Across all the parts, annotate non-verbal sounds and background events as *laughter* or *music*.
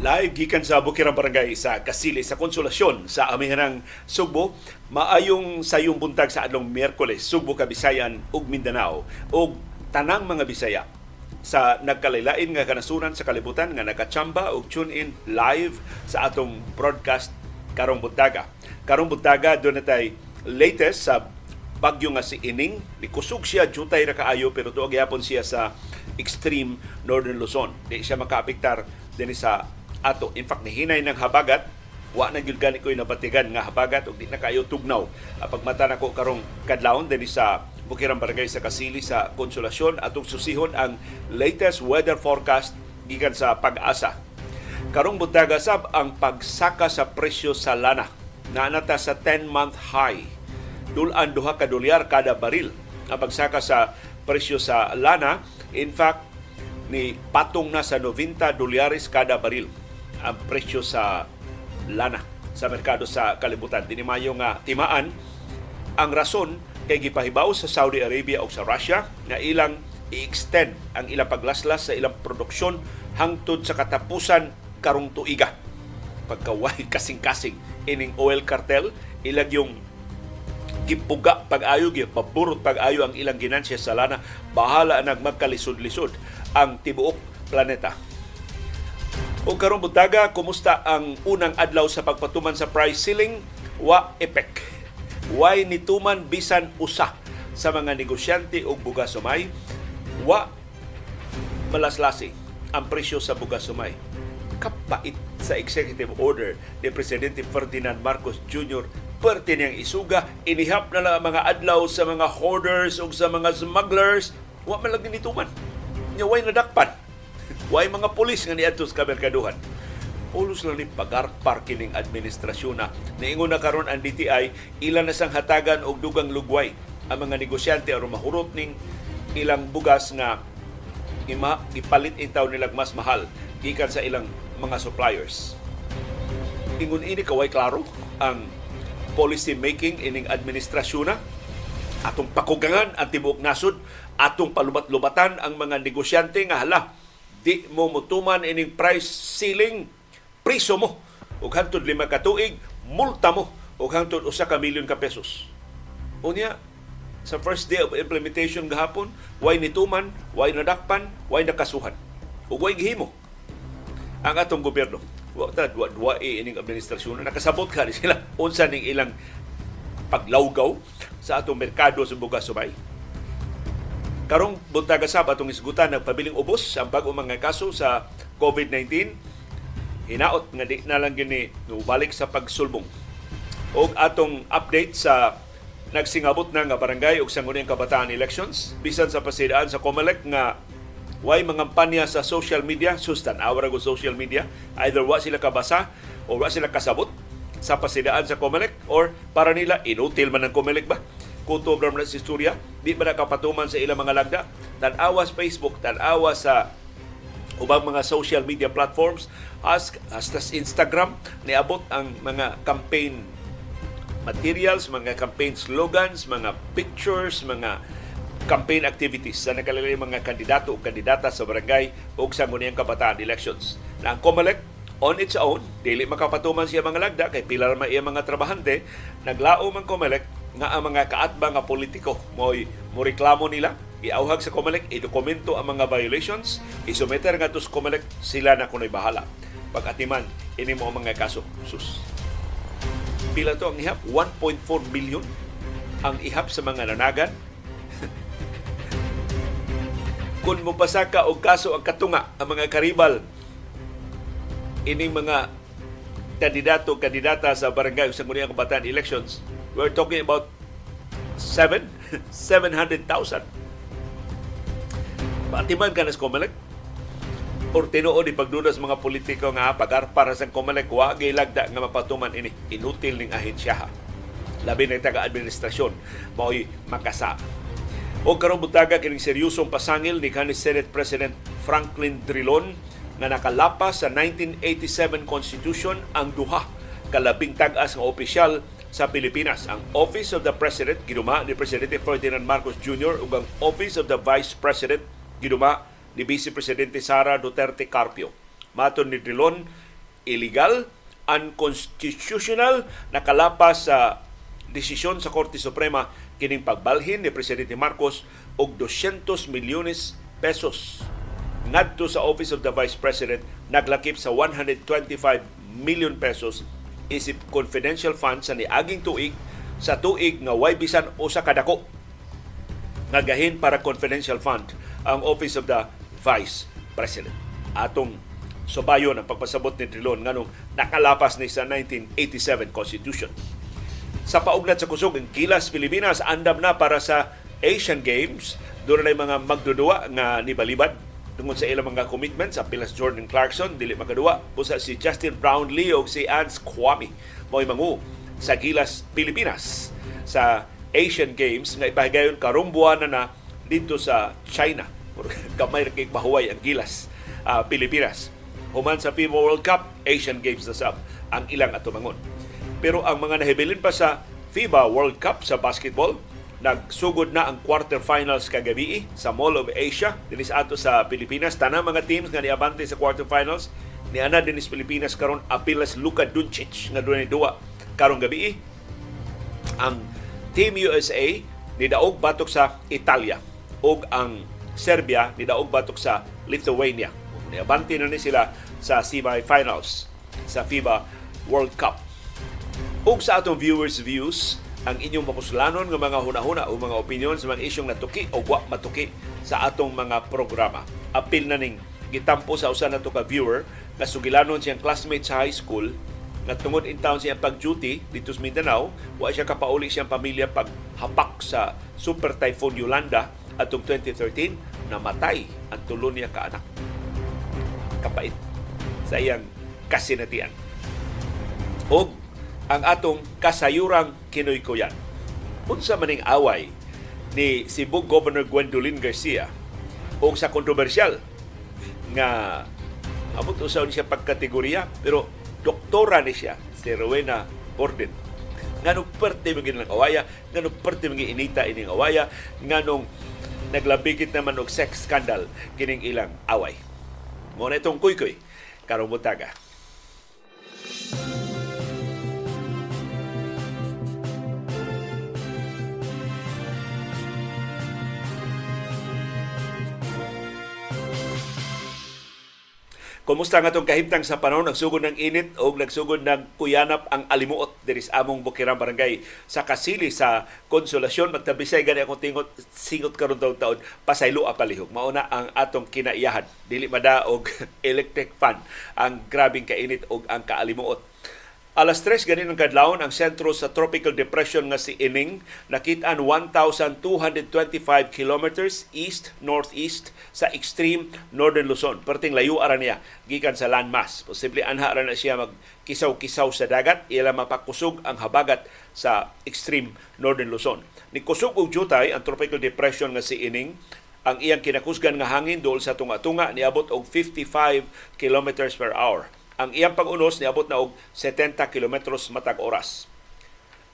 Live gikan sa Bukirang Barangay sa Kasili sa Konsolasyon sa amihanang Sugbo. Maayong sayong buntag sa adlong Miyerkules Sugbo Kabisayan ug Mindanao ug tanang mga Bisaya sa nagkalilain nga kanasuran sa kalibutan nga nakachamba ug tune in live sa atong broadcast karong buntaga. Karong buntaga doon natay latest sa bagyo nga si Ining. Nikusog siya, jutay ra kaayo pero tuog yapon siya sa extreme northern Luzon. Di siya makaapektar din sa ato. In fact, nihinay ng habagat, wa na gyud gani ko'y nabatigan nga habagat ug di na kayo tugnaw. Pagmata na ko karong kadlawon din sa Bukirang Barangay sa Kasili sa Konsolasyon atong susihon ang latest weather forecast gikan sa pag-asa. Karong buntaga sab ang pagsaka sa presyo sa lana. Naanata sa 10-month high. Dulan duha ka dolyar kada baril ang pagsaka sa presyo sa lana. In fact, ni patong na sa 90 dolyares kada baril ang presyo sa lana sa merkado sa kalibutan. Dinimayo nga timaan ang rason kay gipahibaw sa Saudi Arabia o sa Russia nga ilang i-extend ang ilang paglaslas sa ilang produksyon hangtod sa katapusan karong tuiga. Pagkaway kasing-kasing ining oil cartel, ilang yung gipuga pag-ayo, gipaburot pag-ayo ang ilang ginansya sa lana, bahala nag magkalisod-lisod ang tibuok planeta. O karong buntaga, kumusta ang unang adlaw sa pagpatuman sa price ceiling? Wa epek. Why nituman bisan usa sa mga negosyante og bugas sumay? Wa malaslasi ang presyo sa bugas sumay. Kapait sa executive order ni Presidente Ferdinand Marcos Jr. Perti niyang isuga, inihap na lang ang mga adlaw sa mga hoarders o sa mga smugglers. Wa man lang nituman. Nya way nadakpan. *laughs* Way mga pulis nga niadto sa kamerkaduhan. Ulos lang ni pagarpar kining administrasyon na niingon na karon ang DTI ilan na sang hatagan og dugang lugway ang mga negosyante aron mahurot ning ilang bugas nga ima ipalit intaw nilang mas mahal gikan sa ilang mga suppliers. Ingon ini kaway klaro ang policy making ining administrasyon na atong pakugangan ang tibuok nasod atong palubat-lubatan ang mga negosyante nga hala di mo mutuman ining price ceiling priso mo ug hangtod lima ka multa mo ug hangtod usa ka milyon ka pesos. Unya sa first day of implementation gahapon way nituman way nadakpan way nakasuhan? Ug way gihimo? Ang atong gobyerno wa ta wa wa ining administrasyon nakasabot ka ni sila. *laughs* Unsa ning ilang paglawgaw sa atong merkado sa bugas subay. Karong buntaga sab atong isgutan nagpabiling ubos ang bag-o mga kaso sa COVID-19 hinaot nga di na lang gini balik sa pagsulbong. O atong update sa nagsingabot na nga barangay ug sangguniang kabataan elections bisan sa pasidaan sa COMELEC nga way mga kampanya sa social media sustan awara go social media either wa sila kabasa o wa sila kasabot sa pasidaan sa COMELEC or para nila inutil man ang COMELEC ba kuto ra man sa istorya di ba nakapatuman sa ilang mga lagda tan-awa sa Facebook tan-awa sa ubang mga social media platforms as hasta Instagram niabot ang mga campaign materials, mga campaign slogans, mga pictures, mga campaign activities sa nakalagay mga kandidato o kandidata sa barangay o sa nguniyang kabataan elections. Na ang COMELEC on its own, dili makapatuman siya mga lagda kay pila ra iya mga trabahante, naglaom ang COMELEC nga ang mga kaatba nga politiko mo mo reklamo nila iauhag sa COMELEC, idokumento ang mga violations, isumeter nga to sa COMELEC, sila na kuno'y bahala. Pag-atiman, ini mo ang mga kaso. Sus. Pila to ang ihap? 1.4 million ang ihap sa mga nanagan. *laughs* Kung mo pasaka og kaso ang katunga ang mga karibal ining mga kandidato kandidata sa barangay sa Nguniyang Kabataan elections, we're talking about 7 700,000 *laughs* Patiman ka na sa Comelec. Or tinuod pagdudas mga politiko nga pagar para sa Comelec wa gilagda nga mapatuman ini inutil ning ahensya. Labi na taga-administrasyon mao'y makasa. O karong butaga kining seryosong pasangil ni kanis Senate President Franklin Drilon nga nakalapas sa 1987 Constitution ang duha kalabing tag-as nga opisyal sa Pilipinas. Ang Office of the President, ginuma ni Presidente Ferdinand Marcos Jr. ug ang Office of the Vice President, ginuma ni Vice Presidente Sara Duterte Carpio. Maton ni Drilon, illegal, unconstitutional, nakalapas sa desisyon sa Korte Suprema kining pagbalhin ni Presidente Marcos og 200 milyones pesos. Ngadto sa Office of the Vice President naglakip sa 125 million pesos isip confidential funds sa niaging tuig sa tuig nga way bisan usa kadako nagahin para confidential fund ang Office of the Vice President. Atong subayon ang pagpasabot ni Trilon nganong nakalapas ni sa 1987 Constitution. Sa paugnat sa kusog ang Kilas Pilipinas andam na para sa Asian Games. Doon na mga magdudua nga nibalibad tungod sa ilang mga commitments sa pilas Jordan Clarkson dili makaduwa usa si Justin Brownlee o si Ans Kwame mo'y mangu sa Gilas Pilipinas sa Asian Games nga ipahigayon karong buwan na na dito sa China. Kamay *laughs* ra kay pahuway ang Gilas uh, Pilipinas. Human sa FIBA World Cup, Asian Games na sab ang ilang atumangon. Pero ang mga nahibilin pa sa FIBA World Cup sa basketball, nagsugod na ang quarterfinals kagabi sa Mall of Asia dinis ato sa Pilipinas tanang mga teams nga niabante sa quarterfinals ni ana dinis Pilipinas karon apilas Luka Doncic nga dunay duwa karong gabi ang Team USA nidaog batok sa Italia ug ang Serbia nidaog batok sa Lithuania. Niabante na ni sila sa semifinals sa FIBA World Cup. Ug sa atong viewers views ang inyong mapuslanon nga mga hunahuna o mga opinion sa mga isyong natuki o wa matuki sa atong mga programa. Apil na ning gitampo sa usa nato ka viewer nga sugilanon siyang classmate sa high school nga tungod in town siya pag-duty dito sa Mindanao, wa siya kapauli siyang pamilya paghapak sa Super Typhoon Yolanda atong 2013 namatay ang tulo niya ka anak. Kapait sa iyang kasinatian. Og ang atong kasayurang kinuykuyan. Unsa maning away ni Cebu Governor Gwendolyn Garcia o sa kontrobersyal nga abot usaw ni siya pagkategorya pero doktora ni siya si Rowena Orden nganong perte mga ng awaya nganong perte mga inita ining awaya nganong naglabigit naman og sex scandal kining ilang away. Mo na itong kuy-kuy karong butaga Kumusta nga itong kahimtang sa panahon, nagsugod ng init o nagsugod ng kuyanap ang alimuot diri sa among Bukirang Barangay sa Kasili sa Konsolasyon. Magtabisay gani akong tingot, singot karon taon taon, pasaylo a palihog. Mauna ang atong kinaiyahan. Dili mada og *laughs* electric fan ang grabing kainit og ang kaalimuot Alas 3 ganin ang kadlawon ang sentro sa tropical depression nga si Ining nakit-an 1,225 kilometers east-northeast sa extreme northern Luzon. Perting layo ara niya gikan sa landmass. Posible anha ra na siya magkisaw-kisaw sa dagat ila mapakusog ang habagat sa extreme northern Luzon. Ni kusog og jutay ang tropical depression nga si Ining ang iyang kinakusgan nga hangin dol sa tunga-tunga niabot og 55 kilometers per hour ang iyang pag-unos niabot na og 70 kilometros matag oras.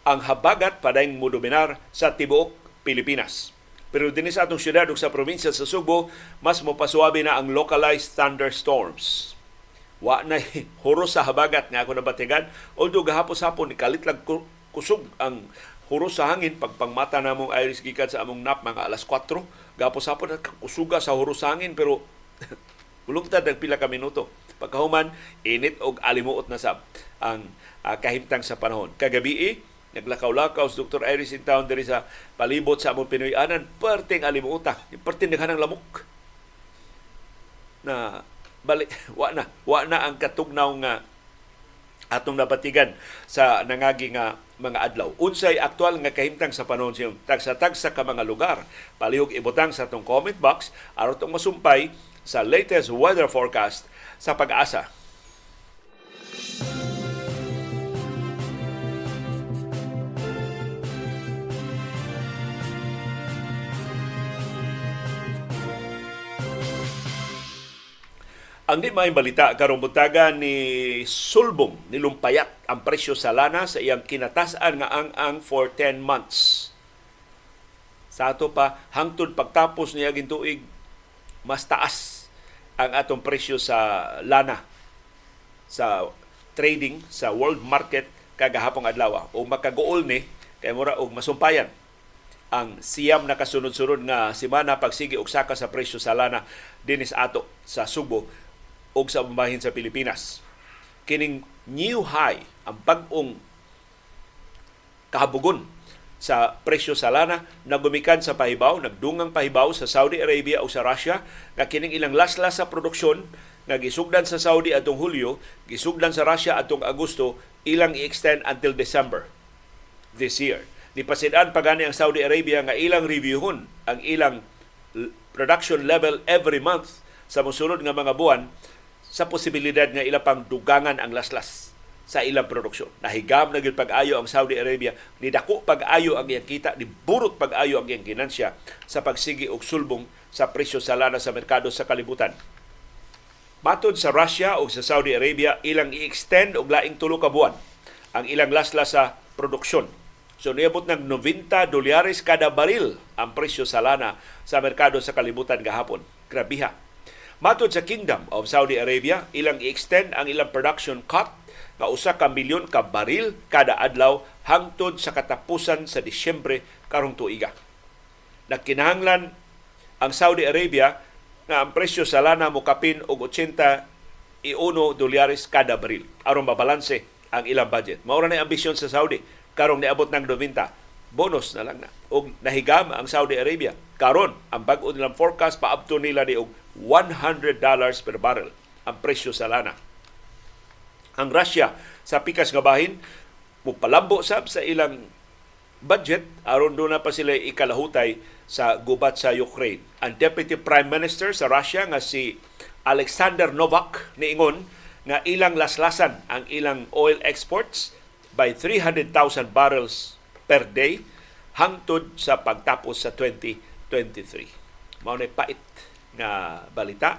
Ang habagat padayong modominar sa tibuok Pilipinas. Pero din sa atong syudad sa probinsya sa Subo, mas mopasuabi na ang localized thunderstorms. Wa na *laughs* huros sa habagat nga ako nabatigan, although gahapos-hapon kalit lang kusog ang huros sa hangin pagpangmata namong iris gikan sa among nap mga alas 4 gapos hapon kusuga sa huros sa hangin pero *laughs* ulungtad nagpila ka minuto Pagkahuman, init og alimuot na sab ang uh, kahimtang sa panahon. Kagabi, eh, naglakaw-lakaw si Dr. Iris in town diri sa palibot sa among Pinoy-anan, perting alimuota, perting ng lamok. Na balik, *laughs* wa na, wa na ang katugnaw nga atong napatigan sa nangagi nga mga adlaw. Unsay aktual nga kahimtang sa panahon siyang tagsa-tagsa ka mga lugar. Palihog ibutang sa atong comment box aron tong masumpay sa latest weather forecast sa pag-asa. Ang di may balita karong butagan ni Sulbong nilumpayat ang presyo sa lana sa iyang kinatasan nga ang ang for 10 months. Sa ato pa hangtod pagtapos niya gintuig mas taas ang atong presyo sa lana sa trading sa world market kagahapong adlaw o makagool ni kay mura og masumpayan ang siyam na kasunod-sunod nga semana pagsigi og saka sa presyo sa lana dinis ato sa Subo og sa bahin sa Pilipinas. Kining new high ang bag-ong kahabugon sa presyo sa lana nagumikan sa pahibaw, nagdungang pahibaw sa Saudi Arabia o sa Russia nga kining ilang laslas sa produksyon nga gisugdan sa Saudi atong Hulyo, gisugdan sa Russia atong Agosto, ilang i-extend until December this year. Nipasidan pa gani ang Saudi Arabia nga ilang reviewhon ang ilang production level every month sa mosunod nga mga buwan sa posibilidad nga ila pang dugangan ang laslas sa ilang produksyon. Nahigam na pag-ayo ang Saudi Arabia, ni dako pag-ayo ang iyang kita, ni burot pag-ayo ang iyang ginansya sa pagsigi og sulbong sa presyo sa lana sa merkado sa kalibutan. Matod sa Russia o sa Saudi Arabia, ilang i-extend og laing tulo ka buwan ang ilang laslas sa produksyon. So niabot ng 90 dolyares kada baril ang presyo sa lana sa merkado sa kalibutan gahapon. Grabiha Matod sa Kingdom of Saudi Arabia, ilang i-extend ang ilang production cut nga usa ka milyon ka baril kada adlaw hangtod sa katapusan sa Disyembre karong tuiga. Nagkinahanglan ang Saudi Arabia nga ang presyo sa lana mo kapin og 80 iuno dolyares kada baril aron mabalanse ang ilang budget. Mao na ambisyon sa Saudi karong niabot ng 90 bonus na lang na. Og nahigam ang Saudi Arabia. Karon ang bag-o nilang forecast paabto nila ni og $100 per barrel ang presyo sa lana. Ang Russia sa pikas nga bahin mupalambo sab sa ilang budget aron do na pa sila ikalahutay sa gubat sa Ukraine. Ang Deputy Prime Minister sa Russia nga si Alexander Novak niingon nga ilang laslasan ang ilang oil exports by 300,000 barrels per day hangtod sa pagtapos sa 2023. Mao na pait nga balita.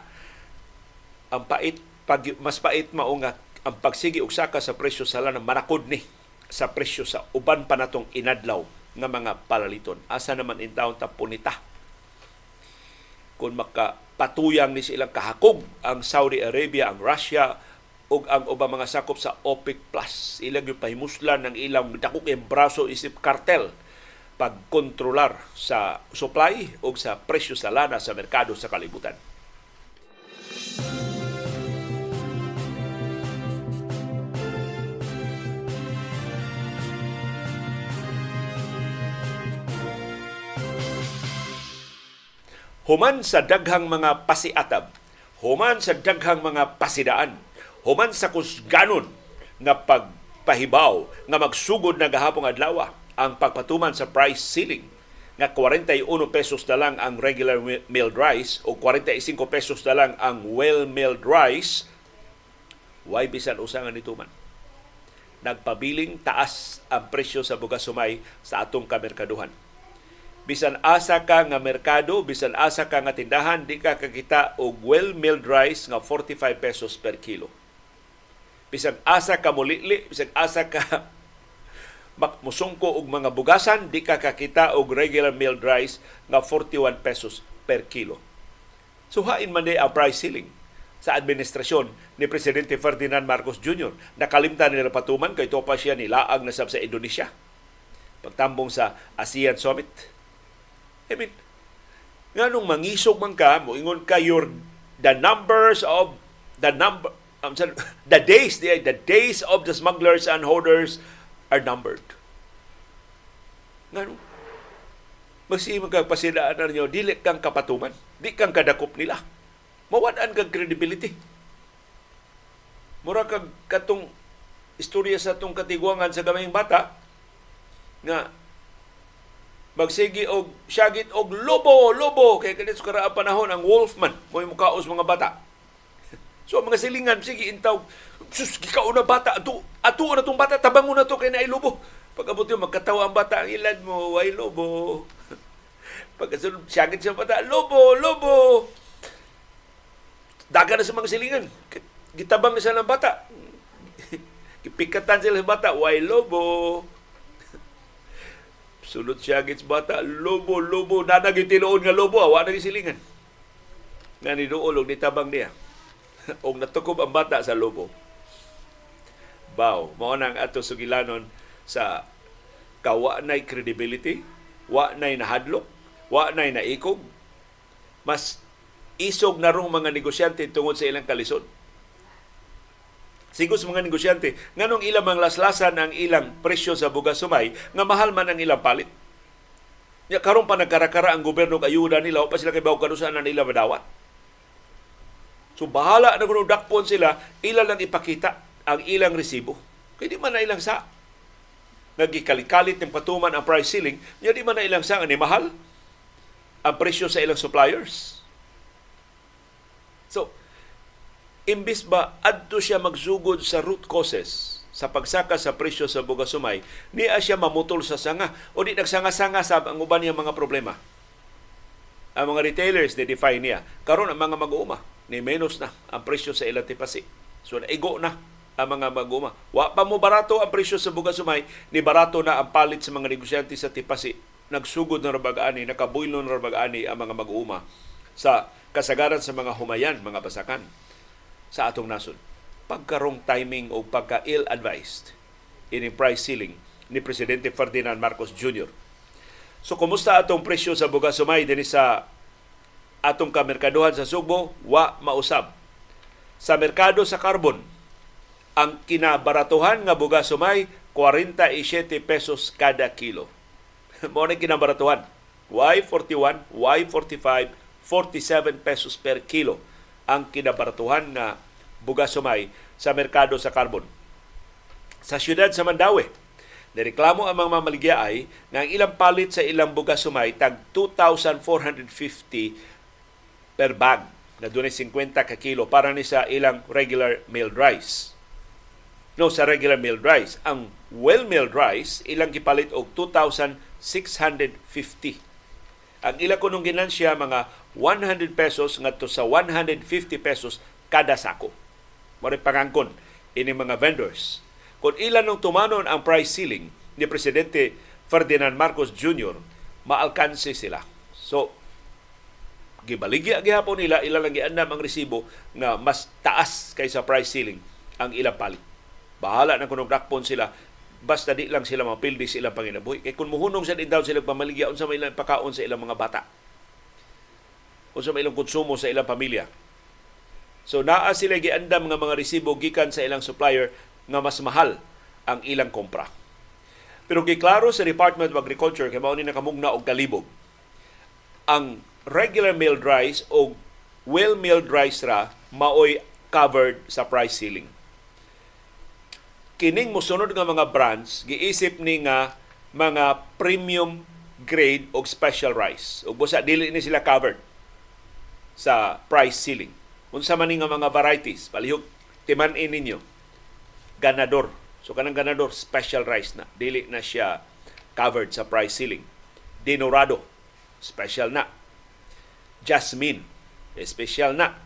Ang pait pag mas pait mao nga ang pagsigi og saka sa presyo sa lana manakod ni sa presyo sa uban pa natong inadlaw nga mga palaliton. Asa naman in taon ta punita. Kung makapatuyang ni silang kahakog ang Saudi Arabia, ang Russia, ug ang ubang mga sakop sa OPEC Plus. Ilang yung pahimuslan ng ilang dakok yung braso isip kartel pagkontrolar sa supply o sa presyo sa lana sa merkado sa kalibutan. Human sa daghang mga pasiatab, human sa daghang mga pasidaan, human sa kusganon nga pagpahibaw nga magsugod na gahapong adlaw ang pagpatuman sa price ceiling nga 41 pesos na lang ang regular milled rice o 45 pesos na lang ang well-milled rice, why bisan usangan nito man? Nagpabiling taas ang presyo sa bugas sumay sa atong kamerkaduhan. Bisan asa ka nga merkado, bisan asa ka nga tindahan, di ka kakita og well-milled rice nga 45 pesos per kilo. Bisan asa ka mulili, bisan asa ka *laughs* musungko og mga bugasan, di ka kakita og regular milled rice nga 41 pesos per kilo. Suhain man ang price ceiling sa administrasyon ni Presidente Ferdinand Marcos Jr. Nakalimtan nila patuman kay topa siya ni laag na sab sa Indonesia. Pagtambong sa ASEAN Summit. I mean, nga nung mangisog man ka, moingon ka your the numbers of the number um, *laughs* the days the, the days of the smugglers and hoarders are numbered. Ngano? Masi magkagpasidaan na ninyo, dili kang kapatuman, di kang kadakop nila. Mawadaan kang credibility. Mura kag katong istorya sa tong katigwangan sa gamayng bata nga magsigi og syagit og lobo lobo kay kanit sa panahon ang wolfman mo yung mukaos mga bata *laughs* So mga silingan, sige, intaw, sus, gikaw na bata, ato, ato na tong bata, tabango na to kay na ilobo. Pag abot yun, magkatawa ang bata, ang ilad mo, way lobo. *laughs* Pagkasunod, siyagit siya bata, lobo, lobo. Daga na sa mga silingan. Gitabang na sila ng bata. *laughs* Gipikatan sila ng bata. Why lobo? Sulod siya gits bata. Lobo, lobo. Nanag yung tinuon nga lobo. Awa na silingan. Nga ni Dool, ni tabang niya. *laughs* o natukob ang bata sa lobo. Bao, mao nang ato sugilanon sa kawa nay credibility, wa nay nahadlok, wa nay naikog. Mas isog na rong mga negosyante tungod sa ilang kalisod. Sigos mga negosyante, nganong ilang mga laslasan ang ilang presyo sa bugas sumay, nga mahal man ang ilang palit. Ya karon pa nagkarakara ang gobyerno ayuda nila o pa sila kay bawag kanusan na nila madawat. So bahala na kung dakpon sila, ilan lang ipakita ang ilang resibo. Kaya di man na ilang sa. Nagikalit-kalit ng patuman ang price ceiling, niya di man na ilang sa ni mahal ang presyo sa ilang suppliers. So, imbis ba adto siya magsugod sa root causes sa pagsaka sa presyo sa bugasumay, niya siya mamutol sa sanga o di nagsanga-sanga sa ang uban niyang mga problema. Ang mga retailers, ni-define niya. Karon ang mga mag-uuma, ni menos na ang presyo sa ilang tipasi. So naigo na ang mga mag-uuma. Wa pa mo barato ang presyo sa bugas sumay, ni barato na ang palit sa mga negosyante sa tipasi. Nagsugod na rabag-ani, nakabuylo na rabag-ani ang mga mag-uuma sa kasagaran sa mga humayan, mga basakan sa atong nasod. Pagkarong timing o pagka ill-advised ini price ceiling ni Presidente Ferdinand Marcos Jr. So, kumusta atong presyo sa bugas sumay din sa atong kamerkaduhan sa Sugbo, wa mausab. Sa merkado sa carbon, ang kinabaratuhan nga bugas sumay 47 pesos kada kilo. *laughs* Na kinabaratuhan. Y41, Y45, 47 pesos per kilo ang kinabaratuhan na bugas sumay sa merkado sa carbon. Sa siyudad sa Mandawi, nireklamo ang mga mamaligya nga ang ilang palit sa ilang bugas sumay tag 2,450 per bag na dunay 50 ka para ni sa ilang regular milled rice. No, sa regular milled rice. Ang well-milled rice, ilang kipalit og 2,650. Ang ila kunong ginansya, mga 100 pesos ngadto sa 150 pesos kada sako. Mare pangangkon ini mga vendors. Kung ilan nung tumanon ang price ceiling ni Presidente Ferdinand Marcos Jr., maalkanse sila. So, gibaligya gihapon nila ila lang giandam ang resibo nga mas taas kaysa price ceiling ang ilang palit. Bahala na kunog dakpon sila basta di lang sila mapildi sa ilang panginabuhi. Kay kung muhunong sa din daw sila pamaligya unsa may ilang pakaon sa ilang mga bata. Unsa may ilang konsumo sa ilang pamilya. So naa sila giandam nga mga resibo gikan sa ilang supplier nga mas mahal ang ilang kompra. Pero giklaro sa Department of Agriculture kay mao ni nakamugna og kalibog ang regular milled rice o well milled rice ra maoy covered sa price ceiling. Kining mosunod nga mga brands giisip ni nga mga premium grade o special rice. Ug busa dili ni sila covered sa price ceiling. Unsa man nga mga varieties, palihog timan-in ninyo. Ganador. So kanang ganador special rice na. Dili na siya covered sa price ceiling. Dinorado special na Jasmine, espesyal na.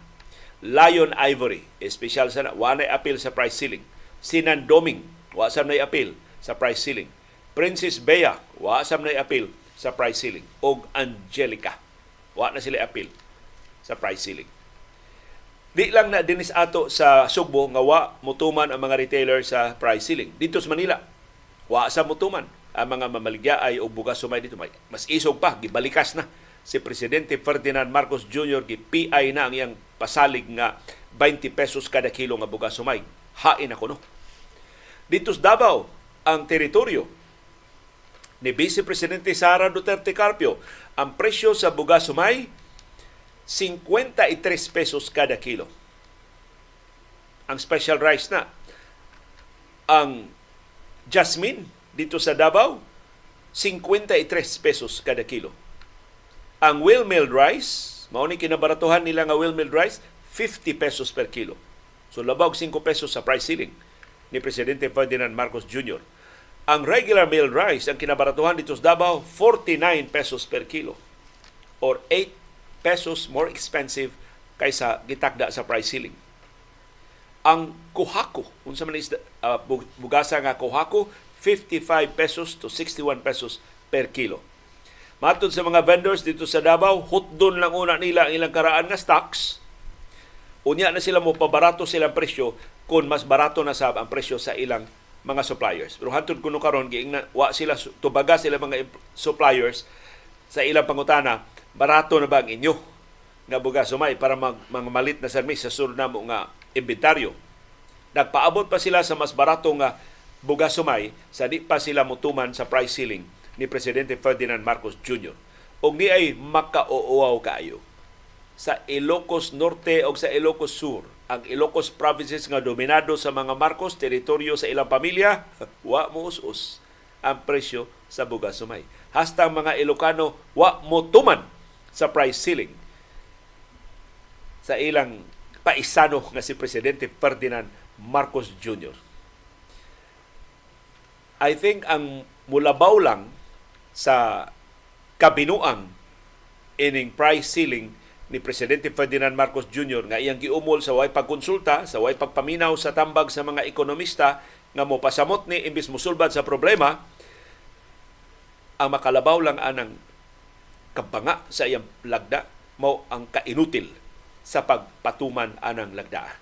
Lion Ivory, espesyal sa na. Wanay appeal sa price ceiling. Sinandoming, wa sa na appeal sa price ceiling. Princess Bea, wa sa na appeal sa price ceiling. Og Angelica, wa na sila appeal sa price ceiling. Di lang na dinis ato sa Sugbo nga wa mutuman ang mga retailer sa price ceiling. Dito sa Manila, wa sa mutuman ang mga mamaligya ay o bugas sumay dito. Mas isog pa, gibalikas na si Presidente Ferdinand Marcos Jr. gi-PI na ang iyang pasalig nga 20 pesos kada kilo nga bugas sumay. Hain ako no. Dito sa Davao, ang teritoryo ni Vice Presidente Sara Duterte Carpio, ang presyo sa bugas sumay 53 pesos kada kilo. Ang special rice na. Ang jasmine dito sa Davao 53 pesos kada kilo ang well-milled rice, mao ni kinabaratuhan nila nga well-milled rice, 50 pesos per kilo. So labag 5 pesos sa price ceiling ni Presidente Ferdinand Marcos Jr. Ang regular milled rice, ang kinabaratuhan dito sa Davao, 49 pesos per kilo. Or 8 pesos more expensive kaysa gitakda sa price ceiling. Ang kuhako, unsa man isda, uh, bugasa nga kuhako, 55 pesos to 61 pesos per kilo. Matod sa mga vendors dito sa Davao, hutdon lang una nila ang ilang karaan nga stocks. Unya na sila mo pabarato silang presyo kung mas barato na sa ang presyo sa ilang mga suppliers. Pero hantod kuno karon giingna wa sila tubaga sila mga suppliers sa ilang pangutana, barato na ba ang inyo nga bugas sumay para mag, mga malit na sermis sa sunod na mo nga inventaryo. Nagpaabot pa sila sa mas barato nga bugas sumay sa di pa sila mutuman sa price ceiling ni Presidente Ferdinand Marcos Jr. O ni ay makaooaw kaayo. Sa Ilocos Norte o sa Ilocos Sur, ang Ilocos provinces nga dominado sa mga Marcos, teritoryo sa ilang pamilya, *laughs* wa mo us ang presyo sa bugas sumay hasta mga Ilocano wa mo tuman sa price ceiling sa ilang paisano *laughs* nga si Presidente Ferdinand Marcos Jr. I think ang mulabaw lang sa kabinuang ining price ceiling ni Presidente Ferdinand Marcos Jr. nga iyang giumol sa way pagkonsulta, sa way pagpaminaw sa tambag sa mga ekonomista nga mo pasamot ni imbis mosulbad sa problema, ang makalabaw lang anang kabanga sa iyang lagda mao ang kainutil sa pagpatuman anang lagda.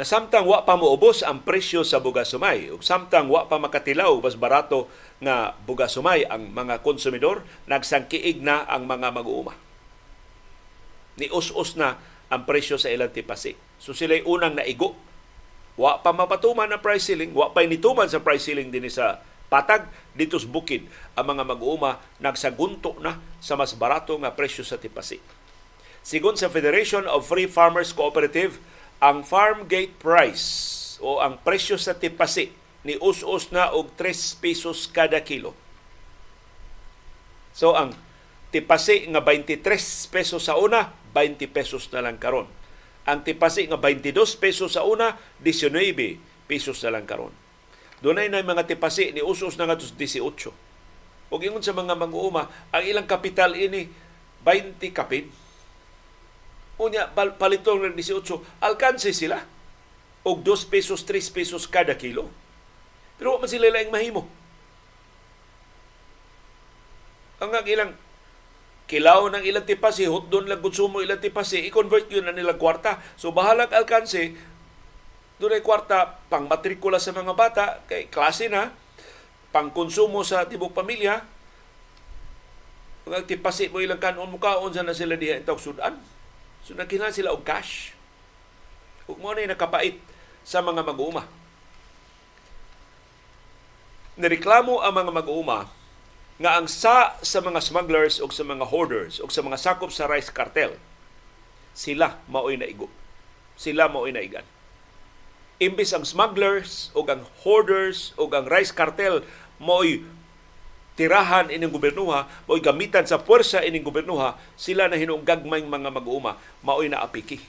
na samtang wa pa moubos ang presyo sa bugas sumay ug samtang wa pa makatilaw mas barato nga bugas sumay ang mga konsumidor nagsangkiig na ang mga mag-uuma ni us-us na ang presyo sa ilang tipasi. So sila'y unang naigo. Wa pa mapatuman ang price ceiling. Wa pa nituman sa price ceiling din sa patag. Dito sa bukid ang mga mag-uuma nagsagunto na sa mas barato nga presyo sa tipasi. Sigon sa Federation of Free Farmers Cooperative, ang farm gate price o ang presyo sa tipasi ni us-us na og 3 pesos kada kilo. So ang tipasi nga 23 pesos sa una, 20 pesos na lang karon. Ang tipasi nga 22 pesos sa una, 19 pesos na lang karon. Dunay na mga tipasi ni us-us na nga 18. Ug ingon sa mga mag-uuma, ang ilang kapital ini 20 kapin Unya, palitong ng 18, alkanse sila. Og 2 pesos, 3 pesos kada kilo. Pero man sila lang mahimo. Ang ilang kilaw ng ilang tipasi, hotdon lang konsumo ilang tipasi, i-convert yun na nilang kwarta. So bahalag alkanse, doon ay kwarta pang matrikula sa mga bata, kay klase na, pang konsumo sa tibok pamilya, mga tipasi mo ilang kanon mo kaon sa na sila diha itong sudan So nagkinahanglan sila og cash. Ug mo na nakapait sa mga mag-uuma. Nireklamo ang mga mag-uuma nga ang sa sa mga smugglers o sa mga hoarders o sa mga sakop sa rice cartel sila mao'y naigo. Sila mao'y naigan. Imbis ang smugglers o ang hoarders o ang rice cartel mao'y tirahan ining gobernuha o gamitan sa puwersa ining gobernuha sila na hinunggagmay mga mag-uuma maoy na apiki.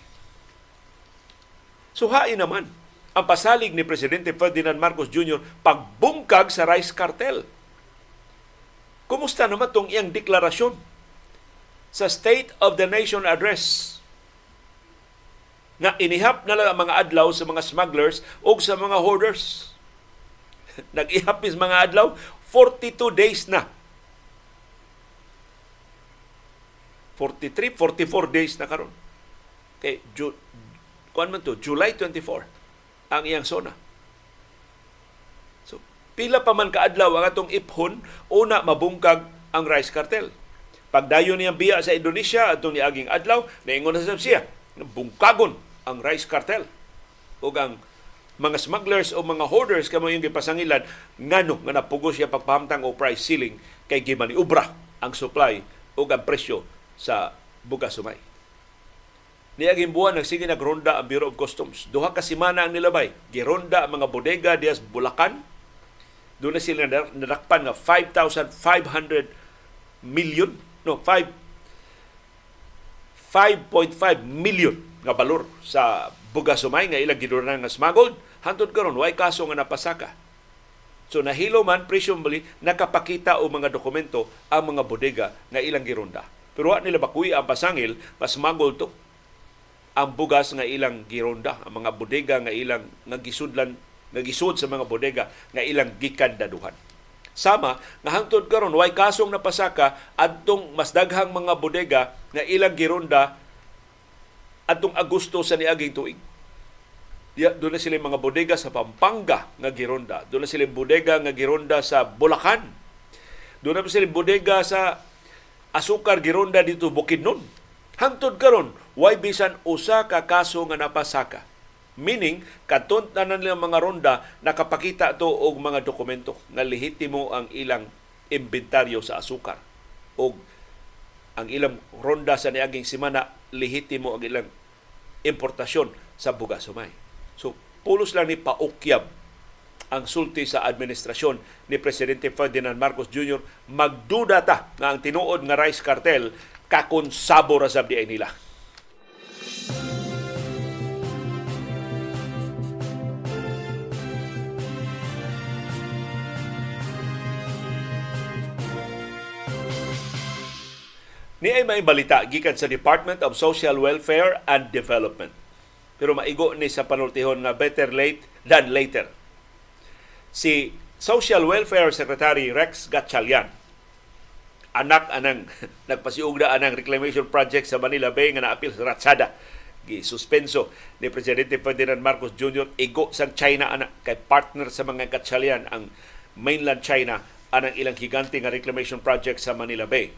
Suhain naman ang pasalig ni Presidente Ferdinand Marcos Jr. pagbungkag sa rice cartel. Kumusta naman tong iyang deklarasyon sa State of the Nation Address nga inihap na lang ang mga adlaw sa mga smugglers o sa mga hoarders. *laughs* Nag-ihap mga adlaw 42 days na. 43, 44 days na karon. Kay Ju kuan man to, July 24 ang iyang sona. Pila pa man kaadlaw ang atong iphon una mabungkag ang rice cartel. Pagdayon niyang biya sa Indonesia atong niaging adlaw, naingon na sa siya, bungkagon ang rice cartel ug ang mga smugglers o mga hoarders kamo yung gipasangilan ngano nga napugos siya pagpahamtang o price ceiling kay ubra ang supply o ang presyo sa bugas sumay. Niaging buwan nagsige nagronda ang Bureau of Customs. Duha ka semana ang nilabay. Gironda ang mga bodega dias Bulacan. Doon na sila nadakpan nga 5,500 million no 5 5.5 million nga balor sa bugasumay nga ilang giduran nga smuggled hantod karon way kaso nga napasaka. So nahilo man presumably nakapakita og mga dokumento ang mga bodega nga ilang gironda. Pero wa nila bakuy ang pasangil, mas smuggled to ang bugas nga ilang gironda, ang mga bodega nga ilang nga gisudlan nga gisud sa mga bodega nga ilang gikan daduhan. Sama nga hangtod karon way kasong napasaka adtong mas daghang mga bodega nga ilang gironda adtong Agosto sa niaging tuig. Ya, doon na sila mga bodega sa Pampanga nga gironda. Doon na sila bodega nga gironda sa Bulacan. Doon na sila bodega sa asukar gironda dito Bukidnon. Hangtod karon way bisan usa ka kaso nga napasaka. Meaning, katon tanan nila mga ronda nakapakita to og mga dokumento nga lehitimo ang ilang inventaryo sa asukar o ang ilang ronda sa niaging semana lehitimo ang ilang importasyon sa bugas sumay. So, pulos lang ni paukyab ang sulti sa administrasyon ni Presidente Ferdinand Marcos Jr. magduda ta nga ang tinuod nga rice cartel kakonsabo ra sab nila. Ni ay may balita gikan sa Department of Social Welfare and Development. Pero maigo ni sa panultihon nga better late than later. Si Social Welfare Secretary Rex Gatchalian anak anang *laughs* nagpasiug na anang reclamation project sa Manila Bay nga naapil sa Ratsada gisuspenso ni Presidente Ferdinand Marcos Jr. igo sa China anak kay partner sa mga Gatchalian ang mainland China anang ilang higante nga reclamation project sa Manila Bay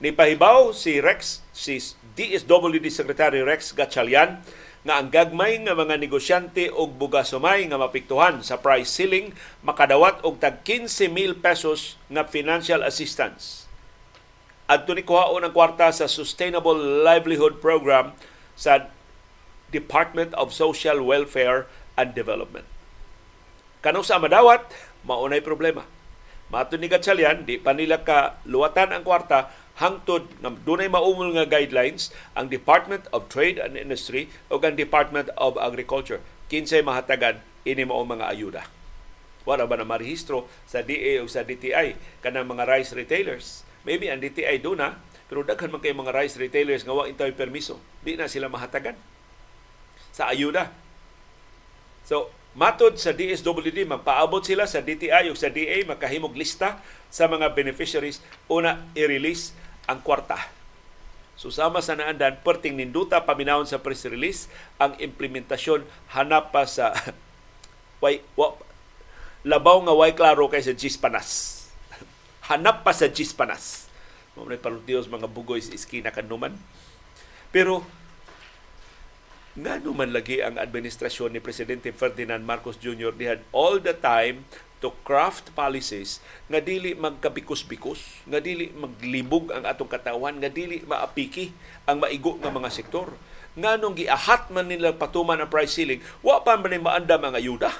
ni pahibaw si Rex, si DSWD Secretary Rex Gatchalian nga ang gagmay nga mga negosyante og bugasumay nga mapiktuhan sa price ceiling makadawat og tag 15 mil pesos nga financial assistance. Adto ni kuhaon ang kwarta sa Sustainable Livelihood Program sa Department of Social Welfare and Development. Kano sa madawat, maunay problema. Mato ni Gatchalian, di pa nila ka luwatan ang kwarta hangtod nga dunay maumol nga guidelines ang Department of Trade and Industry o ang Department of Agriculture. Kinsay mahatagan ini mao mga ayuda. Wala ba na marehistro sa DA o sa DTI kanang mga rice retailers maybe ang DTI do na pero daghan man kay mga rice retailers nga wa intay permiso di na sila mahatagan sa ayuda. So Matod sa DSWD, magpaabot sila sa DTI o sa DA, makahimog lista sa mga beneficiaries. Una, i-release ang kwarta. So sama sa naandan, perting ninduta paminawon sa press release, ang implementasyon hanap pa sa *laughs* way, wa, labaw nga way klaro kay sa Gispanas. *laughs* hanap pa sa Gispanas. Mga paluntios mga bugoy sa iskina kanuman. Pero nga naman lagi ang administrasyon ni Presidente Ferdinand Marcos Jr. They had all the time to craft policies nga dili magkabikos-bikos, nga dili maglibog ang atong katawan, nga dili maapiki ang maigo nga mga sektor. Nga nung giahat man nila patuman ang price ceiling, wa pa man maandam ang ayuda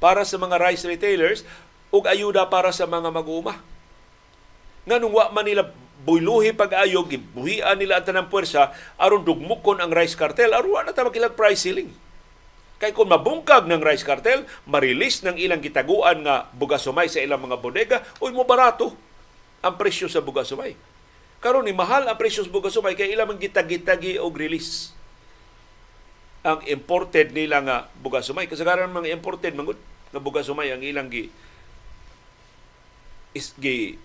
para sa mga rice retailers ug ayuda para sa mga mag-uuma. Nga nung wa man nila buyluhi pag-ayo, gibuhian nila ang tanang puwersa aron dugmukon ang rice cartel, aron na ta price ceiling Kay kung mabungkag ng rice cartel, marilis ng ilang gitaguan nga bugasumay sa ilang mga bodega, uy mo barato ang presyo sa bugasumay. Karon ni mahal ang presyo sa bugasumay kay ilang gitagitagi og release ang imported nila nga bugasumay. Kasagaran mga imported mangud nga bugasumay ang ilang gi is gi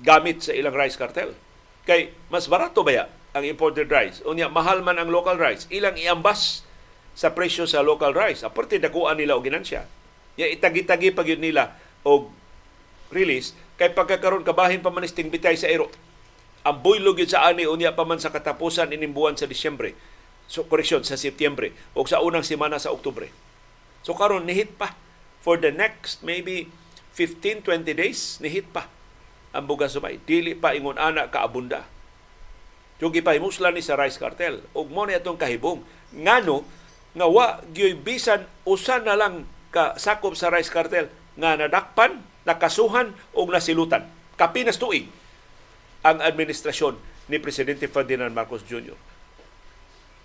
gamit sa ilang rice cartel. Kay mas barato ba ya ang imported rice? Unya mahal man ang local rice. Ilang iambas sa presyo sa local rice. Aparte dakuan nila og ginansya. Ya itagi-tagi pag yun nila og release kay pagkakaroon kabahin pa manisting bitay sa ero. Ang buylog yun sa ani unya pa man sa katapusan ining buwan sa Disyembre. So koreksyon sa Setyembre o sa unang semana sa Oktubre. So karon nihit pa for the next maybe 15 20 days nihit pa ang bugas sumay. Dili pa ingon ana kaabunda. Yung gipahimuslan ni sa rice cartel. Ug mo ni atong kahibong. Ngano, nga wa gyoy bisan usa na lang ka sakop sa rice cartel nga nadakpan, nakasuhan o nasilutan. Kapinas tuig ang administrasyon ni Presidente Ferdinand Marcos Jr.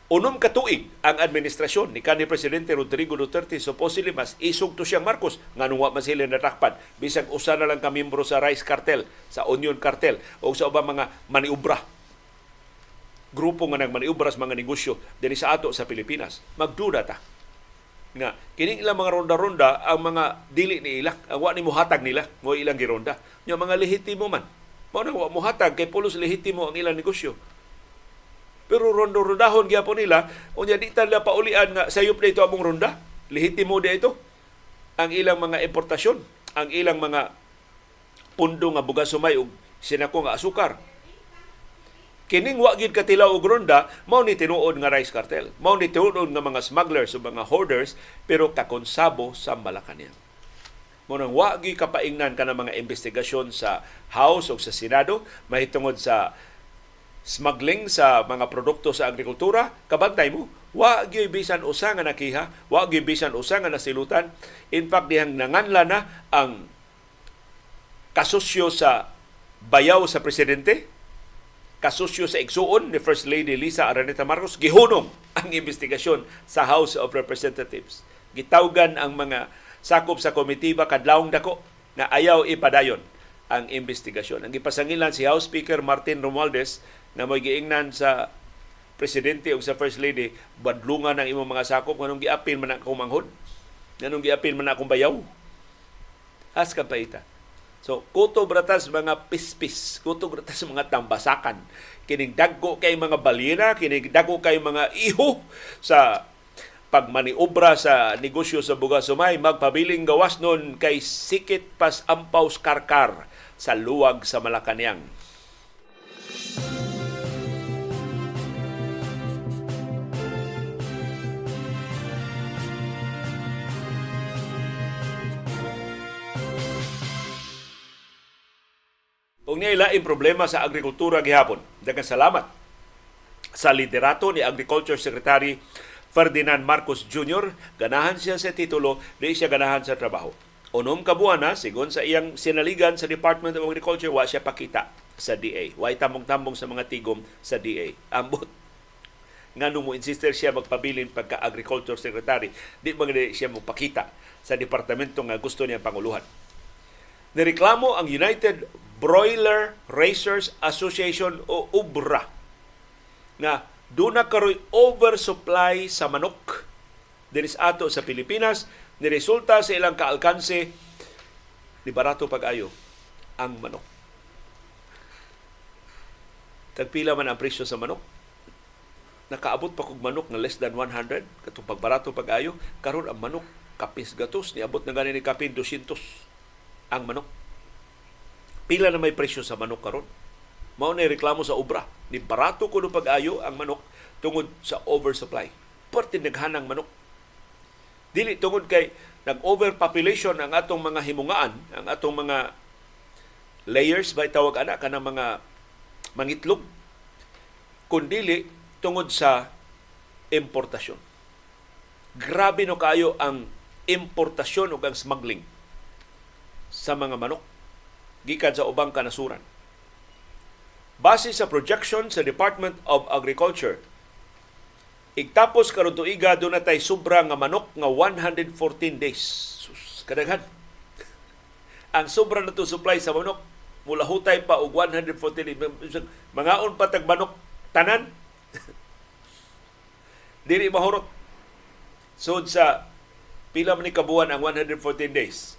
unom ka tuig ang administrasyon ni kanhi presidente Rodrigo Duterte supposedly mas isog to siyang Marcos nganong wa man sila natakpan bisag usa na lang ka miyembro sa Rice Cartel sa Onion Cartel o sa ubang mga maniubra grupo nga nagmaniubra sa mga negosyo dinhi sa ato sa Pilipinas. Magduda ta. Nga kini ilang mga ronda-ronda ang mga dili ni ila. Ang wa ni mohatag nila. Mo ilang gironda. Nya mga lehitimo man. Mao nang wa mohatag kay pulos lehitimo ang ilang negosyo. Pero rondo-rondahon gyapon nila, unya di ta nila paulian nga sayop na ito among ronda. Lehitimo di ito. Ang ilang mga importasyon, ang ilang mga pundo nga bugas sumay ug sinako nga asukar. Kining wa gid katilaw og ronda, mao ni tinuod nga rice cartel. Mao ni tinuod nga mga smugglers o mga hoarders pero kakonsabo sa Malacañang. Mo nang wa gi kapaingnan kana mga investigasyon sa House o sa Senado mahitungod sa smuggling sa mga produkto sa agrikultura, kabantay mo, wa gyud bisan usa nga nakiha, wa gyud bisan usa nga nasilutan. In fact, dihang nanganla na ang kasosyo sa bayaw sa presidente, kasosyo sa igsuon ni First Lady Lisa Araneta Marcos, gihunong ang investigasyon sa House of Representatives. Gitawgan ang mga sakop sa komitiba kadlawong dako na ayaw ipadayon ang investigasyon. Ang gipasangilan si House Speaker Martin Romualdez na may giingnan sa presidente o sa first lady badlungan ng imong mga sakop nganong giapin man akong manghod nganong giapin man akong bayaw has ka paita so kuto bratas mga pispis kuto bratas mga tambasakan kining dagko kay mga balina kining dagko kay mga iho sa pagmaniobra sa negosyo sa Buga Sumay, magpabiling gawas nun kay sikit pas ampaw karkar sa luwag sa Malacanang. Ug niya ilaing problema sa agrikultura gihapon. Daghang salamat sa liderato ni Agriculture Secretary Ferdinand Marcos Jr. Ganahan siya sa titulo, di siya ganahan sa trabaho. Unom ka buwan na, sigon sa iyang sinaligan sa Department of Agriculture, wa siya pakita sa DA. Wa tambong-tambong sa mga tigom sa DA. Ambot nga mo insister siya magpabilin pagka agriculture secretary, di ba siya magpakita sa departamento nga gusto niya panguluhan. Nireklamo ang United Broiler Racers Association o UBRA nga doon na karoy oversupply sa manok dinis ato sa Pilipinas ni resulta sa ilang kaalkanse ni barato pag-ayo ang manok. Tagpila man ang presyo sa manok. Nakaabot pa kog manok na less than 100 katong pagbarato pag-ayo karon ang manok kapis gatos ni abot na ganin ni kapin 200 ang manok pila na may presyo sa manok karon. Mao na reklamo sa obra. Ni barato ko no pag-ayo ang manok tungod sa oversupply. Parte naghanang manok. Dili tungod kay nag-overpopulation ang atong mga himungaan, ang atong mga layers ba tawag ana kanang mga mangitlog kundili tungod sa importasyon. Grabe no kayo ang importasyon ug ang smuggling sa mga manok gikan sa ubang kanasuran. Base sa projection sa Department of Agriculture, igtapos karon tuiga do na tay sobra nga manok nga 114 days. Sus, kadaghan. *laughs* Ang sobra na to supply sa manok mula hutay pa og 114 days. Mangaon pa tag manok tanan. *laughs* Dili mahurot. So sa pila man ni kabuan ang 114 days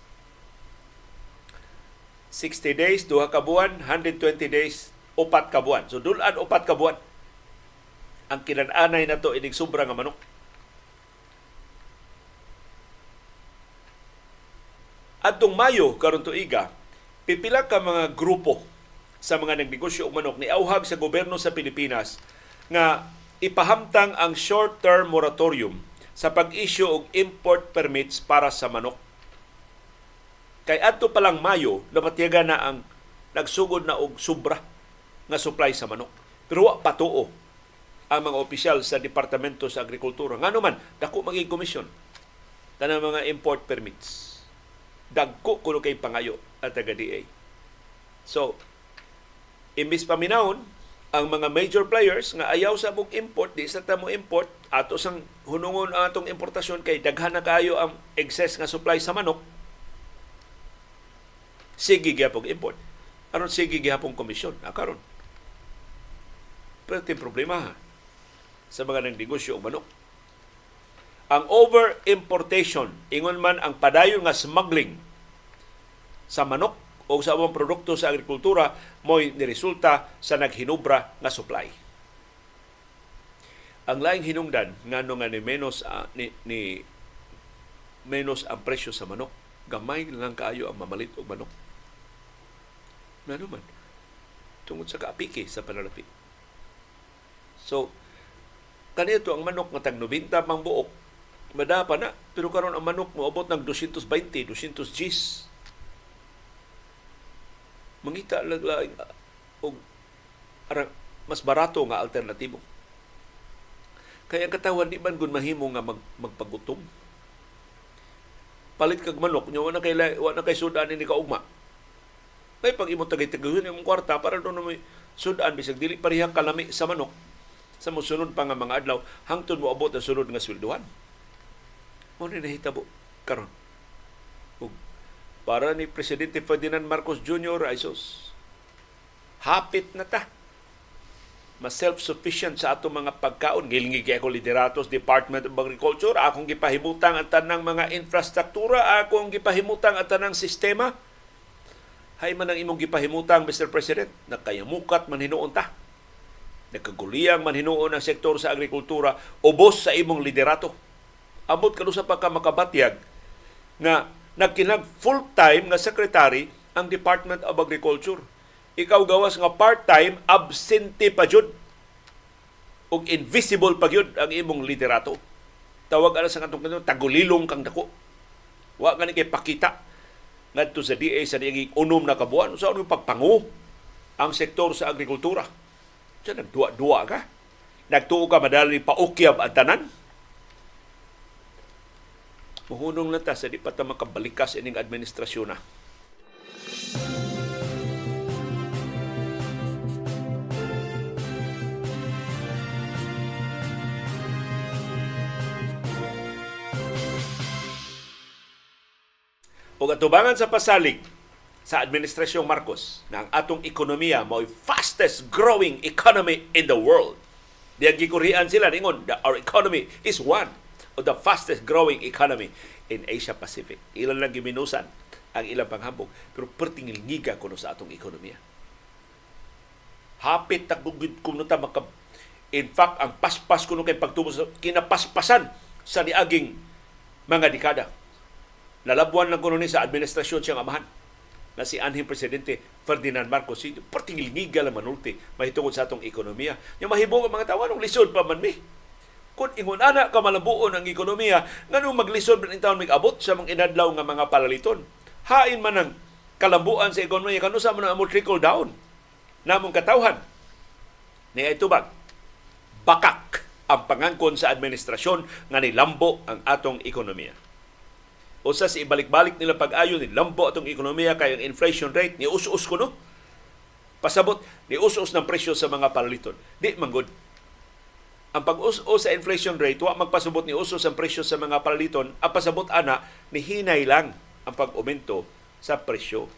60 days, duha ka buwan, 120 days, upat ka buwan. So dulan upat ka buwan. Ang kinananay na to inig sobra nga manok. Adtong Mayo karon tuiga, pipila ka mga grupo sa mga nagnegosyo og manok ni auhag sa gobyerno sa Pilipinas nga ipahamtang ang short-term moratorium sa pag-issue og import permits para sa manok Kay adto pa lang Mayo, napatiyaga na ang nagsugod na og sobra nga supply sa manok. Pero wa patuo ang mga opisyal sa Departamento sa Agrikultura. Nga naman, dako maging komisyon kanang mga import permits. Dagko kuno kay pangayo at taga DA. So, imbis paminahon ang mga major players nga ayaw sa mong import, di sa tamo import, ato sang hunungon atong importasyon kay daghan na kayo ang excess nga supply sa manok, sige gyapon import. Aron sige gyapon komisyon. Akaron. Pero problema ha, sa mga nang negosyo o manok. Ang over-importation, ingon man ang padayon nga smuggling sa manok o sa mga produkto sa agrikultura mo'y niresulta sa naghinubra nga supply. Ang laing hinungdan nga nga ni menos uh, ni, ni menos ang presyo sa manok, gamay lang kaayo ang mamalit og manok. Nga naman, tungod sa kaapiki sa panalapi. So, kanito ang manok nga tag 90 pang buok madapa na. Pero karon ang manok mo abot ng 220, 200 Gs. Mangita lang lang og mas barato nga alternatibo. Kaya ang katawan di man gun mahimo nga mag, magpagutom. Palit kag manok, nyo wala kay wala kay sudan ni kaugma. May pag imo tagay tagayon imong kwarta para doon may sudan bisag dili parehang kalami sa manok sa mosunod pa nga mga adlaw hangtod mo abot ang sunod nga sweldohan. Mo ni nahitabo karon. Ug para ni Presidente Ferdinand Marcos Jr. Aisos. Hapit na ta. Mas self-sufficient sa ato mga pagkaon. Gilingi kay ako lideratos Department of Agriculture. Akong gipahimutang ang tanang mga infrastruktura. Akong gipahimutang ang tanang sistema. Hay man ang imong gipahimutang, Mr. President. Nakayamukat man hinuon ta. Nagkaguliyang man hinuon ang sektor sa agrikultura. Ubos sa imong liderato ambot kanu sa pagka makabatyag nga nagkinag full-time nga secretary ang Department of Agriculture. Ikaw gawas nga part-time, absente pa jud ug invisible pa gyud ang imong liderato. Tawag ana sa katong kanto tagulilong kang dako. Wa gani kay pakita ngadto sa DA sa diaging unom na kabuan sa ano pagpangu ang sektor sa agrikultura. Diyan nagduwa-duwa ka. Nagtuo ka madali paukyab ang tanan Muhunong na ta sa di pa ta makabalikas ining administrasyon na. O atubangan sa pasalig sa Administrasyong Marcos na ang atong ekonomiya mo fastest growing economy in the world. Diyan gikurian sila ningon, our economy is one o the fastest growing economy in Asia Pacific. Ilan lang giminusan ang ilang panghambog pero pertingil ngiga kuno sa atong ekonomiya. Hapit tagbugid kuno ta maka in fact ang paspas kuno kay pagtubo sa kinapaspasan sa niaging mga dekada. Nalabuan lang kuno ni sa administrasyon siyang amahan na si anhing presidente Ferdinand Marcos Sr. Pertingil ngiga lang manulti mahitungod sa atong ekonomiya. Yung mahibong ang mga tawa, lisod pa man mi kung ingon ana ka malabuon ang ekonomiya nganong maglisod man taon mig-abot sa mga inadlaw nga mga palaliton hain man ang kalambuan sa ekonomiya kanu sa man mo trickle down namong katawhan ni itubag bakak ang pangangkon sa administrasyon nga nilambo ang atong ekonomiya usa sa ibalik-balik nila pag-ayo ni lambo atong ekonomiya kay ang inflation rate ni us-us kuno pasabot ni us-us ng presyo sa mga palaliton di manggod ang pag-uso sa inflation rate, wa magpasabot ni uso sa presyo sa mga palaliton, ang pasabot ana ni hinay lang ang pag-umento sa presyo.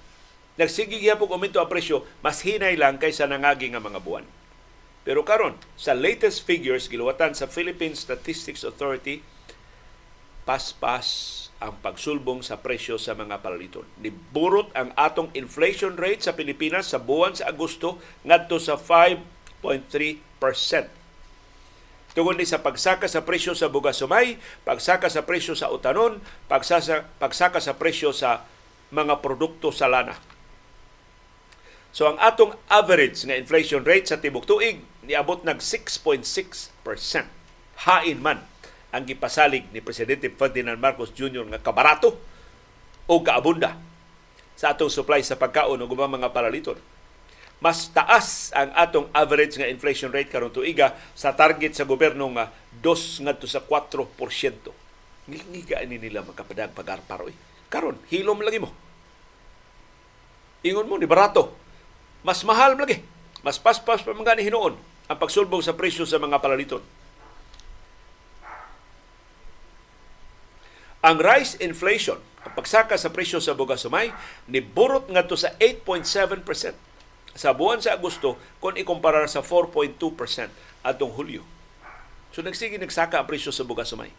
Nagsige gyapon umento ang presyo, mas hinay lang kaysa nangagi nga mga buwan. Pero karon sa latest figures giluwatan sa Philippine Statistics Authority, paspas ang pagsulbong sa presyo sa mga palaliton. Niburot ang atong inflation rate sa Pilipinas sa buwan sa Agosto ngadto sa 5.3% tungod ni sa pagsaka sa presyo sa bugas sumay, pagsaka sa presyo sa utanon, pagsasa, pagsaka sa presyo sa mga produkto sa lana. So ang atong average nga inflation rate sa tibok tuig niabot nag 6.6%. Hain man ang gipasalig ni Presidente Ferdinand Marcos Jr. nga kabarato o kaabunda sa atong supply sa pagkaon o mga paraliton mas taas ang atong average nga inflation rate karon tuiga sa target sa gobyerno nga 2 ngadto sa 4%. Ngiga ini nila makapadag pagarpar oy. Karon hilom lagi mo. Ingon mo ni barato. Mas mahal lagi Mas paspas pa mga ni ang pagsulbong sa presyo sa mga palaliton. Ang rice inflation, ang pagsaka sa presyo sa bugas sumay, niburot ngadto sa 8.7% sa buwan sa Agosto kung ikumpara sa 4.2% atong Hulyo. So nagsige nagsaka ang presyo sa bugas sumay.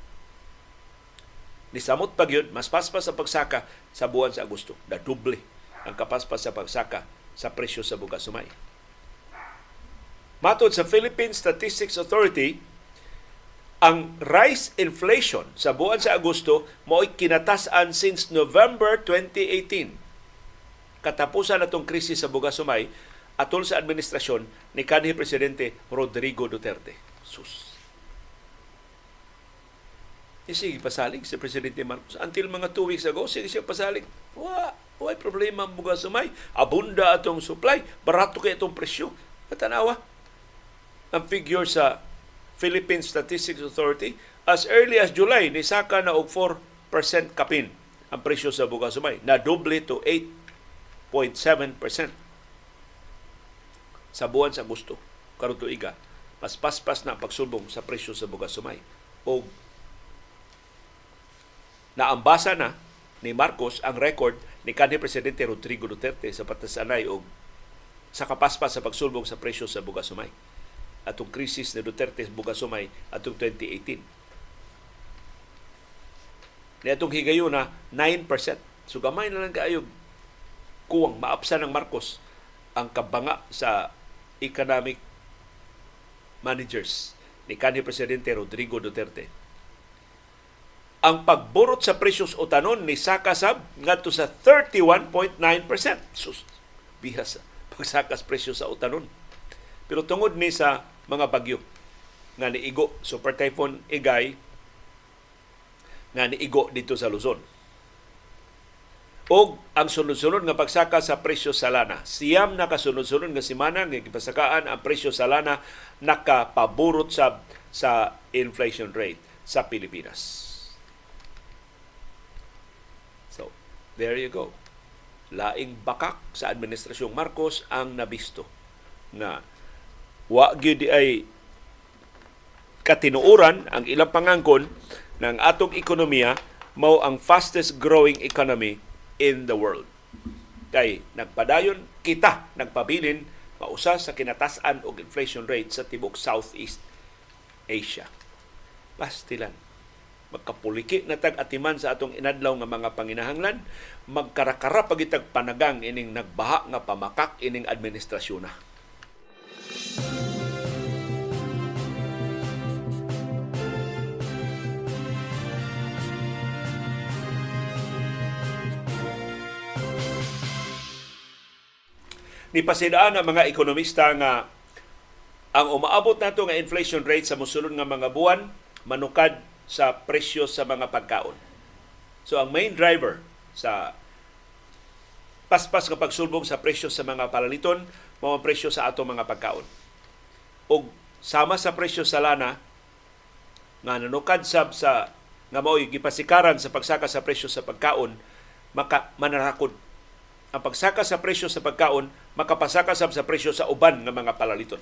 Nisamot pag yun, mas paspas sa pagsaka sa buwan sa Agosto. Na doble ang kapaspas sa pagsaka sa presyo sa bugas sumay. Matod sa Philippine Statistics Authority, ang rice inflation sa buwan sa Agosto mo'y kinatasan since November 2018. Katapusan na itong krisis sa bugas sumay atol sa administrasyon ni kanhi Presidente Rodrigo Duterte. Sus. E sige, pasalig si Presidente Marcos. Until mga two weeks ago, sige siya pasalig. Wa, why problema ang bugas sumay. Abunda atong supply. Barato kay itong presyo. Katanawa. Ang figure sa Philippine Statistics Authority, as early as July, nisaka na og 4% kapin ang presyo sa bugas sumay. Na doble to 8.7% sa buwan sa Agosto. Karon tuiga, mas paspas na ang pagsulbong sa presyo sa bugas sumay. O naambasa na ni Marcos ang record ni kanhi Presidente Rodrigo Duterte sa patasanay o sa kapaspas sa pagsulbong sa presyo sa bugas sumay atong krisis ni Duterte Bugasumay atong 2018. Ni atong higayon na 9%. So gamay na lang kaayog kuwang maapsa ng Marcos ang kabanga sa economic managers ni kanhi Presidente Rodrigo Duterte. Ang pagburot sa presyos utanon ni Sakasab ngadto sa 31.9%. Sus, bihas pagsakas presyo sa utanon. Pero tungod ni sa mga bagyo nga niigo super typhoon Igay nga niigo dito sa Luzon. O ang sunod-sunod nga pagsaka sa presyo sa lana. Siyam na kasunod-sunod nga semana nga gipasakaan ang presyo sa lana nakapaburot sa sa inflation rate sa Pilipinas. So, there you go. Laing bakak sa administrasyong Marcos ang nabisto na wa gyud ay katinuoran ang ilang pangangkon ng atong ekonomiya mao ang fastest growing economy in the world. Kay nagpadayon kita nagpabilin pausa sa kinatasan og inflation rate sa tibok Southeast Asia. Pastilan. Magkapuliki na tag atiman sa atong inadlaw nga mga panginahanglan, magkarakara pagitag panagang ining nagbaha nga pamakak ining administrasyon na. Ni pasidaan ang mga ekonomista nga ang umaabot nato nga inflation rate sa mosulod nga mga buwan manukad sa presyo sa mga pagkaon. So ang main driver sa paspas nga pagsulbong sa presyo sa mga palaliton mao presyo sa ato mga pagkaon. Og sama sa presyo sa lana nga nanukad sab sa nga mao'y gipasikaran sa pagsaka sa presyo sa pagkaon maka manarakod ang pagsaka sa presyo sa pagkaon makapasaka sab sa presyo sa uban nga mga palaliton.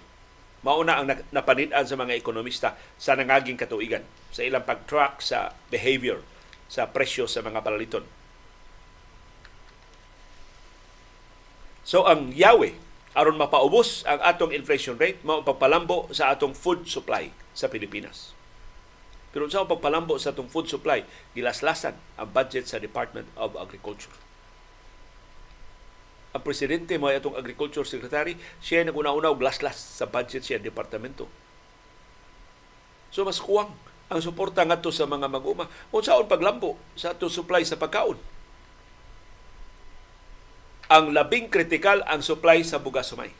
Mauna ang napanid-an sa mga ekonomista sa nangaging katuigan sa ilang pag-track sa behavior sa presyo sa mga palaliton. So ang yawe aron mapaubos ang atong inflation rate mao pagpalambo sa atong food supply sa Pilipinas. Pero sa pagpalambo sa atong food supply, gilaslasan ang budget sa Department of Agriculture ang presidente mo atong agriculture secretary, siya naguna-una og laslas sa budget siya departamento. So mas kuwang ang suporta ngadto sa mga mag-uma. Unsaon paglambo sa ato supply sa pagkaon? Ang labing kritikal ang supply sa bugas sumay.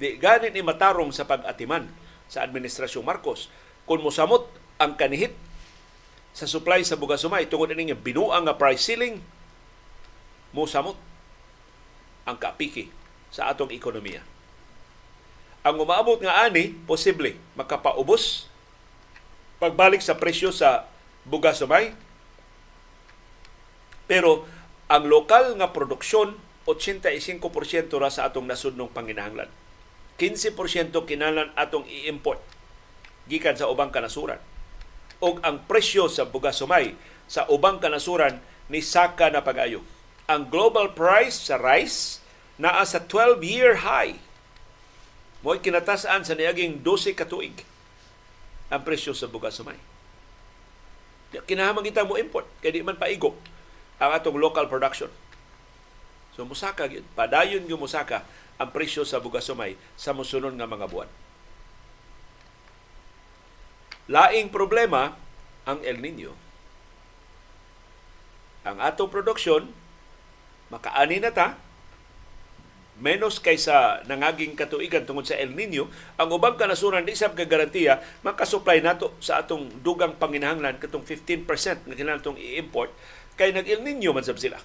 Di ganit ni matarong sa pag-atiman sa administrasyong Marcos kung mosamot ang kanihit sa supply sa bugas sumay tungod ini binuang nga price ceiling mo samot ang kapiki sa atong ekonomiya. Ang umaabot nga ani, posible makapaubos pagbalik sa presyo sa bugas sumay. Pero ang lokal nga produksyon 85% ra sa atong nasudnong panginahanglan. 15% kinalan atong i-import gikan sa ubang kanasuran. O ang presyo sa bugas sumay sa ubang kanasuran ni saka na pag-ayo. Ang global price sa rice naa sa 12-year high. Mo'y kinatasaan sa niaging 12 katuig ang presyo sa bugas sumay. Kinahamang kita mo import kay di man paigo ang atong local production. So musaka gyud, padayon gyud musaka ang presyo sa bugas sumay sa mosunod nga mga buwan. Laing problema ang El Nino. Ang atong produksyon makaani na ta menos kaysa nangaging katuigan tungod sa El Nino, ang ubang kanasuran di sab garantiya makasupply nato sa atong dugang panginahanglan katong 15% nga kinahanglan i-import kay nag El Nino man sab sila.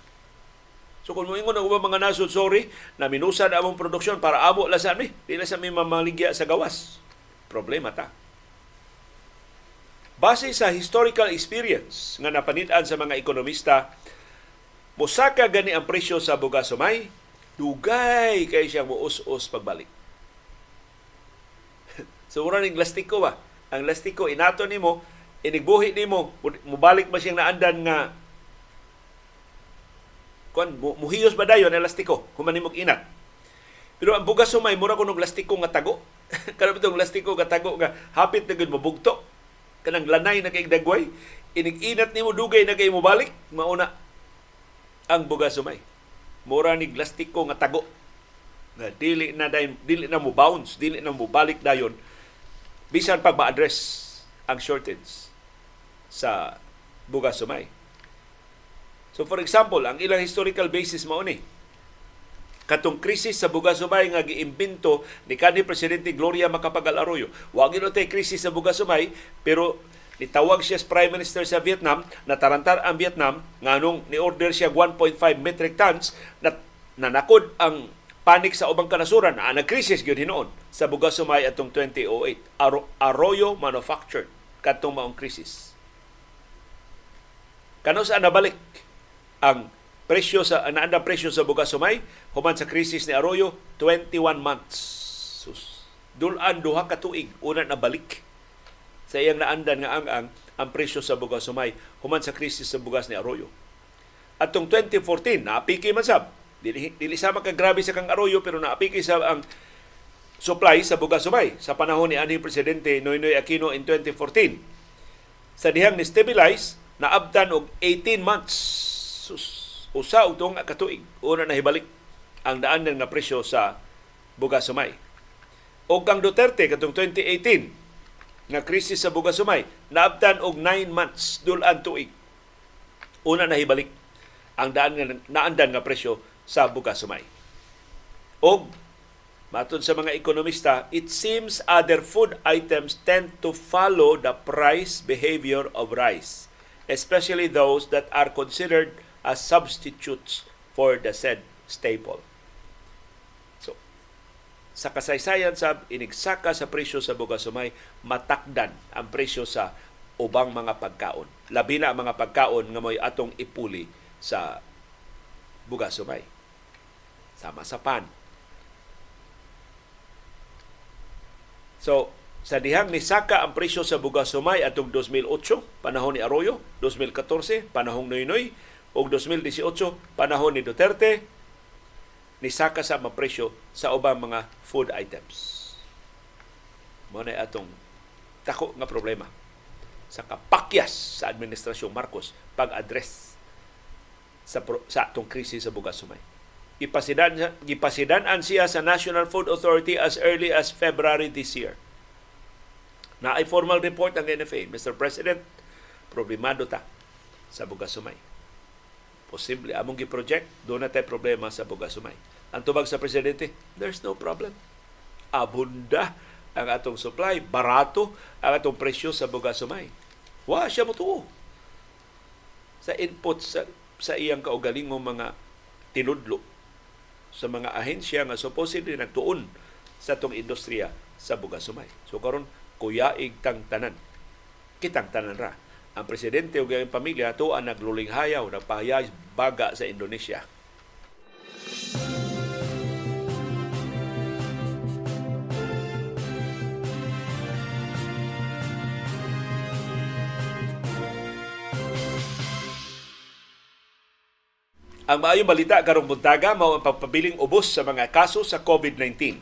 So kung moingon ang mga nasod, sorry, na minusan among produksyon para amo la sa mi, dili sa mi mamaligya sa gawas. Problema ta. Base sa historical experience nga napanitan sa mga ekonomista, musaka gani ang presyo sa bugas sumay, dugay kay siyang muus-us pagbalik. *laughs* so mura ning lastiko ba? Ang lastiko inato nimo, inigbuhi nimo, mubalik ba siyang naandan nga kuan muhiyos ba dayon elastiko? Human nimog inat. Pero ang bugas sumay mura kunog lastiko nga tago. *laughs* Kada bitong lastiko nga tago nga hapit na gud mabugto kanang lanay na kay dagway inig-inat nimo dugay na kay mo balik mauna ang bugas sumay. Mura ni lastiko nga tago. Nga dili na dayon dili na mo bounce dili na mo balik dayon. Bisan pag ma-address ang shortage sa bugas sumay So for example, ang ilang historical basis mao ni katong krisis sa bugas sumay nga giimbento ni kanhi presidente Gloria Macapagal Arroyo. Wa gyud tay krisis sa bugas sumay pero nitawag siya as Prime Minister sa Vietnam, natarantar ang Vietnam nganong ni-order siya 1.5 metric tons na nanakod ang panik sa ubang kanasuran na nagkrisis gyud hinoon sa bugas sumay atong 2008. Arroyo manufactured katong maong krisis. Kano sa nabalik ang presyo sa naanda presyo sa bugas sumay human sa krisis ni Arroyo 21 months. Sus. Dulan duha ka tuig una na balik sa iyang naandan nga ang ang ang presyo sa bugas sumay human sa krisis sa bugas ni Arroyo. Atong 2014 naapiki man sab dili, dili sama ka grabe sa kang Arroyo pero naapiki sa ang supply sa bugas sumay sa panahon ni anhing presidente Noynoy Aquino in 2014. Sa dihang ni stabilize naabtan og 18 months sus usa utong katuig una na hibalik ang daan nga presyo sa bugas sumay. O kang Duterte katong 2018 nga krisis sa bugas sumay naabtan og 9 months dulan tuig. Una na hibalik ang daan nga naandan nga presyo sa bugas sumay. Og Matod sa mga ekonomista, it seems other food items tend to follow the price behavior of rice, especially those that are considered as substitutes for the said staple. So, sa kasaysayan sa inigsaka sa presyo sa bugas sumay, matakdan ang presyo sa ubang mga pagkaon. Labi na ang mga pagkaon nga may atong ipuli sa bugas sumay. Sama sa pan. So, sa dihang ni Saka ang presyo sa bugas sumay atong 2008, panahon ni Arroyo, 2014, panahong Noynoy, og 2018 panahon ni Duterte ni saka sa mapresyo sa ubang mga food items. Mo na atong tako nga problema sa kapakyas sa administrasyon Marcos pag-address sa sa atong krisis sa bugas sumay. Ipasidan gipasidan siya sa National Food Authority as early as February this year. Na ay formal report ang NFA, Mr. President, problemado ta sa bugas sumay posible among gi-project, doon na tayo problema sa bugas sumay. Ang tubag sa presidente, there's no problem. Abunda ang atong supply, barato ang atong presyo sa bugas sumay. Wa siya mo tuo. Sa input sa, sa iyang kaugalingong mga tinudlo sa mga ahensya nga supposedly nagtuon sa tong industriya sa bugas sumay. So karon kuyaig tang tanan. Kitang tanan ra ang presidente ug ang pamilya ato ang nagluling hayaw nagpahayag baga sa Indonesia. Ang maayong balita karong buntaga mao ang pagpabiling ubos sa mga kaso sa COVID-19.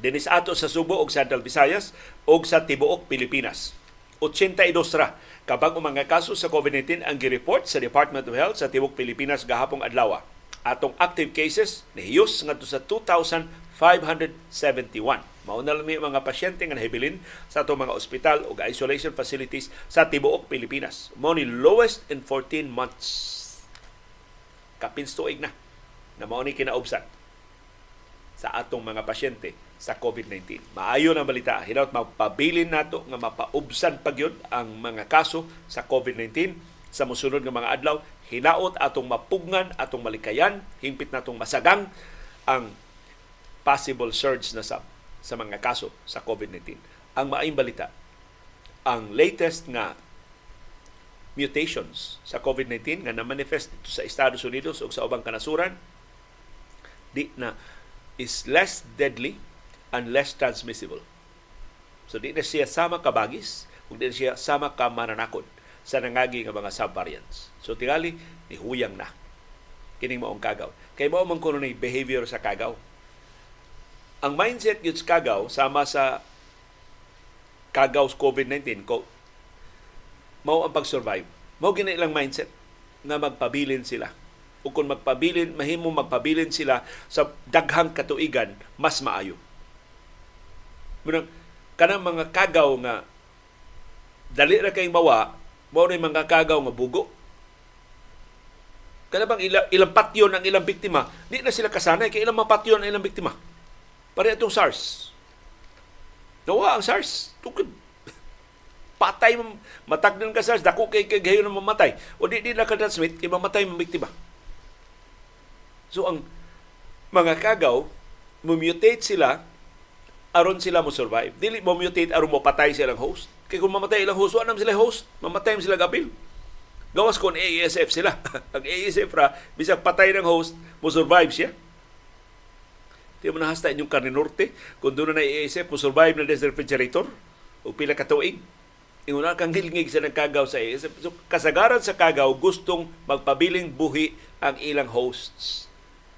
Dinis ato sa Subo ug Central Visayas ug sa tibuok Pilipinas. 82 ra kabag mga kaso sa COVID-19 ang gireport sa Department of Health sa tibuok Pilipinas gahapong adlaw. Atong active cases nahiyos ngadto sa 2,571. Mao na lang mga pasyente nga nahibilin sa atong mga ospital ug isolation facilities sa tibuok Pilipinas. Mao ni lowest in 14 months kapinstuig na na mao ni kinaubsan sa atong mga pasyente sa COVID-19. Maayo na balita, hinaut magpabilin nato nga mapaubsan pagyud ang mga kaso sa COVID-19 sa mosunod nga mga adlaw. Hinaot atong mapugngan, atong malikayan, hingpit natong masagang ang possible surge na sa sa mga kaso sa COVID-19. Ang maayong balita, ang latest nga mutations sa COVID-19 nga na-manifest sa Estados Unidos o sa ubang kanasuran di na is less deadly and less transmissible. So di na siya sama kabagis, ug di na siya sama ka mananakod sa nangagi nga mga subvariants. So tingali ni huyang na kining maong kagaw. Kay mao man kuno ni behavior sa kagaw. Ang mindset gyud sa kagaw sama sa kagaw sa COVID-19 ko mao ang pag-survive. Mao gina ilang mindset na magpabilin sila. O kung magpabilin, mahimo magpabilin sila sa daghang katuigan, mas maayo. Munang kanang mga kagaw nga dali ra kay mawa, mao na mga kagaw nga bugo. Kana bang ilang, ilang patyon ang ilang biktima, di na sila kasanay kay ilang mapatyon ang ilang biktima. Pare itong SARS. Nawa ang SARS. Tukod *laughs* patay matagdan ka sa dako kay kay gayon mamatay o di di na transmit kay mamatay ang biktima so ang mga kagaw mutate sila aron sila mo survive. Dili mo mutate aron mo patay silang host. Kay kung mamatay ilang host wa sila host. Mamatay sila gapil gawas kon ASF sila. *laughs* Ang ASF ra bisag patay ng host mo survive siya. Di mo nahasta inyong karne norte. Kung doon na ASF mo survive na des refrigerator. O pila ka tuig. Inguna kang hilngig sa nagkagaw sa iya. So, kasagaran sa kagaw, gustong magpabiling buhi ang ilang hosts.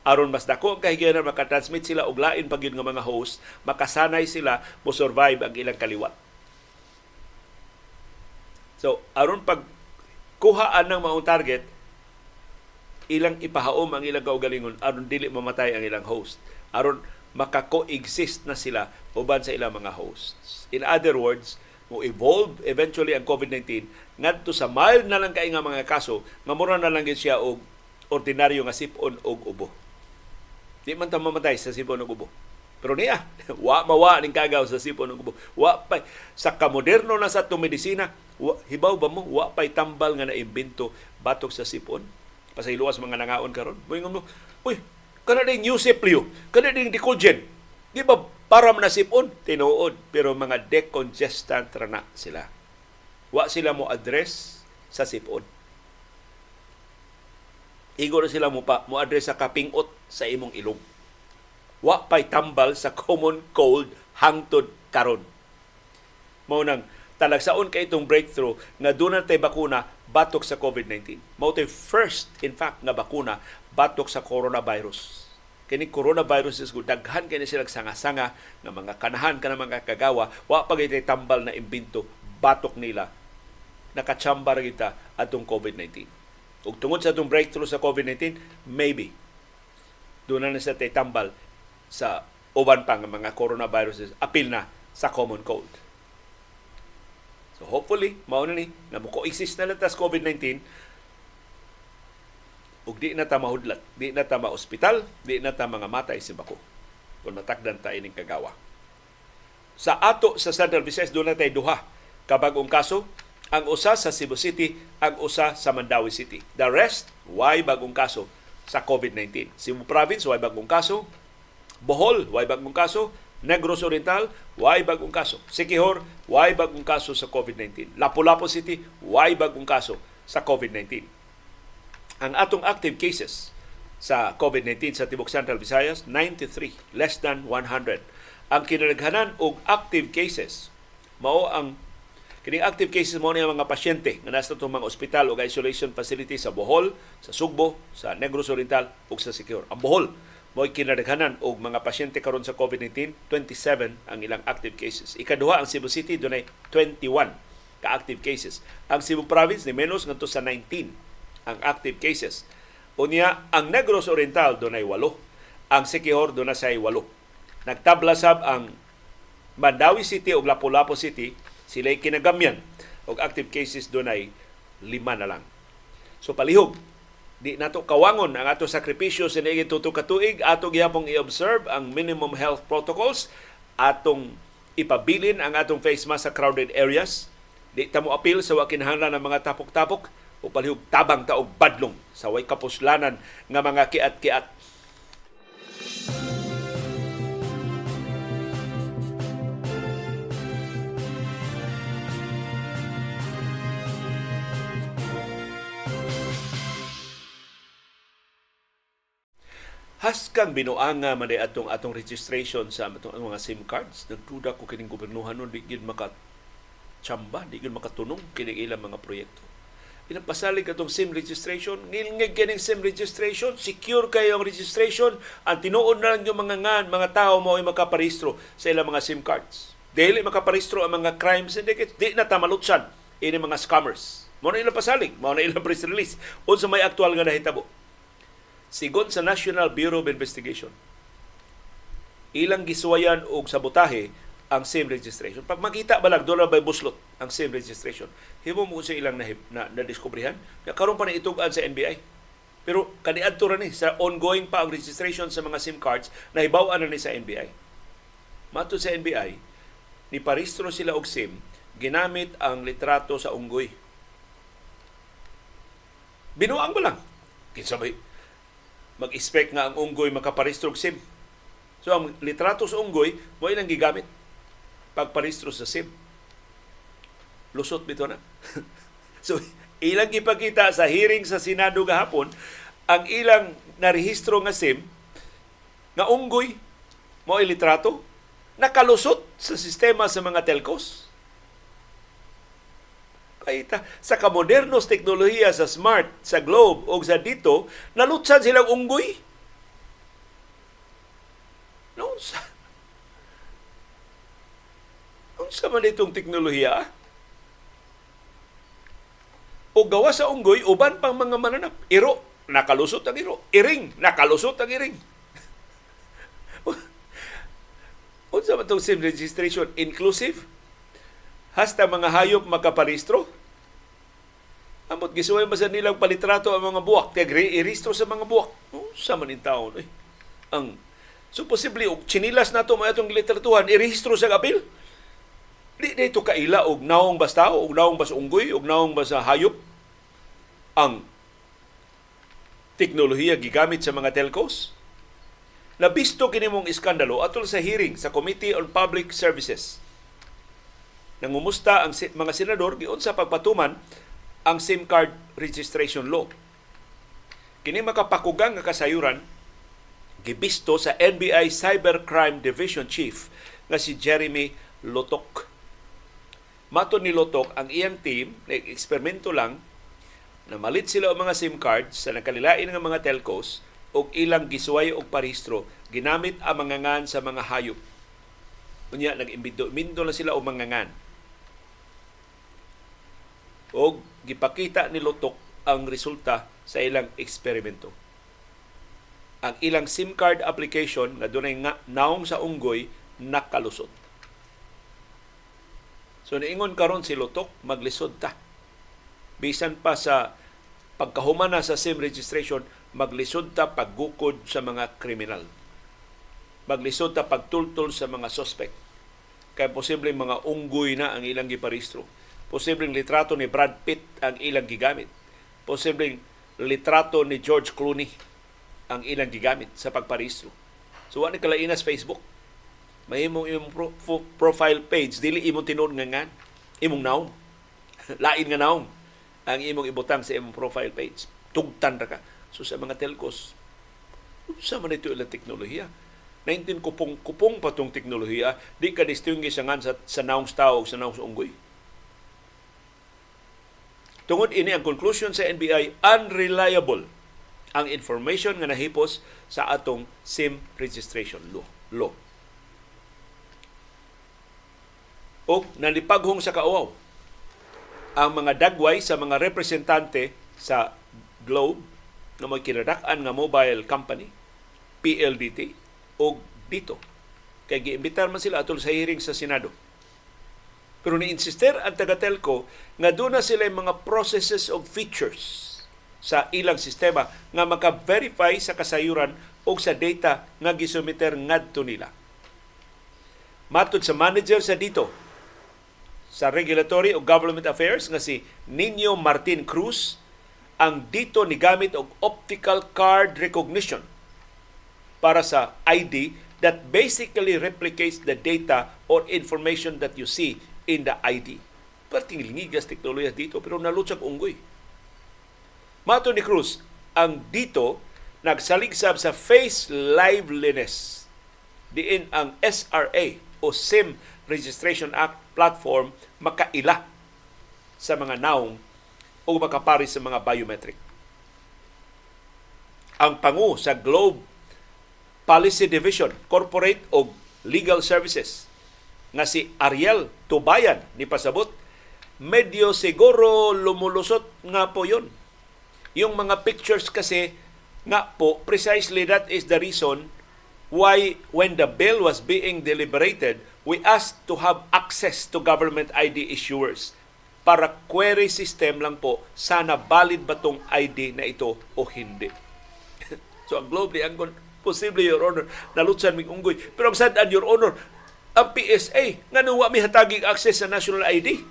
Aron mas dako ang kahigayonan makatransmit sila og lain pag nga mga host, makasanay sila mo survive ang ilang kaliwat. So, aron pag kuhaan ng maong target, ilang ipahaom ang ilang kaugalingon aron dili mamatay ang ilang host. Aron maka-coexist na sila uban sa ilang mga hosts. In other words, mo evolve eventually ang COVID-19 ngadto sa mild na lang kay nga mga kaso nga na lang siya og ordinaryo nga sipon og ubo. Di man ta mamatay sa sipon og ubo. Pero niya, *laughs* wa mawa ning kagaw sa sipon og ubo. Wa pa sa kamoderno na sa itong medisina, wa, hibaw ba mo wa pay tambal nga naimbento batok sa sipon. Pasayluwas mga nangaon karon. Moingon mo, uy, kana ding new siplio, kana ding dicogen. Di ba para na sipon, tinuod. Pero mga decongestant na sila. Wa sila mo address sa sipon. Na sila mo pa mo address sa kapingot sa imong ilong. Wa pay tambal sa common cold hangtod karon. Mao nang talagsaon kay itong breakthrough nga doon tay bakuna batok sa COVID-19. Mao first in fact nga bakuna batok sa coronavirus kini coronavirus is daghan kini sila sanga-sanga nga mga kanahan ka mga kagawa wa pa tambal na imbento batok nila nakachambar kita atong COVID-19 ug tungod sa atong breakthrough sa COVID-19 maybe doon na sa tambal sa uban pa nga mga coronaviruses apil na sa common cold. So hopefully mao na ni na mo coexist na lang tas COVID-19 ug di na ta mahudlat, di na ta ma-ospital, di na ta mga matay si bako kung matakdan ta ining kagawa. Sa ato sa Central Visayas doon na tayo duha kabagong kaso, ang usa sa Cebu City, ang usa sa Mandawi City. The rest, why bagong kaso sa COVID-19. Cebu Province, why bagong kaso. Bohol, why bagong kaso. Negros Oriental, why bagong kaso. Sikihor, why bagong kaso sa COVID-19. Lapu-Lapu City, why bagong kaso sa COVID-19 ang atong active cases sa COVID-19 sa Tibok Central Visayas, 93, less than 100. Ang kinalaghanan og active cases mao ang Kining active cases mo ni mga pasyente nga nasa itong mga ospital o isolation facility sa Bohol, sa Sugbo, sa Negros Oriental ug sa Siquijor. Ang Bohol mo kinadaghanan og mga pasyente karon sa COVID-19, 27 ang ilang active cases. Ikaduha ang Cebu City dunay 21 ka active cases. Ang Cebu Province ni menos ngadto sa 19 ang active cases. Unya ang Negros Oriental dunay 8. Ang Siquijor dunay say 8. Nagtabla sab ang Mandawi City ug Lapu-Lapu City sila kinagamyan. Og active cases dunay lima na lang. So palihog. Di nato kawangon ang ato sakripisyo sa niigi tuto ka tuig ato gihapong i-observe ang minimum health protocols. Atong ipabilin ang atong face mask sa crowded areas. Di ta mo apil sa wakinahanglan ng mga tapok-tapok. O palihog tabang taog badlong sa way kapuslanan nga mga kiat-kiat haskang binuanga man atong atong registration sa atong mga SIM cards. Nagduda ko kining gobernohan nun di gid maka chamba di gid makatunong kini ilang mga proyekto. Pinapasalig atong SIM registration ngilngig kining SIM registration secure kayo ang registration ang tinuod na lang yung mga ngan mga tao mo ay makaparehistro sa ilang mga SIM cards. Dili makaparehistro ang mga crime syndicates di na tamalutsan ini mga scammers. Mo na ilang pasalig mo na ilang *laughs* press release. Unsa may aktual nga nahitabo Sigon sa National Bureau of Investigation, ilang gisuwayan og sabotahe ang SIM registration. Pag makita ba lang, doon by buslot ang SIM registration. Himo mo sa ilang na, na, na diskubrihan. Karon pa na itugan sa NBI. Pero kaniadto ra ni sa ongoing pa ang registration sa mga SIM cards na hibaw na ni sa NBI. Mato sa NBI, ni paristro sila og SIM ginamit ang litrato sa unggoy. Binuang ba lang? Kinsabay, mag-expect nga ang unggoy makaparehistro SIM. So ang litrato sa unggoy mo ilang gigamit pagparehistro sa SIM. Lusot bito na. *laughs* so ilang gipakita sa hearing sa Senado gahapon ang ilang narehistro nga SIM nga unggoy mo litrato nakalusot sa sistema sa mga telcos. Kaita, sa kamodernos teknolohiya sa smart, sa globe o sa dito, nalutsan silang unggoy. Noon sa man itong teknolohiya? O gawa sa unggoy, uban pang mga mananap. Iro, nakalusot ang iro. Iring, nakalusot ang iring. *laughs* Unsa man itong SIM registration? Inclusive? hasta mga hayop makaparehistro. Amot gisuway ba sa nilang palitrato ang mga buwak, tiyag i-rehistro sa mga buwak. No, sa man in taon eh. Ang so posible og chinilas nato mo atong literatuhan i-rehistro sa apil. Di dito kaila og naong basta og naong bas unggoy og naong basta hayop ang teknolohiya gigamit sa mga telcos. Nabisto kini mong iskandalo atol sa hearing sa Committee on Public Services nangumusta ang mga senador giun sa pagpatuman ang SIM card registration law. Kini makapakugang nga kasayuran gibisto sa NBI Cybercrime Division Chief nga si Jeremy Lotok. Mato ni Lotok ang iyang team na eksperimento lang na malit sila og mga SIM cards sa nakalilain nga mga telcos og ilang gisuway og parehistro ginamit ang mga ngan sa mga hayop. Unya nag-imbido mindo na sila og mga ngan o gipakita ni Lotok ang resulta sa ilang eksperimento. Ang ilang SIM card application nga dunay nga naong sa unggoy nakalusot. So niingon karon si Lotok maglisod ta. Bisan pa sa pagkahuman na sa SIM registration, maglisod ta paggukod sa mga kriminal. Maglisod ta pagtultol sa mga suspect. Kaya posibleng mga unggoy na ang ilang giparistro Posibleng litrato ni Brad Pitt ang ilang gigamit. Posibleng litrato ni George Clooney ang ilang gigamit sa pagparehistro. So, wala kalainas Facebook. May imong imong pro, pro, profile page, dili imong tinuod nga nga, imong naong. *laughs* Lain nga naong ang imong ibutang sa imong profile page. Tugtan ra ka. So, sa mga telcos, sa man ito ilang teknolohiya. 19 kupong-kupong pa tong teknolohiya, di ka distinguish sa, sa, sa naong tao sa naong unggoy Tungod ini ang conclusion sa NBI, unreliable ang information nga nahipos sa atong SIM registration law. law. O nalipaghong sa kauaw ang mga dagway sa mga representante sa Globe na may kinadak-an nga mobile company, PLDT, o dito. Kaya giimbitar man sila atol sa hearing sa Senado pero ni-insister ang taga-telco nga doon na sila mga processes of features sa ilang sistema nga maka-verify sa kasayuran o sa data nga gisumiter ngadto nila. Matod sa manager sa dito sa Regulatory o Government Affairs nga si Nino Martin Cruz, ang dito ni gamit og optical card recognition para sa ID that basically replicates the data or information that you see in the ID. Perting lingigas teknolohiya dito pero nalutsag unggoy. Mato ni Cruz, ang dito nagsaligsab sa face liveliness diin ang SRA o SIM Registration Act platform makaila sa mga naong o makapari sa mga biometric. Ang pangu sa Globe Policy Division, Corporate o Legal Services nga si Ariel Tubayan ni pasabot medyo siguro lumulusot nga po yun. Yung mga pictures kasi nga po, precisely that is the reason why when the bill was being deliberated, we asked to have access to government ID issuers para query system lang po sana valid ba tong ID na ito o hindi. *laughs* so ang Globe ni Angkon, posible, Your Honor, nalutsan mig unggoy. Pero ang sad Your Honor, ang PSA nga nung mi hatagig access sa national ID.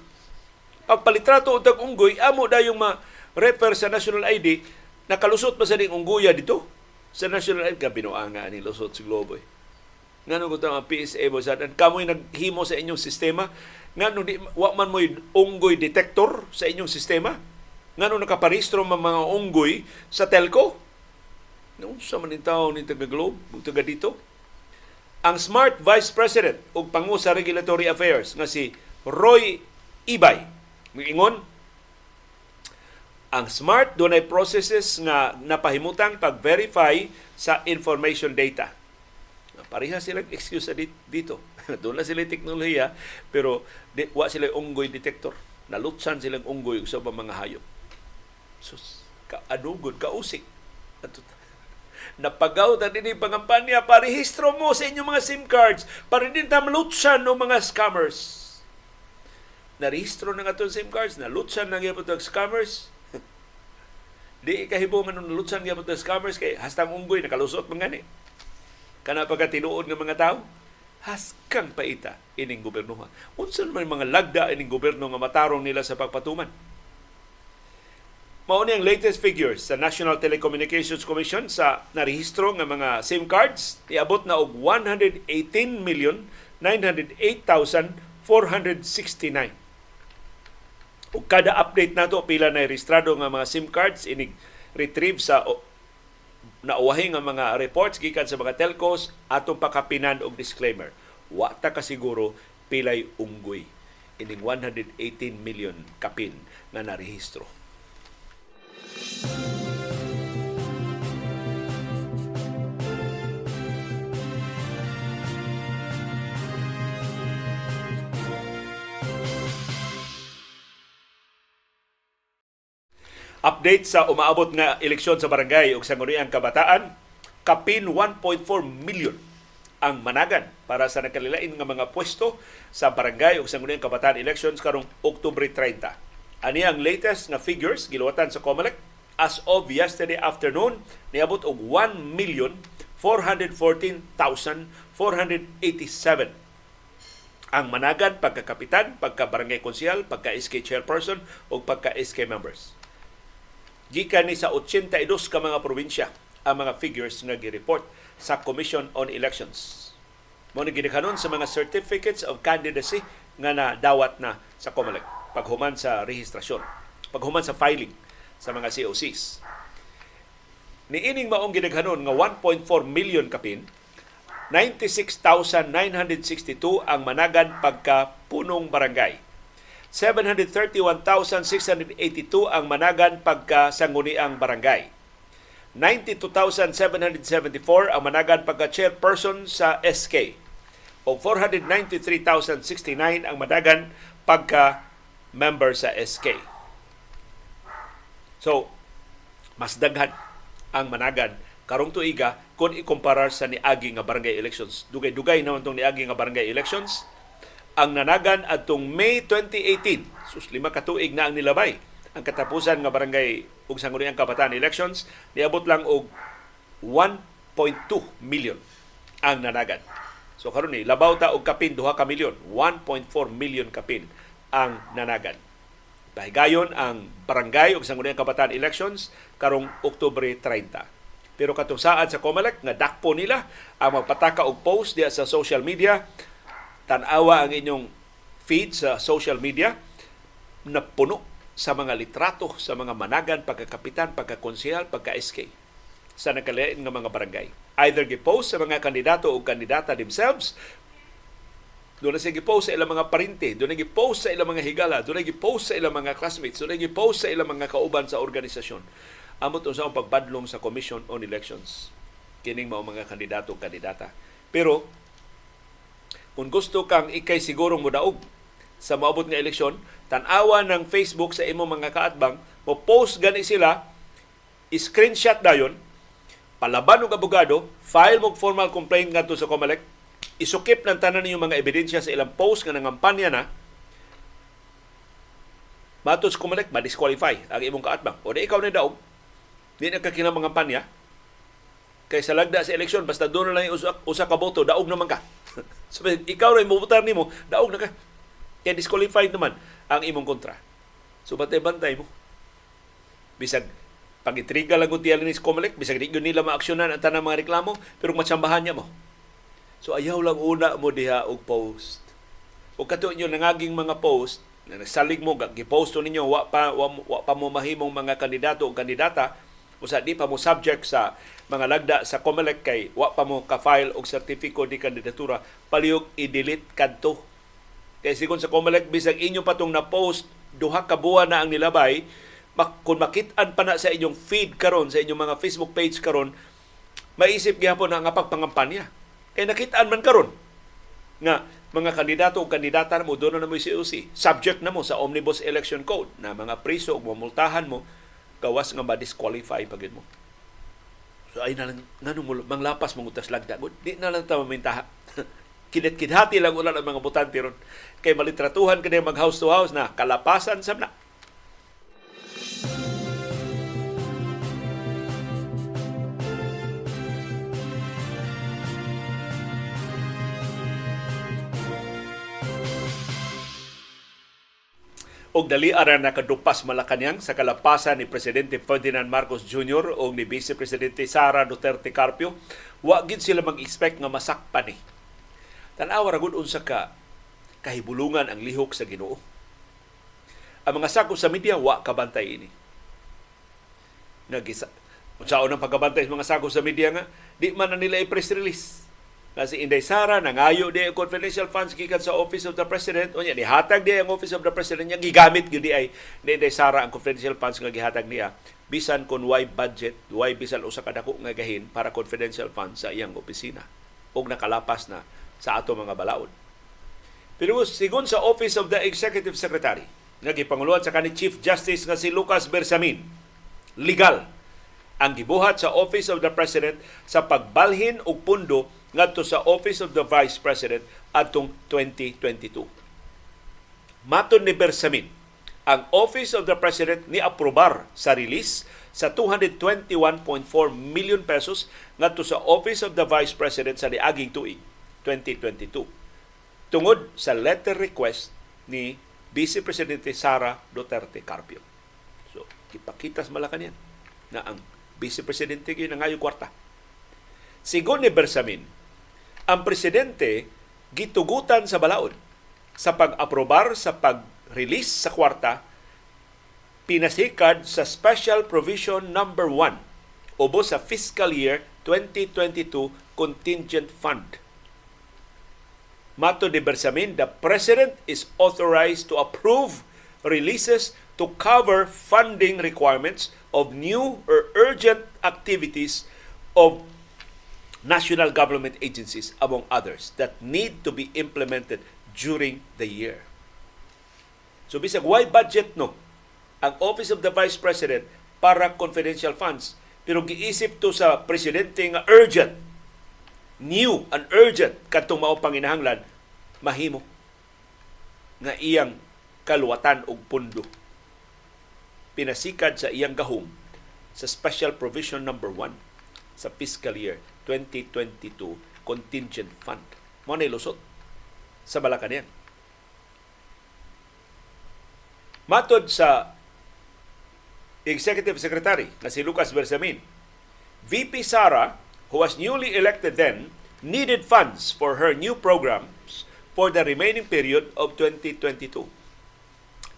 Pagpalitrato og unggoy amo dayong ma-refer sa national ID nakalusot pa sa ding unggoya dito sa national ID ka binuanga ni lusot sa globo. Eh. Ngano ko ang PSA mo sa kamoy naghimo sa inyong sistema ngano di wa man moy unggoy detector sa inyong sistema ngano nakaparehistro man mga unggoy sa telco Nung sa man tawo ni taga Globe, taga dito, ang Smart Vice President ug pangu sa Regulatory Affairs nga si Roy Ibay miingon ang Smart dunay processes nga napahimutang pag-verify sa information data. Pareha sila excuse dito. *laughs* Doon na sila teknolohiya pero di, wa sila unggoy detector. Nalutsan silang unggoy sa mga hayop. Sus, kaadugod, kausik. At napagaw na din pangampanya, parehistro mo sa inyong mga SIM cards para din tamlutsan ng mga scammers. Narehistro na nga itong SIM cards, nalutsan na nga itong scammers. *laughs* Di kahibungan ng nalutsan nga itong scammers kay hastang unggoy, nakalusot mga ni. Kana pagka tinuod ng mga tao, haskang paita ining goberno. Unsan man mga lagda ining goberno nga matarong nila sa pagpatuman Mao ang latest figures sa National Telecommunications Commission sa narehistro nga mga SIM cards iabot na og 118 million 908,469. Ug kada update nato pila na rehistrado nga mga SIM cards inig retrieve sa nauwahi nga mga reports gikan sa mga telcos atong pakapinan og disclaimer. Wa ta kasiguro pilay unggoy ining 118 million kapin nga narehistro. Update sa umaabot nga eleksyon sa barangay ug sangguniang kabataan, kapin 1.4 million ang managan para sa nakalilain nga mga pwesto sa barangay ug sangguniang kabataan elections karong Oktubre 30. Ani ang latest nga figures giluwatan sa COMELEC as of yesterday afternoon niabot og 1 million 414,487 ang managan pagkakapitan, pagka-barangay konsyal, pagka-SK chairperson o pagka-SK members. Gikan ni sa 82 ka mga probinsya ang mga figures nga gi-report sa Commission on Elections. Mo ni sa mga certificates of candidacy nga na dawat na sa COMELEC paghuman sa rehistrasyon, paghuman sa filing sa mga COCs. Niining maong gidaghanon nga 1.4 million kapin, 96,962 ang managan pagka punong barangay. 731,682 ang managan pagka sanguniang barangay. 92,774 ang managan pagka chairperson sa SK. O 493,069 ang managan pagka member sa SK. So, mas daghan ang managan karong tuiga kung ikumparar sa niagi nga barangay elections. Dugay-dugay naman tong niagi nga barangay elections ang nanagan atong May 2018. Sus lima ka tuig na ang nilabay. Ang katapusan nga barangay ug sangguniang kabataan elections niabot lang og 1.2 million ang nanagan. So karon ni labaw ta og kapin duha ka milyon, 1.4 million kapin ang nanagan. Pahigayon ang barangay ug sangguniang kabataan elections karong Oktubre 30. Pero katong saad sa COMELEC nga dakpo nila ang magpataka og post diya sa social media tanawa ang inyong feed sa social media na puno sa mga litrato sa mga managan, pagkakapitan, pagkakonsehal, pagka-SK sa nakalain nga mga barangay. Either gipost sa mga kandidato o kandidata themselves, doon na sige post sa ilang mga parinte, doon na gipost sa ilang mga higala, doon na gipost sa ilang mga classmates, doon na gipost sa ilang mga kauban sa organisasyon. Amot sa pagbadlong sa Commission on Elections. Kining mao mga kandidato kandidata. Pero kung gusto kang ikay siguro mo daog sa maabot nga eleksyon, tanawa ng Facebook sa imo mga kaatbang, mo post gani sila, screenshot dayon, palaban og abogado, file mo formal complaint ngadto sa COMELEC, isukip ng tanan ninyo mga ebidensya sa ilang post nga nangampanya na, Matos COMELEC, ma-disqualify ang imong kaatbang. O di ikaw ni daog, di na ka kinamang Kay sa lagda sa eleksyon, basta doon na lang usa, usa ka boto, daog naman ka. *laughs* so, ikaw rin mubutar nimo, daog na ka. Kaya disqualified naman ang imong kontra. So bantay-bantay mo. Bisag pag-itriga lang kung tiyan ni Comelec, bisag di nila maaksyonan ang tanang mga reklamo, pero matsambahan niya mo. So ayaw lang una mo diha og post. O kato nyo nangaging mga post, na nagsalig mo, gipost ninyo, wa pa, wa, wa pa mo mahimong mga kandidato o kandidata, usa di pa mo subject sa mga lagda sa COMELEC kay wa pa mo ka-file og sertifiko di kandidatura palihog i-delete kadto kay sigon sa COMELEC bisag inyo patong na post duha ka buwan na ang nilabay mak- kung makit-an pa na sa inyong feed karon sa inyong mga Facebook page karon maisip gyapon ang pagpangampanya kay nakit-an man karon nga mga kandidato o kandidata mo doon na mo COC subject na mo sa Omnibus Election Code na mga priso o mamultahan mo gawas nga ma-disqualify pagid mo. So ay na lang nganong mo manglapas mong utas lagda. Di na lang ta mamintaha. *laughs* Kinit-kidhati lang ulan ang mga butante ron. Kay malitratuhan kani mag house to house na kalapasan sa na. Og dali ara nakadupas Malacañang sa kalapasan ni Presidente Ferdinand Marcos Jr. o ni Vice Presidente Sara Duterte Carpio, wa gid sila mag-expect nga masakpan ni. Tanawa ra gud unsa ka kahibulungan ang lihok sa Ginoo. Ang mga sakop sa media wa kabantay ini. Nagisa Unsaon ang pagkabantay sa mga sakop sa media nga di man na nila i-press release na si Inday Sara nangayo di ang confidential funds gikan sa Office of the President. Unya nihatag di ang Office of the President niya gigamit gyud di ay ni Inday Sara ang confidential funds nga gihatag niya. Bisan kon why budget why bisan usa ka dako nga gahin para confidential funds sa iyang opisina. Ug nakalapas na sa ato mga balaod. Pero sigon sa Office of the Executive Secretary nga gipanguluhan sa kanhi Chief Justice nga si Lucas Bersamin. Legal ang gibuhat sa Office of the President sa pagbalhin og pundo ngadto sa Office of the Vice President atong 2022. Maton ni Bersamin, ang Office of the President ni aprobar sa release sa 221.4 million pesos ngadto sa Office of the Vice President sa niaging tuig 2022. Tungod sa letter request ni Vice Presidente Sara Duterte Carpio. So, ipakitas Malacanang na ang Vice Presidente gyud nangayo kwarta. Sigon ni Bersamin, ang presidente gitugutan sa balaod sa pag-aprobar sa pag-release sa kwarta pinasikad sa Special Provision Number 1 ubos sa fiscal year 2022 Contingent Fund. Mato de Bersamin, the President is authorized to approve releases to cover funding requirements of new or urgent activities of national government agencies, among others, that need to be implemented during the year. So bisag why budget no? Ang Office of the Vice President para confidential funds. Pero giisip to sa presidente nga urgent new and urgent kadtong mao panginahanglan mahimo nga iyang kaluwatan og pundo. Pinasikad sa iyang gahom sa special provision number 1 sa fiscal year 2022 contingent fund mo na ilusot sa Malacañang matod sa Executive Secretary na si Lucas Bersamin VP Sara who was newly elected then, needed funds for her new programs for the remaining period of 2022.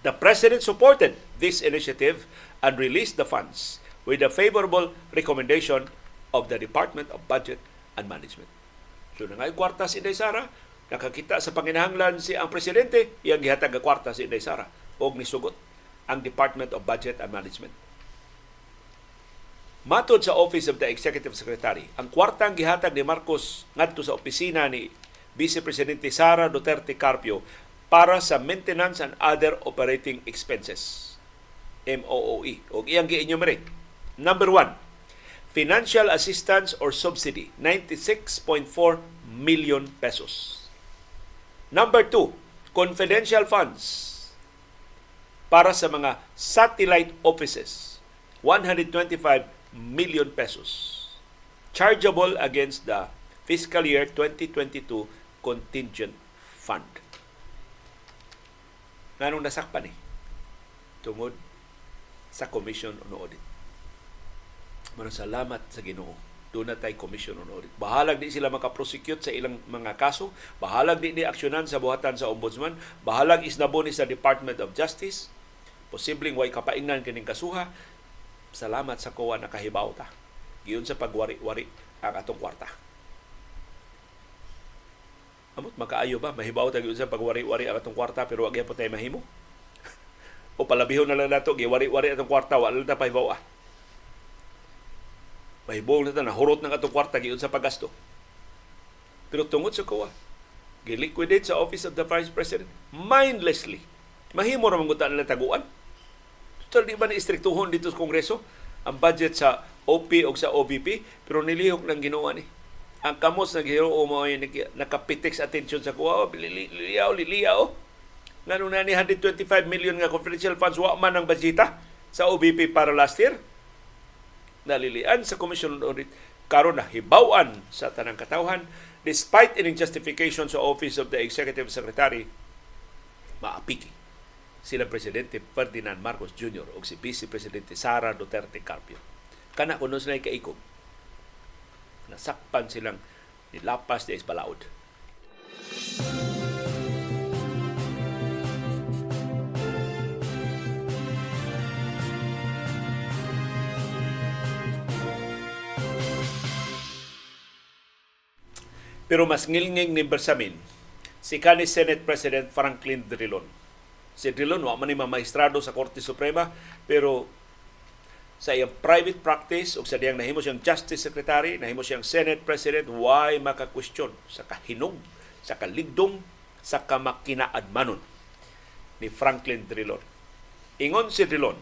The President supported this initiative and released the funds with a favorable recommendation of the Department of Budget and Management. So nangay kwarta si Inday Sara, nakakita sa panginahanglan si ang presidente, iyang gihatag kwarta si Inday Sara og nisugot ang Department of Budget and Management. Matod sa Office of the Executive Secretary, ang kwartang gihatag ni Marcos ngadto sa opisina ni Vice Presidente Sara Duterte Carpio para sa Maintenance and Other Operating Expenses. MOOE. O iyang gi-enumerate. Number one, Financial Assistance or Subsidy, 96.4 million pesos. Number two, Confidential Funds para sa mga satellite offices, 125 million pesos chargeable against the fiscal year 2022 contingent fund. Nganong nasakpan eh? Tungod sa Commission on Audit. Maraming salamat sa Ginoo. Doon na tayo Commission on Audit. Bahalag di sila makaprosecute sa ilang mga kaso. Bahalag di ni aksyonan sa buhatan sa Ombudsman. Bahalag isnabo ni sa Department of Justice. Posibleng way kapaingnan kining kasuha salamat sa kuwa nakahibaw ta. Giyon sa pagwari-wari ang atong kwarta. Amot makaayo ba mahibaw ta giyon sa pagwari-wari ang atong kwarta pero wag po tayo mahimo. *laughs* o palabihon na lang nato giwari-wari atong kwarta wala ta pahibaw ah. Mahibaw na ta nahurot ng atong kwarta giyon sa paggasto. Pero tungod sa kuwa, giliquidate sa Office of the Vice President mindlessly. Mahimo ra man nila taguan So, di ba na-istriktuhon dito sa Kongreso ang budget sa OP o sa OVP pero nilihok ng ginawa ni. Ang kamos na gihiro mo nakapitik sa attention sa kuha, oh, liliyaw, liliyaw. Ngano na ni 125 million nga confidential funds wa man ang budgeta sa OVP para last year. Nalilian sa Commission on Audit karon na hibawan sa tanang katawhan despite ining justification sa Office of the Executive Secretary maapiki sila Presidente Ferdinand Marcos Jr. o si Vice Presidente Sara Duterte Carpio. Kana kuno sila kaikog. Nasakpan silang nilapas di Espalaod. Pero mas ngilnging ni Bersamin si kanis Senate President Franklin Drilon Si Drilon, wa man ni sa Korte Suprema, pero sa iyang private practice o sa diyang nahimo siyang Justice Secretary, nahimo siyang Senate President, why maka-question sa kahinog, sa kaligdong, sa kamakinaadmanon ni Franklin Drilon. Ingon si Drilon,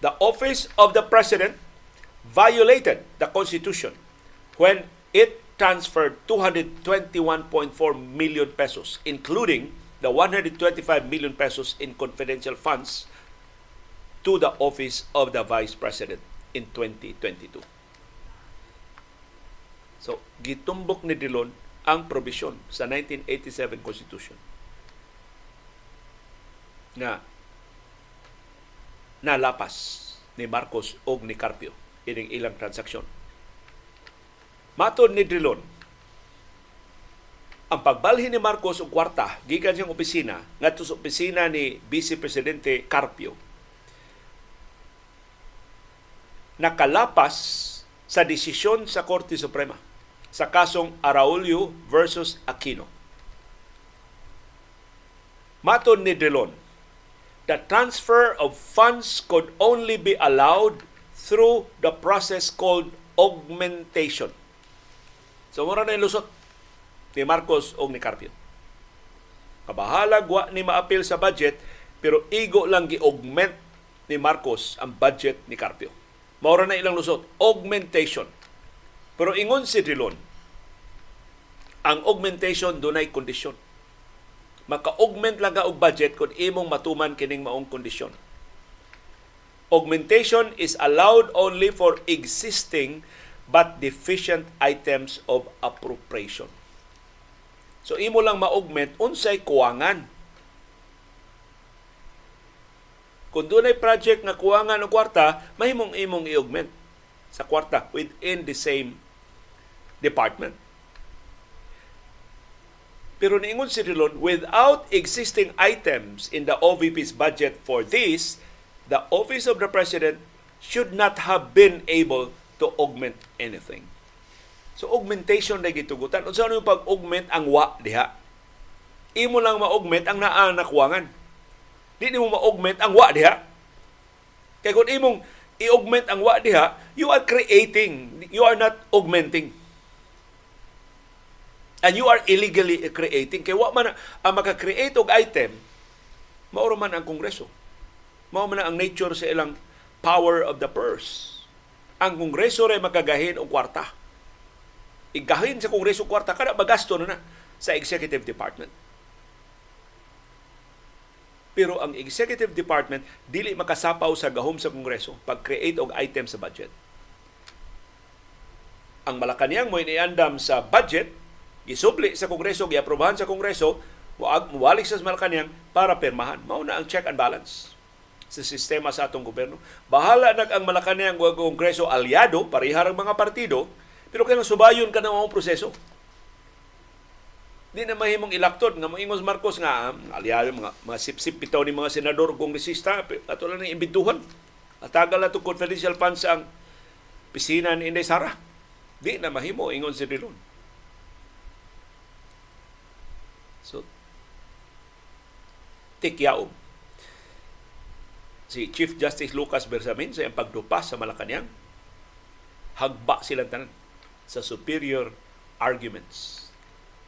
the office of the President violated the Constitution when it transferred 221.4 million pesos, including the 125 million pesos in confidential funds to the office of the Vice President in 2022. So, gitumbok ni Dilon ang provision sa 1987 Constitution na nalapas ni Marcos o ni Carpio ining ilang transaksyon. Matod ni Drilon, ang pagbalhin ni Marcos og kwarta gikan siyang opisina ngadto sa opisina ni Vice Presidente Carpio. Nakalapas sa desisyon sa Korte Suprema sa kasong Araulio versus Aquino. Maton ni Delon, the transfer of funds could only be allowed through the process called augmentation. So, mura na yung lusot ni Marcos o ni Carpio. Kabahalag wa ni maapil sa budget, pero igo lang gi-augment ni Marcos ang budget ni Carpio. Maura na ilang lusot, augmentation. Pero ingon si Drilon, ang augmentation dunay kondisyon. Maka-augment lang ka og budget kung imong matuman kining maong kondisyon. Augmentation is allowed only for existing but deficient items of appropriation. So imo lang ma-augment unsay kuwangan. Kung dunay project nga kuwangan og kwarta, mahimong imong i-augment sa kwarta within the same department. Pero niingon si Rilon, without existing items in the OVP's budget for this, the Office of the President should not have been able to augment anything. So augmentation na gitugutan. Unsa ano yung pag-augment ang wa diha? Imo lang ma-augment ang naa nakuwangan. Di mo ma-augment ang wa diha. Kaya kung imong i-augment ang wa diha, you are creating, you are not augmenting. And you are illegally creating. Kaya wa man ang maka-create og item, mauro man ang Kongreso. Mao man ang nature sa ilang power of the purse. Ang Kongreso ray makagahin og kwarta igahin sa Kongreso kwarta kada magasto na na sa Executive Department. Pero ang Executive Department dili makasapaw sa gahom sa Kongreso pag-create og item sa budget. Ang Malacanang mo iniandam sa budget, gisubli sa Kongreso, giaprobahan sa Kongreso, waag muwalik sa Malacanang para permahan. Mao na ang check and balance sa sistema sa atong gobyerno. Bahala nag ang Malacanang ug Kongreso aliado, pareharang mga partido, pero kaya subayon ka na mga proseso. Di na mahimong ilaktod nga moingos Marcos nga aliado mga mga sip-sip bitaw ni mga senador kongresista ato lang ng imbituhan. Atagal na to confidential funds ang pisina ni Inday Sara. Di na mahimo ingon si Rilon. So, tikyaom. Si Chief Justice Lucas Bersamin sa iyang pagdupas sa Malacanang, hagba silang tanan sa superior arguments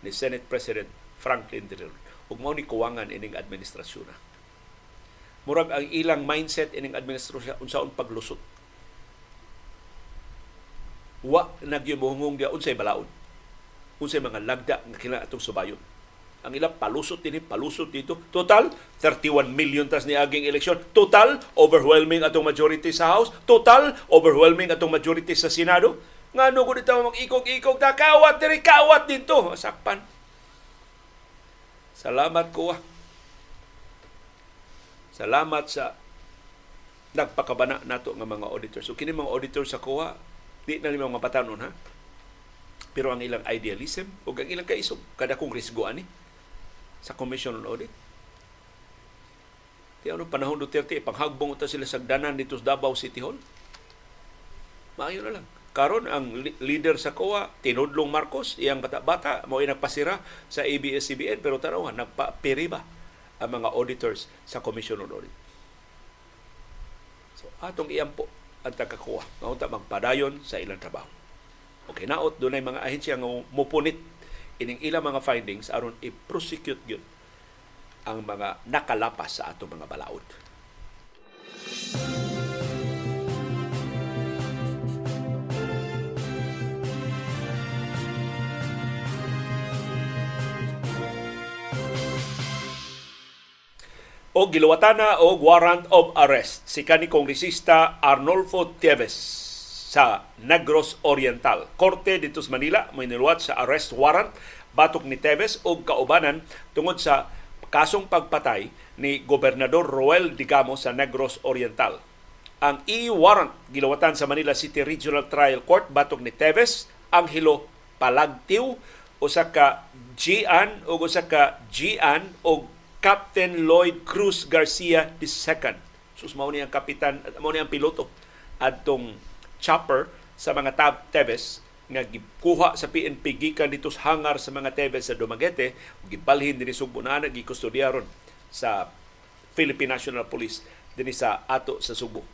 ni Senate President Franklin D. ug mao ni kuwangan ining administrasyon. Murag ang ilang mindset ining administrasyon unsaon paglusot. Wa nagyumuhungong dia unsay balaod. Unsay mga lagda nga kinahanglan atong subayon. Ang ilang palusot din palusot dito. Total 31 million tas ni aging eleksyon. Total overwhelming atong majority sa House. Total overwhelming atong majority sa Senado nga no ko dito mag-ikog-ikog ta kawat diri kawat dito sakpan. Salamat ko. Ah. Salamat sa nagpakabana nato nga mga auditors. So kini mga auditors sa kuha, di na nimo mapatanon ha. Pero ang ilang idealism o ang ilang kaisog kada kong risgo ani sa Commission on Audit. Di ano panahon Duterte, panghagbong ito sila sa danan dito sa Davao City Hall. Maayo na lang karon ang leader sa COA tinudlong Marcos iyang bata-bata mo nagpasira sa ABS-CBN pero tanaw nagpapiriba ang mga auditors sa Commission on Audit. So atong iyampo ang taga-COA nga magpadayon sa ilang trabaho. Okay, naot dunay mga ahensya nga mupunit ining ilang mga findings aron i-prosecute gyud ang mga nakalapas sa atong mga balaod. o giluwatana og warrant of arrest si kani kongresista Arnolfo Tieves sa Negros Oriental. Korte dito sa Manila may niluwat sa arrest warrant batok ni Tevez og kaubanan tungod sa kasong pagpatay ni Gobernador Roel Digamo sa Negros Oriental. Ang e-warrant giluwatan sa Manila City Regional Trial Court batok ni Tevez ang hilo palagtiw usa ka Gian o usa ka Gian o Captain Lloyd Cruz Garcia II. Sus mao ni ang kapitan, mao ni ang piloto adtong chopper sa mga tab Tebes nga gikuha sa PNP gikan dito sa hangar sa mga Tebes sa Dumaguete ug gibalhin dinhi Sugbo na gikustodyaron sa Philippine National Police dinhi sa ato sa Subo.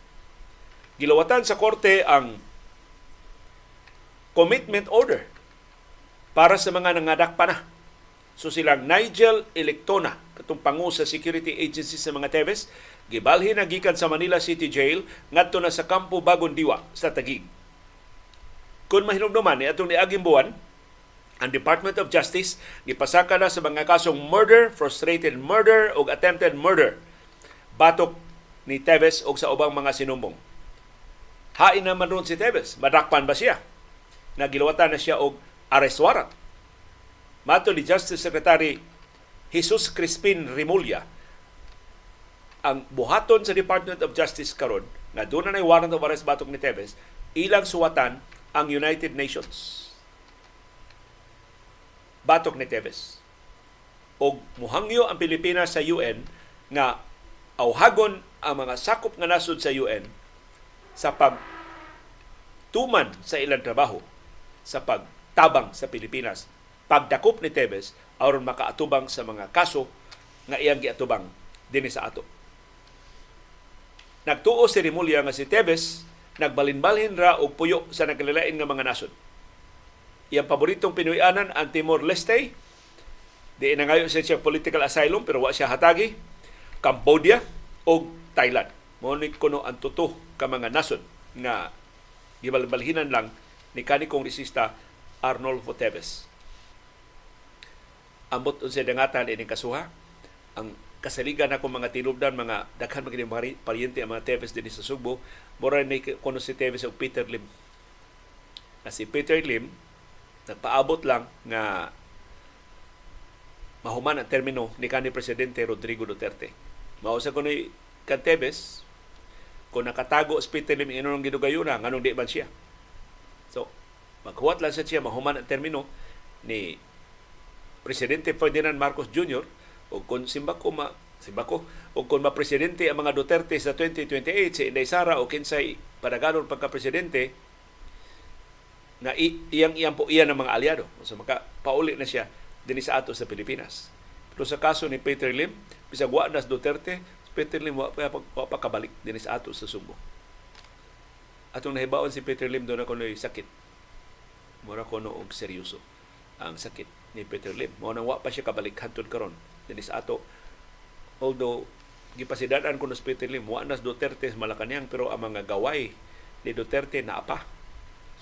Gilawatan sa korte ang commitment order para sa mga nangadak pa na. So silang Nigel Electona, katong pangu sa security agency sa mga Teves, gibalhin na gikan sa Manila City Jail ngadto na sa Kampo Bagong Diwa sa Tagig. Kung mahinumduman ni atong niaging buwan, ang Department of Justice gipasaka na sa mga kasong murder, frustrated murder ug attempted murder batok ni Teves o sa ubang mga sinumbong. Hain naman ron si Teves. Madakpan ba siya? Nagilawatan na siya og arrest warrant. Mato ni Justice Secretary Jesus Crispin Rimulya, ang buhaton sa Department of Justice karon nga doon na warrant of arrest batok ni Teves, ilang suwatan ang United Nations. Batok ni Teves. O muhangyo ang Pilipinas sa UN nga auhagon ang mga sakop nga nasod sa UN sa pag tuman sa ilang trabaho sa pagtabang sa Pilipinas. Pagdakop ni Tebes aron makaatubang sa mga kaso nga iyang giatubang dinhi sa ato. Nagtuo si Rimulya nga si Tebes nagbalinbalhin ra og puyo sa nagkalilain nga mga nasod. Iyang paboritong Pinoyanan ang Timor Leste. Di na ngayon siya political asylum pero wa siya hatagi. Cambodia o Thailand. Ni kuno ang tuto ka mga nasod nga gibalbalhinan lang ni kani kongresista Arnolfo Teves. Ambot unsa dangatan ini kasuha ang kasaligan ako mga tinubdan mga daghan mga mga paryente ang mga Teves dinhi sa Subo mura ni kuno si Teves og Peter Lim. Na si Peter Lim nagpaabot lang nga mahuman ang termino ni kanhi presidente Rodrigo Duterte. Mao sa kuno Cantebes, kung nakatago sa Peter Lim inong ginugayuna, nganong di man siya. So, maghuwat lang sa siya, mahuman ang termino ni Presidente Ferdinand Marcos Jr. o kung simbako ma simbako o kung ma-presidente ang mga Duterte sa 2028 si Inday Sara o kinsay padaganon pagka-presidente na iyang iyang po iyan ng mga aliado. So maka pauli na siya din sa ato sa Pilipinas. Pero sa kaso ni Peter Lim, bisag wa nas Duterte, Peter Lim wa pa, wa pa kabalik din sa ato sa Subo. Atong nahibaon si Peter Lim doon ako sakit. Mura ko og seryoso ang sakit ni Peter Lim. Mo nang wa pa siya kabalik hantod karon din sa ato. Although gipasidadan ko sa Peter Lim, wa nas Duterte sa Malacañang pero ang mga gaway ni Duterte na apa.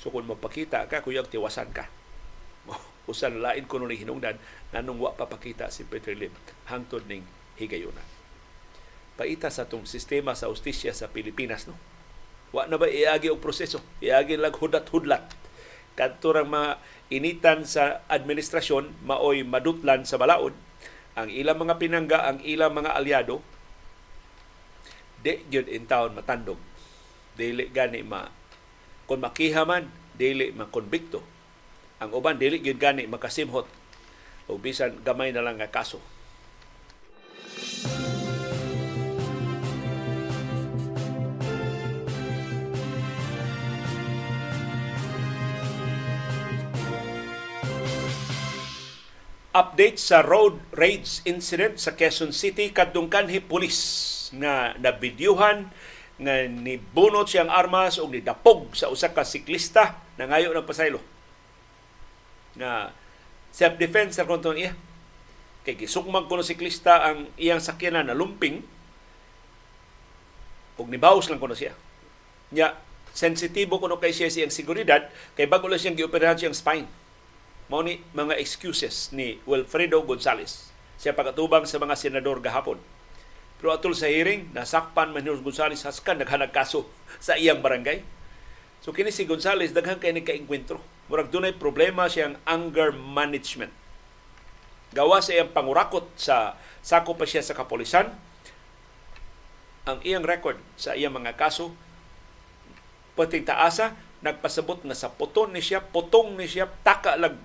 So kung mapakita ka, kuyang tiwasan ka. *laughs* Usan lain ko nung hinungdan, nanong wa papakita si Peter Lim hangtod ning higayunan paita sa tong sistema sa ustisya sa Pilipinas no wa na ba iagi og proseso iagi lag hudat-hudlat kadto mga initan sa administrasyon maoy madutlan sa balaod ang ilang mga pinangga ang ilang mga aliado di gyud in town matandog. Dili gani ma kung makiha man dili makonbikto. Ang uban dili gyud gani makasimhot. O bisan gamay na lang nga kaso update sa road rage incident sa Quezon City. Kadtong kanhi pulis nga nabidyuhan nga ni bunot siyang armas o ni dapog sa usa ka siklista. Na ngayo ng pasaylo na self defense sa konton iya. Kay gisukmag kuno siklista ang iyang sakyanan na lumping. Ug nibawas lang kuno siya. Nya sensitibo kuno kay siya siyang seguridad kay bago lang siyang gioperahan siyang spine mao ni mga excuses ni Wilfredo Gonzales siya pagkatubang sa mga senador gahapon. Pero atol sa hearing, nasakpan man ni Gonzales haskan naghanag kaso sa iyang barangay. So kini si Gonzales daghan kay ni kaengkwentro. Murag dunay problema siyang anger management. Gawa sa iyang pangurakot sa sako pa siya sa kapolisan. Ang iyang record sa iyang mga kaso pating taasa nagpasabot na sa puton ni siya, putong ni siya, taka lag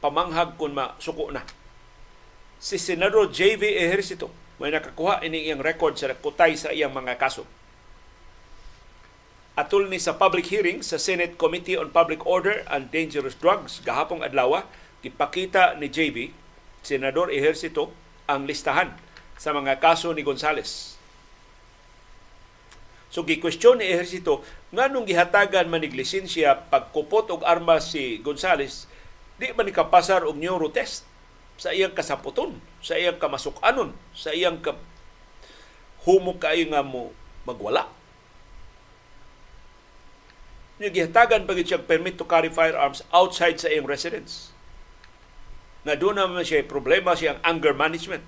pamanghag kung masuko na. Si Senador J.V. Ejercito may nakakuha ini iyang record sa kutay sa iyang mga kaso. Atul ni sa public hearing sa Senate Committee on Public Order and Dangerous Drugs gahapong adlaw, gipakita ni JV, Senador Ejercito, ang listahan sa mga kaso ni Gonzales. So gikwestiyon ni ehersito nganong gihatagan man nig lisensya pagkupot og armas si Gonzales di man ni kapasar og neuro test sa iyang kasaputon, sa iyang kamasukanon, sa iyang ka humok kayo nga mo magwala. Yung gihatagan pagit siyang permit to carry firearms outside sa iyang residence. Na doon naman siya problema siyang anger management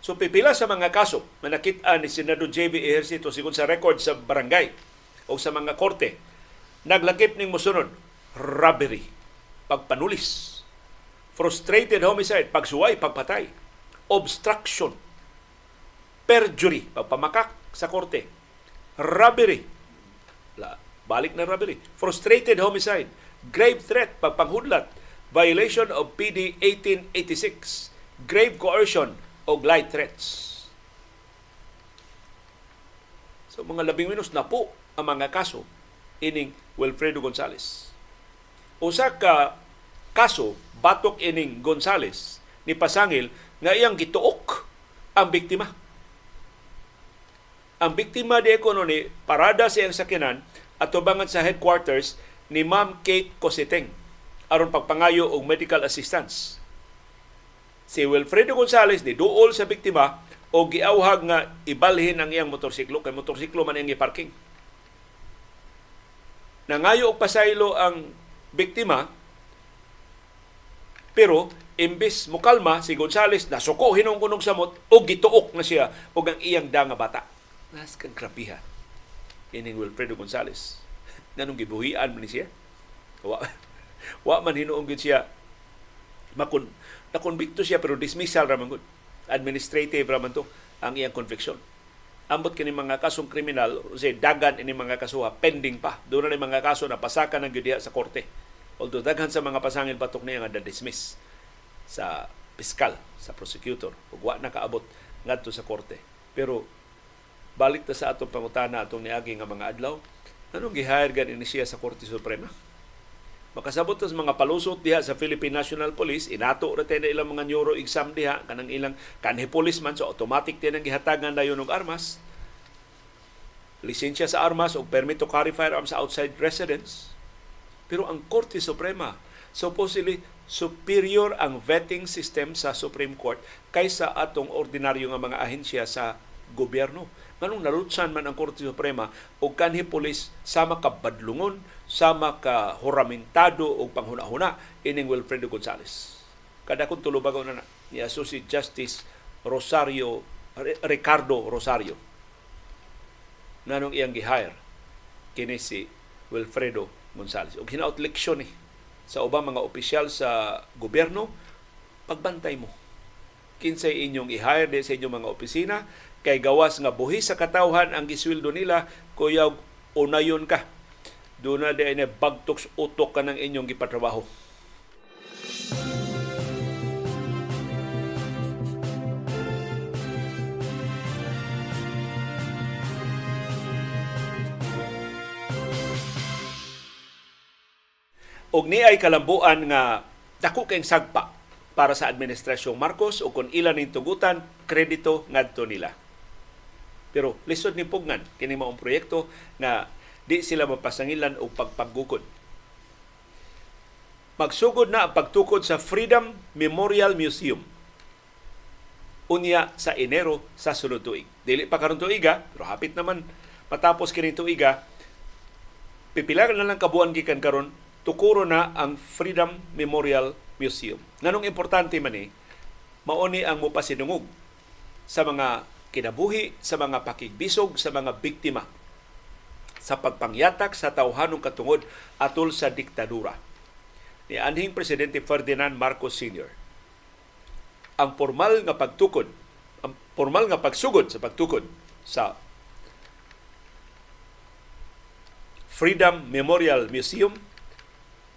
So pipila sa mga kaso na nakita ni Senador J.B. Ejercito sigon sa record sa barangay o sa mga korte, naglakip ning musunod, robbery, pagpanulis, frustrated homicide, pagsuway, pagpatay, obstruction, perjury, pagpamakak sa korte, robbery, balik na robbery, frustrated homicide, grave threat, pagpanghudlat, violation of PD 1886, grave coercion, og light threats. So mga labing minus na po ang mga kaso ining Wilfredo Gonzales. Usa ka kaso batok ining Gonzales ni Pasangil nga iyang gituok ang biktima. Ang biktima di ko ni parada sa iyang sakinan at tubangan sa headquarters ni Ma'am Kate Cositeng aron pagpangayo og medical assistance si Wilfredo Gonzales ni duol sa biktima o giawhag nga ibalhin ang iyang motorsiklo kay motorsiklo man iyang parking. Nangayo og pasaylo ang biktima pero imbis mukalma si Gonzales nasuko hinong kunog samot o gituok na siya og ang iyang danga bata. Nas kang krapiha. Ining Wilfredo Gonzales. *laughs* Nanong gibuhian man siya. Wa, *laughs* wa man hinuong siya makon nakonbikto siya pero dismissal ra man Administrative ra man to ang iyang conviction. Ambot kini mga kasong kriminal, say dagan ini mga kasuha pending pa. Doon na mga kaso na pasaka ng gyud sa korte. Although daghan sa mga pasangil patok niya nga dismiss sa piskal, sa prosecutor, ug wa nakaabot ngadto sa korte. Pero balik ta sa atong pangutana atong niagi nga mga adlaw, anong gihire gan ini siya sa Korte Suprema? makasabot sa mga palusot diha sa Philippine National Police inato ra na ilang mga neuro exam diha kanang ilang kanhi police man so automatic din ang gihatagan dayon og armas lisensya sa armas o permit to carry firearms outside residence pero ang Korte Suprema supposedly superior ang vetting system sa Supreme Court kaysa atong ordinaryo nga mga ahensya sa gobyerno Nganong nalutsan man ang Korte Suprema o kanhi polis sama ka badlungon, sama ka horamentado o panghuna-huna ining Wilfredo Gonzales. Kada kung tulubagaw na na ni Associate Justice Rosario Ricardo Rosario. Nanong iyang gihire kini si Wilfredo Gonzales. O hinaot leksyon eh sa ubang mga opisyal sa gobyerno, pagbantay mo. Kinsay inyong i-hire sa inyong mga opisina, kay gawas nga buhi sa katawhan ang gisweldo nila kuya unayon ka doon na di na bagtok utok ka ng inyong gipatrabaho og ni ay kalambuan nga dako kay sagpa para sa administrasyong Marcos o kung ilan ning tugutan kredito ngadto nila pero lisod ni pugnan kini maong proyekto na di sila mapasangilan o pagpagukod. Magsugod na ang pagtukod sa Freedom Memorial Museum unya sa Enero sa sunod tuig. Dili pa karon tuiga, pero hapit naman matapos kini tuiga, pipilagan na lang kabuan gikan karon tukuro na ang Freedom Memorial Museum. Nganong importante man ni, mauni ang mupasinungog sa mga kinabuhi sa mga pakigbisog sa mga biktima sa pagpangyatak sa tawhanong katungod atol sa diktadura ni anhing presidente Ferdinand Marcos Sr. Ang formal nga pagtukod, ang formal nga pagsugod sa pagtukod sa Freedom Memorial Museum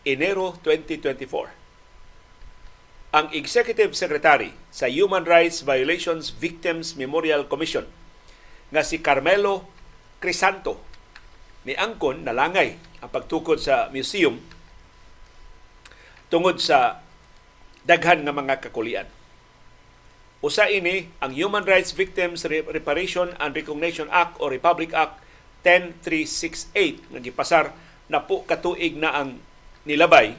Enero 2024 ang Executive Secretary sa Human Rights Violations Victims Memorial Commission nga si Carmelo Crisanto ni Angkon nalangay ang pagtukod sa museum tungod sa daghan nga mga kakulian. Usa ini ang Human Rights Victims Reparation and Recognition Act o Republic Act 10368 nga gipasar na po katuig na ang nilabay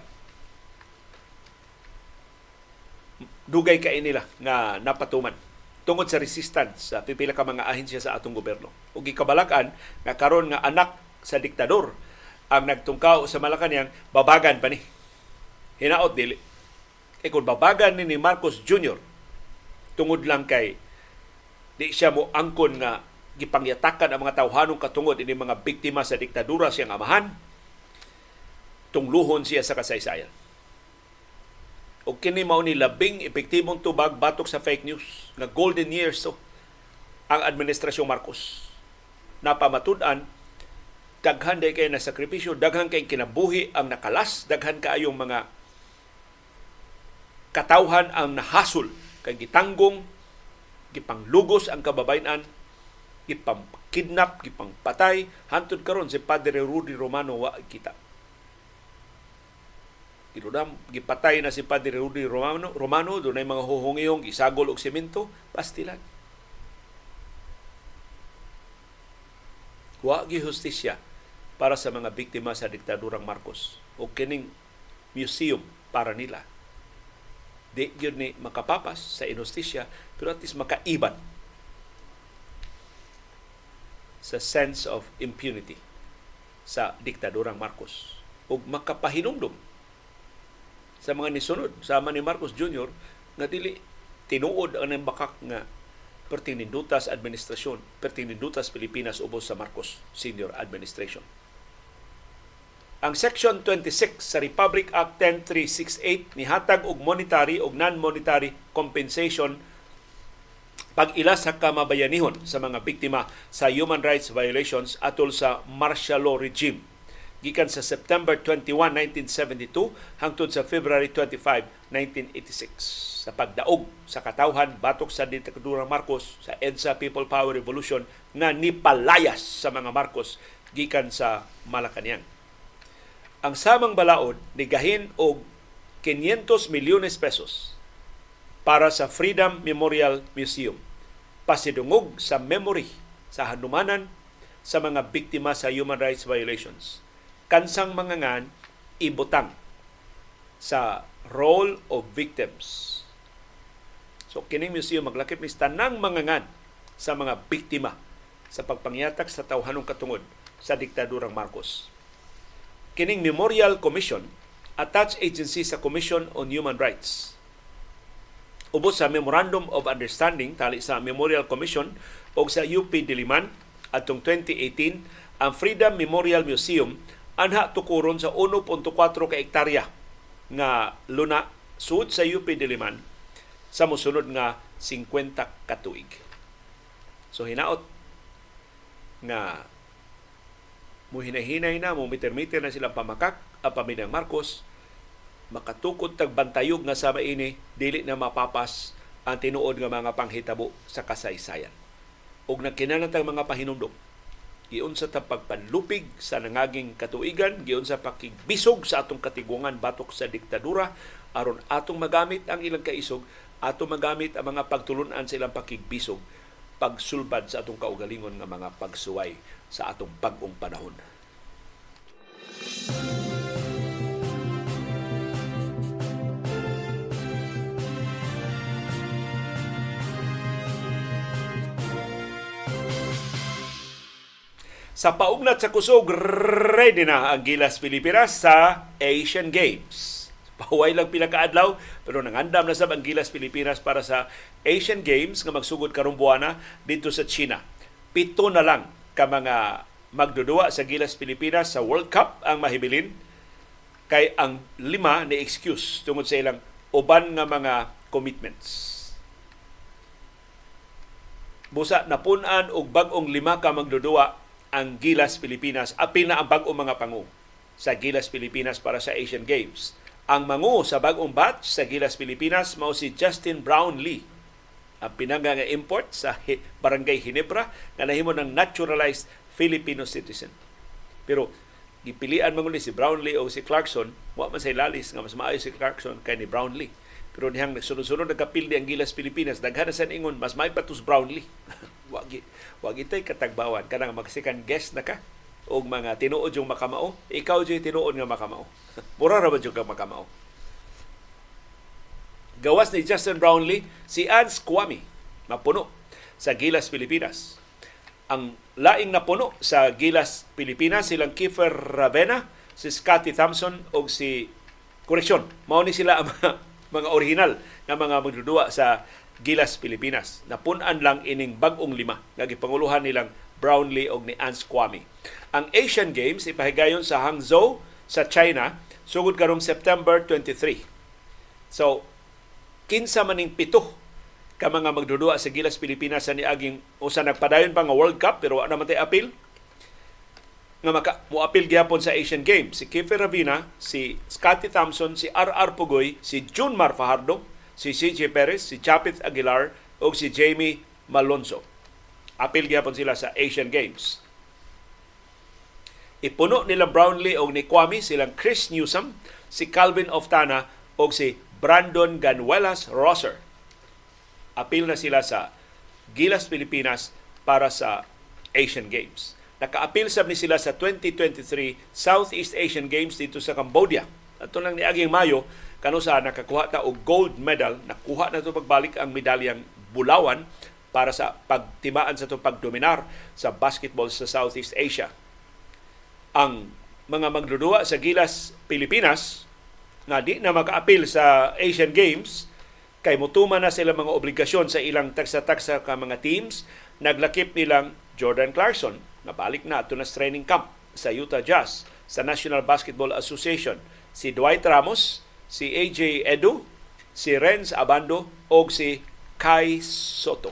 dugay kay nila nga napatuman tungod sa resistance sa pipila ka mga ahensya sa atong gobyerno. Ug gikabalak-an nga karon nga anak sa diktador ang nagtungkaw sa Malacañang babagan pa ni. Hinaot dili. Kay kung babagan ni, ni Marcos Jr. tungod lang kay di siya mo angkon nga gipangyatakan ang mga tawhanong katungod ini mga biktima sa diktadura siyang amahan tungluhon siya sa kasaysayan. O kini mao ni labing epektibong tubag batok sa fake news nga golden years so ang administrasyong Marcos. Napamatud-an daghan day kay na sakripisyo, daghan kay kinabuhi ang nakalas, daghan kaayong mga katawhan ang nahasol kay gitanggong gipanglugos ang kababayan gipang-kidnap, gipang-patay, hantod karon si Padre Rudy Romano wa kita. Kinudam, gipatay na si Padre Rudy Romano, Romano doon ay mga huhungihong isagol og semento, pastilan. Wa gi hustisya para sa mga biktima sa diktadurang Marcos o kining museum para nila. Di yun ni makapapas sa inustisya pero at least makaiban sa sense of impunity sa diktadurang Marcos ug makapahinumdum sa mga nisunod sama ni Marcos Jr. nga dili tinuod ang bakak nga pertinindutas administrasyon, pertinindutas Pilipinas ubos sa Marcos Senior Administration. Ang Section 26 sa Republic Act 10368 nihatag og monetary og non-monetary compensation pag ila sa kamabayanihon sa mga biktima sa human rights violations atol sa martial law regime gikan sa September 21, 1972 hangtod sa February 25, 1986 sa pagdaog sa katawhan batok sa diktadura Marcos sa EDSA People Power Revolution nga nipalayas sa mga Marcos gikan sa Malacañang. Ang samang balaod nigahin og 500 milyones pesos para sa Freedom Memorial Museum pasidungog sa memory sa hanumanan sa mga biktima sa human rights violations kansang mga ngan ibutang sa role of victims. So kining museum maglakip ni tanang mga ngan sa mga biktima sa pagpangyatak sa tawhanong katungod sa diktadurang Marcos. Kining Memorial Commission attached agency sa Commission on Human Rights. Ubos sa Memorandum of Understanding tali sa Memorial Commission o sa UP Diliman atong 2018 ang Freedom Memorial Museum anha tukuron sa 1.4 ka hektarya nga luna sud sa UP Diliman sa mosunod nga 50 katuig. So hinaot nga muhinahinay na, mumiter-miter na silang pamakak ang paminang Marcos, makatukod tag bantayog nga sa maini, dili na mapapas ang tinuod nga mga panghitabo sa kasaysayan. Ug nagkinahanglan mga pahinumdom giun sa pagpanlupig sa nangaging katuigan, giun sa pakigbisog sa atong katigwangan batok sa diktadura, aron atong magamit ang ilang kaisog, atong magamit ang mga pagtulunan sa ilang pakigbisog, pagsulbad sa atong kaugalingon nga mga pagsuway sa atong bagong panahon. Sa paugnat sa kusog, ready na ang Gilas Pilipinas sa Asian Games. Pahuway lang pila kaadlaw, pero nangandam na sa ang Gilas Pilipinas para sa Asian Games nga magsugod karong buwana dito sa China. Pito na lang ka mga magdudua sa Gilas Pilipinas sa World Cup ang mahibilin kay ang lima ni excuse tungod sa ilang uban nga mga commitments. Busa napunan og bag-ong lima ka magdudua ang Gilas Pilipinas. Apil na ang bagong mga pangu sa Gilas Pilipinas para sa Asian Games. Ang mangu sa bagong batch sa Gilas Pilipinas mao si Justin Brownlee ang pinanga nga import sa Barangay Hinebra nga nahimo ng naturalized Filipino citizen. Pero gipilian man ni si Brownlee o si Clarkson, wa man say lalis nga mas maayo si Clarkson kay ni Brownlee. Pero dihang sunod-sunod nagkapildi ang Gilas Pilipinas, daghan sa ingon mas may patus Brownlee. *laughs* wagi wagi tay katagbawan kanang mag second guest na ka og mga tinuod yung makamao, ikaw jay tinuod nga makamao. *laughs* Mura ra ba ka makamao? Gawas ni Justin Brownlee si Ans Kwame mapuno sa Gilas Pilipinas. Ang laing napuno sa Gilas Pilipinas silang Kiefer Ravena, si Scotty Thompson o si koreksyon, mao ni sila ang *laughs* mga, mga original nga mga magdudua sa Gilas Pilipinas. Napunan lang ining bag-ong lima nga gipanguluhan nilang Brownlee og ni Ans Kwame. Ang Asian Games ipahigayon sa Hangzhou sa China sugod karong September 23. So, kinsa maning pito ka mga magdudua sa Gilas Pilipinas sa niaging usa nagpadayon pa nga World Cup pero wala man tay apil nga maka moapil gyapon sa Asian Games si Kiefer Ravina, si Scotty Thompson, si RR Pugoy, si Junmar Fajardo, si CJ Perez, si Chapit Aguilar o si Jamie Malonzo. Apil gyapon sila sa Asian Games. Ipuno nila Brownlee o ni Kwame silang Chris Newsom, si Calvin Oftana o si Brandon Ganuelas Rosser apil na sila sa Gilas Pilipinas para sa Asian Games. Naka-apil sab ni sila sa 2023 Southeast Asian Games dito sa Cambodia. Ato lang ni aging Mayo kano sa nakakuha ta og gold medal, nakuha na to pagbalik ang medalyang bulawan para sa pagtimaan sa to pagdominar sa basketball sa Southeast Asia. Ang mga magdudua sa Gilas Pilipinas na di na maka-apil sa Asian Games kay mutuman na sila mga obligasyon sa ilang taksa-taksa ka mga teams, naglakip nilang Jordan Clarkson na balik na ato na training camp sa Utah Jazz sa National Basketball Association. Si Dwight Ramos, si AJ Edu, si Renz Abando o si Kai Soto.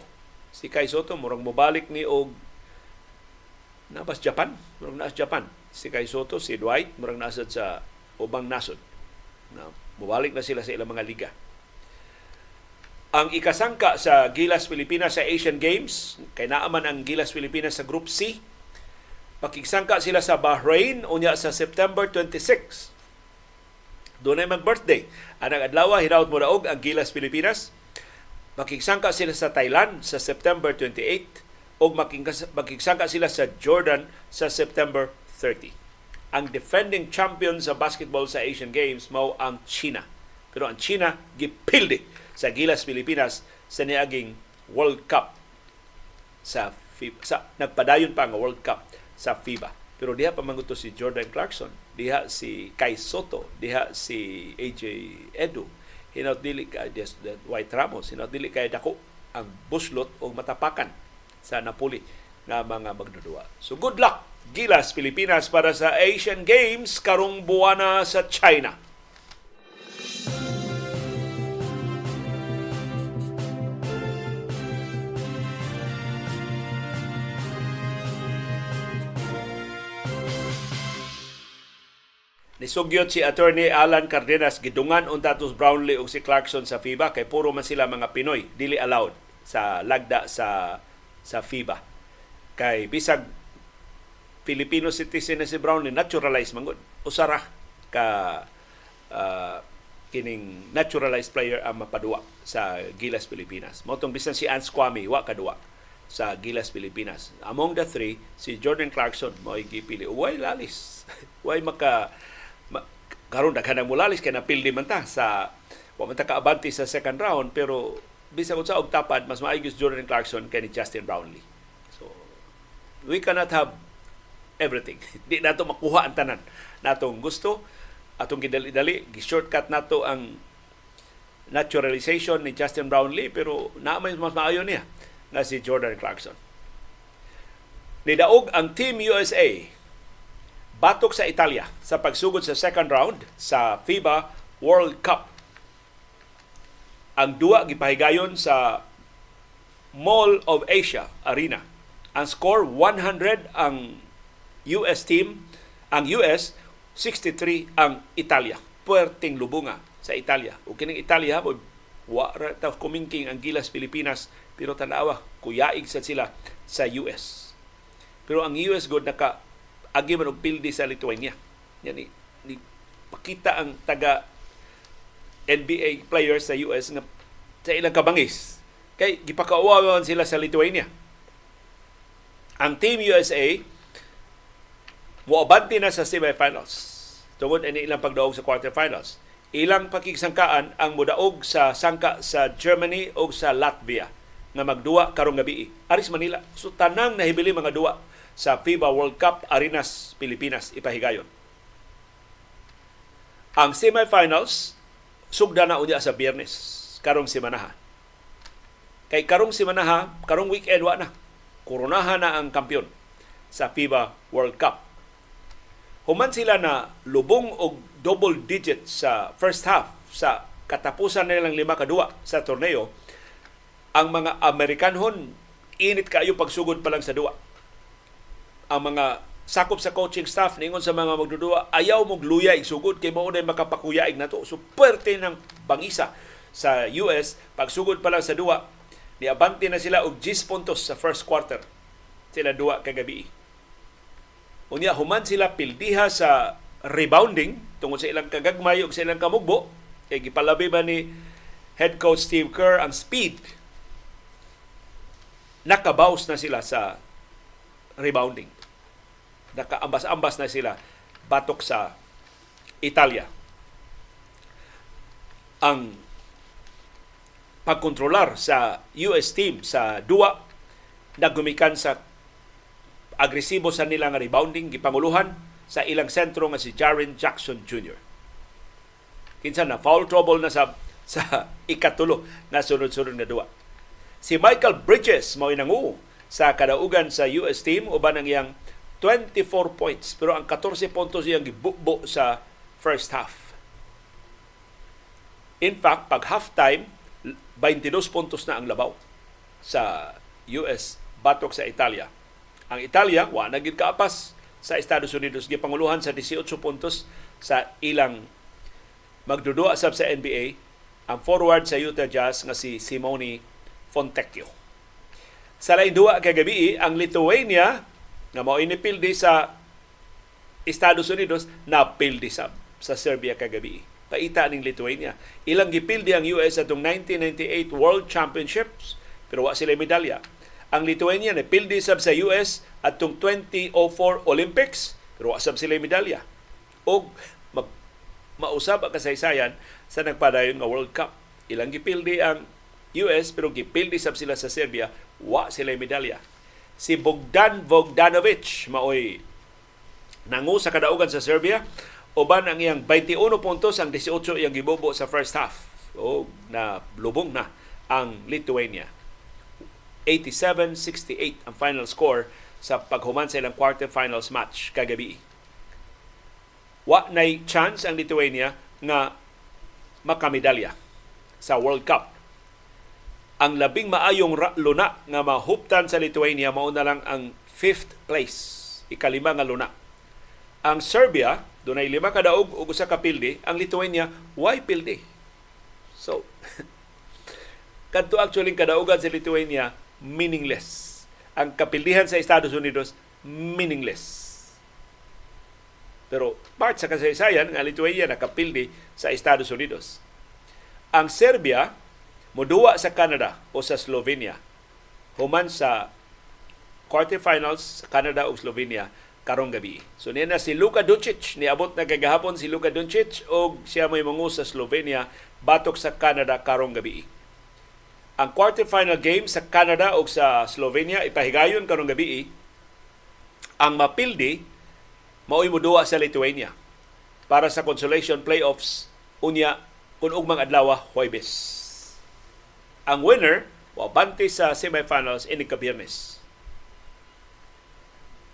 Si Kai Soto murang mobalik ni og nabas Japan, murang nasa Japan. Si Kai Soto, si Dwight murang nasa sa ubang nasod. Na mubalik na sila sa ilang mga liga ang ikasangka sa Gilas Pilipinas sa Asian Games, kay naaman ang Gilas Pilipinas sa Group C. Pakigsangka sila sa Bahrain unya sa September 26. Doon ay mag-birthday. Ang adlaw hinaut mo daog ang Gilas Pilipinas. Makigsangka sila sa Thailand sa September 28 o makigsangka sila sa Jordan sa September 30. Ang defending champion sa basketball sa Asian Games mao ang China. Pero ang China gipildi sa Gilas Pilipinas sa niaging World Cup sa FIBA. Sa, nagpadayon pa ang World Cup sa FIBA. Pero diha pa manguto si Jordan Clarkson, diha si Kai Soto, diha si AJ Edu. Hinaut dili kay White Ramos, hinaut dili kay dako ang buslot o matapakan sa Napoli nga mga magdudua. So good luck Gilas Pilipinas para sa Asian Games karong buwana sa China. Nisugyot si Attorney Alan Cardenas gidungan on datos Brownlee ug si Clarkson sa FIBA kay puro man sila mga Pinoy dili allowed sa lagda sa sa FIBA. Kay bisag Filipino citizen na si Brownlee naturalized mangod usara ka uh, kining naturalized player ang mapadua sa Gilas Pilipinas. Motong bisan si Ans Kwame wa kadua sa Gilas Pilipinas. Among the three, si Jordan Clarkson mo gipili. Way lalis. *laughs* Way maka karon daghan ang mulalis kay napildi man ta sa wa man ta kaabante sa second round pero bisag sa og tapad mas maayos Jordan Clarkson kay ni Justin Brownlee. So we cannot have everything. *laughs* Di nato makuha ang tanan natong gusto atong gidali-dali gi-shortcut nato ang naturalization ni Justin Brownlee pero naamay mas maayo niya na si Jordan Clarkson. Nidaog ang Team USA batok sa Italia sa pagsugod sa second round sa FIBA World Cup. Ang duwa gipahigayon sa Mall of Asia Arena. Ang score 100 ang US team, ang US 63 ang Italia. Puerting lubunga sa Italia. O kining Italia mo wa ta kumingking ang Gilas Pilipinas pero tanawa kuyaig sa sila sa US. Pero ang US god naka agi man og pildi sa Lithuania. Yan ni, ni pakita ang taga NBA players sa US nga sa ilang kabangis kay gipakauwawan sila sa Lithuania. Ang Team USA moabante na sa semifinals tungod ini ilang pagdaog sa quarterfinals. Ilang pakigsangkaan ang mudaog sa sangka sa Germany o sa Latvia nga magduwa karong gabi aris Manila. So tanang nahibili mga duwa sa FIBA World Cup Arenas Pilipinas ipahigayon. Ang semifinals sugda na unya sa Biyernes karong semana. Kay karong semana, karong weekend wa na. Koronahan na ang kampiyon sa FIBA World Cup. Human sila na lubong og double digit sa first half sa katapusan nilang lima kadua sa torneo, ang mga Amerikanhon init kayo pagsugod pa lang sa duwa. Ang mga sakop sa coaching staff ningon sa mga magdudua ayaw mong luya sugod kay mao na makapakuyaig nato. So perte ng bangisa sa US pagsugod pa lang sa duwa niabante na sila og 10 puntos sa first quarter sila duwa kagabi. Unya human sila pildiha sa rebounding tungod sa ilang kagagmay ug sa ilang kamugbo kay gipalabi ba ni head coach Steve Kerr ang speed nakabaws na sila sa rebounding. Nakaambas-ambas na sila batok sa Italia. Ang pagkontrolar sa US team sa duwa nagumikan sa agresibo sa nilang rebounding gipanguluhan sa ilang sentro nga si Jaren Jackson Jr. Kinsa na foul trouble na sa sa ikatulo na sunod-sunod na duwa. Si Michael Bridges mao nangu sa kadaugan sa US team uban ang iyang 24 points pero ang 14 puntos iyang gibubo sa first half. In fact, pag halftime, 22 puntos na ang labaw sa US batok sa Italia. Ang Italia, wa na gid kaapas sa Estados Unidos gipanguluhan sa 18 puntos sa ilang magdudua sab sa NBA ang forward sa Utah Jazz nga si Simone Fontecchio. Sa lain duwa kagabi ang Lithuania nga mao inipildi sa Estados Unidos na pildi sab sa Serbia kagabi. Paita ning Lithuania. Ilang gipildi ang US atong 1998 World Championships pero wa sila medalya. Ang Lithuania na pildi sab sa US atong 2004 Olympics pero wasab sila medalya. O mag, mausab ang kasaysayan sa nagpadayon nga World Cup. Ilang gipildi ang US pero gipildi sab sila sa Serbia, wa sila medalya. Si Bogdan Bogdanovic maoy nangu sa kadaugan sa Serbia uban ang iyang 21 puntos ang 18 iyang gibobo sa first half. O na lubong na ang Lithuania. 87-68 ang final score sa paghuman sa ilang quarterfinals match kagabi. Wa nay chance ang Lithuania nga makamedalya sa World Cup. Ang labing maayong luna nga mahuptan sa Lithuania mao na lang ang fifth place, ikalima nga luna. Ang Serbia dunay lima ka daog ug usa ka pildi, ang Lithuania why pildi. So *laughs* kadto actually kadaugan sa Lithuania meaningless ang kapildihan sa Estados Unidos meaningless. Pero part sa kasaysayan nga Lithuania nakapildi sa Estados Unidos. Ang Serbia moduwa sa Canada o sa Slovenia human sa quarterfinals sa Canada o Slovenia karong gabi. So niya na si Luka Doncic, niabot na kagahapon si Luka Doncic o siya may mangu sa Slovenia batok sa Canada karong gabi. Ang quarterfinal game sa Canada o sa Slovenia ipahigayon karong gabi ang mapildi mao'y muduwa sa Lithuania para sa consolation playoffs unya kun mga adlaw Huwebes. Ang winner wabante sa semifinals ini ka Biyernes.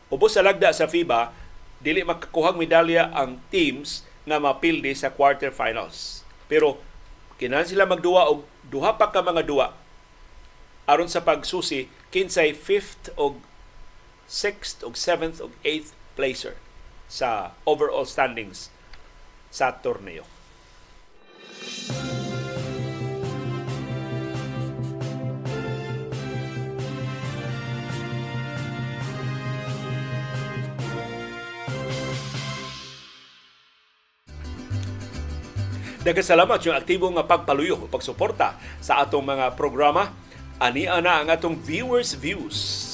Ubos sa lagda sa FIBA, dili makakuhang medalya ang teams nga mapildi sa quarterfinals. Pero kinahanglan sila magduwa og duha pa ka mga duwa aron sa pagsusi kinsay 5th og 6th og 7th og 8th placer sa overall standings sa torneo. Daghang salamat yung aktibo nga pagpaluyo o pagsuporta sa atong mga programa. Ani ana ang atong viewers views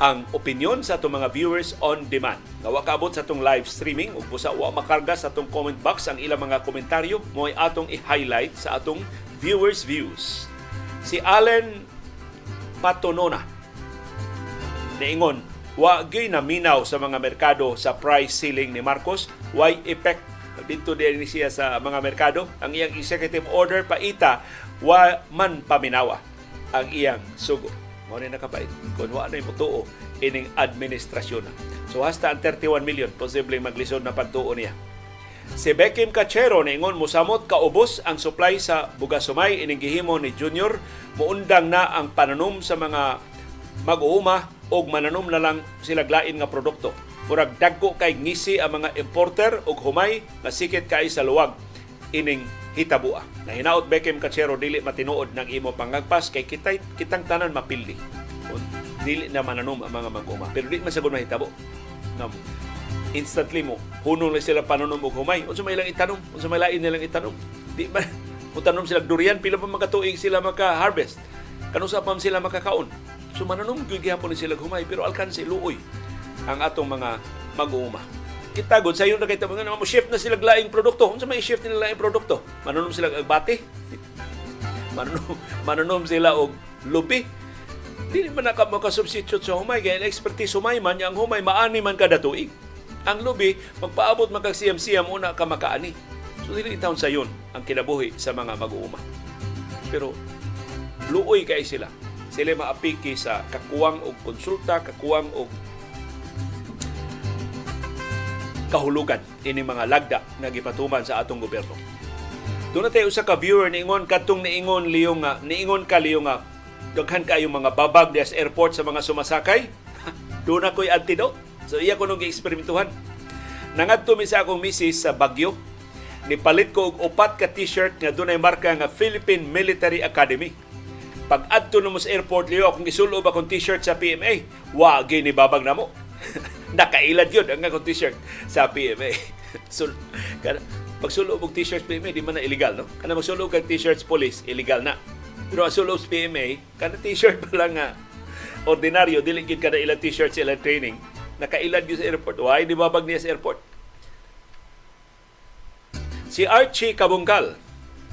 ang opinion sa atong mga viewers on demand. Nga wa kaabot sa atong live streaming ug busa wa makarga sa atong comment box ang ilang mga komentaryo mo ay atong i-highlight sa atong viewers views. Si Allen Patonona niingon wa gyud naminaw sa mga merkado sa price ceiling ni Marcos why effect dito din siya sa mga merkado. Ang iyang executive order paita wa man paminawa. Ang iyang sugo. Mo ni nakapait kung wa na mutuo ining administrasyon so hasta ang 31 million posibleng maglisod na pagtuo niya. Si Beckham Cachero niingon mosamot kaubos ang supply sa bugasumay. Ining gihimo ni Junior muundang na ang pananom sa mga mag-uuma og mananom na lang sila glain nga produkto. Murag dagko kay ngisi ang mga importer og humay nga sikit kay sa luwag ining hitabua. Na hinaot Beckham Cachero dili matinuod ng imo pangagpas kay kitay kitang tanan mapildi. Dili na mananom ang mga mag-uuma. Pero di man mahitabo. Na instantly mo hunong lang sila pananom og humay. Unsa may lang itanom? Unsa may lain nilang itanom? Di ba *laughs* Mutanom sila durian pila pa magatuig sila maka-harvest. Kanusa pa sila makakaon. So mananom gyud gyapon sila humay pero alkanse luoy ang atong mga mag-uuma. Kita gud sayo na kay mga mo shift na sila laing produkto. Unsa may shift nila laing produkto? Mananom sila og bati. *laughs* mananom mananom sila og lupi. Dili man naka makasubstitute sa humay kaya expertise humay man ang humay maani man kada tuig. Ang lubi magpaabot magkag siyam-siyam una ka makaani. So dili taon sa yun ang kinabuhi sa mga mag-uuma. Pero luoy kay sila sila maapiki sa kakuwang og konsulta, kakuwang og kahulugan ini mga lagda nga gipatuman sa atong gobyerno. Doon na tayo usa ka viewer niingon katong niingon liyo nga niingon ka liyo nga daghan kayo mga babag sa airport sa mga sumasakay. *laughs* Doon ako'y antidote. So iya ko nung gi-eksperimentuhan. Nangadto mi sa akong misis sa Bagyo. Nipalit ko og upat ka t-shirt nga dunay marka nga Philippine Military Academy pag adto na mo sa airport liyo akong gisulob akong t-shirt sa PMA wa gini babag namo *laughs* nakailad yun. Ang akong t-shirt sa PMA so *laughs* kada magsulob og t-shirt PMA di man na illegal no? Kana magsulob kag t-shirts police illegal na. Pero ang sulob sa PMA kana t-shirt pa lang nga ordinaryo dili gid kada ilang t-shirt sa ilang training. Nakailad yun sa airport. Why? Di babag niya sa airport. Si Archie Kabungkal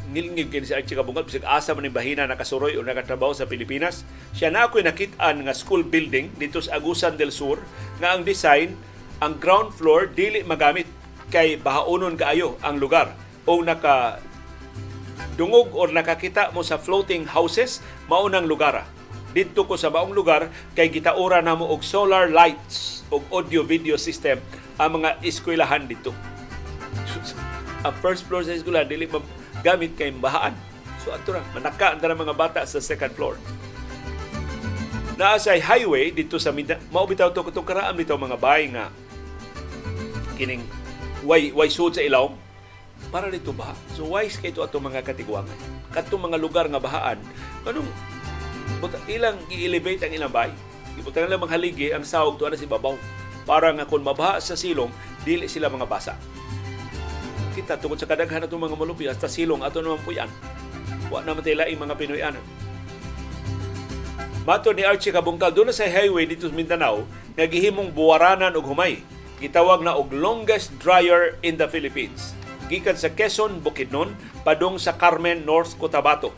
nilingig kini si Archie Kabungal bisag asa man bahina nakasuroy o nakatrabaho sa Pilipinas. Siya na ako'y nakitaan nga school building dito sa Agusan del Sur nga ang design ang ground floor dili magamit kay bahaunon kaayo ang lugar. O naka dungog or nakakita mo sa floating houses maunang lugar. Dito ko sa baong lugar kay gitaura namo og solar lights og audio video system ang mga eskwelahan dito. *laughs* Ang first floor sa eskwelahan dili gamit kay bahaan. So ato ra manaka ang mga bata sa second floor. Naa sa highway dito sa Mindanao, mao bitaw to kutong karaam dito mga bahay nga kining way way sud sa ilawom para dito baha. So wise kay to ato mga katigwangan. Kadtong mga lugar nga bahaan, kanong ilang i-elevate ang ilang bahay. Ibutang lang haligi ang sawog tuwa na si babaw. Para nga kung mabaha sa silong, dili sila mga basa kita tungod sa kadaghan atong mga malupi hasta silong ato naman puyan. Wa na matay laing mga Pinoyanan. Mato ni Archie Kabungkal doon sa highway dito sa Mindanao nga gihimong buwaranan og humay. Gitawag na og longest dryer in the Philippines. Gikan sa Quezon, Bukidnon, padung sa Carmen, North Cotabato.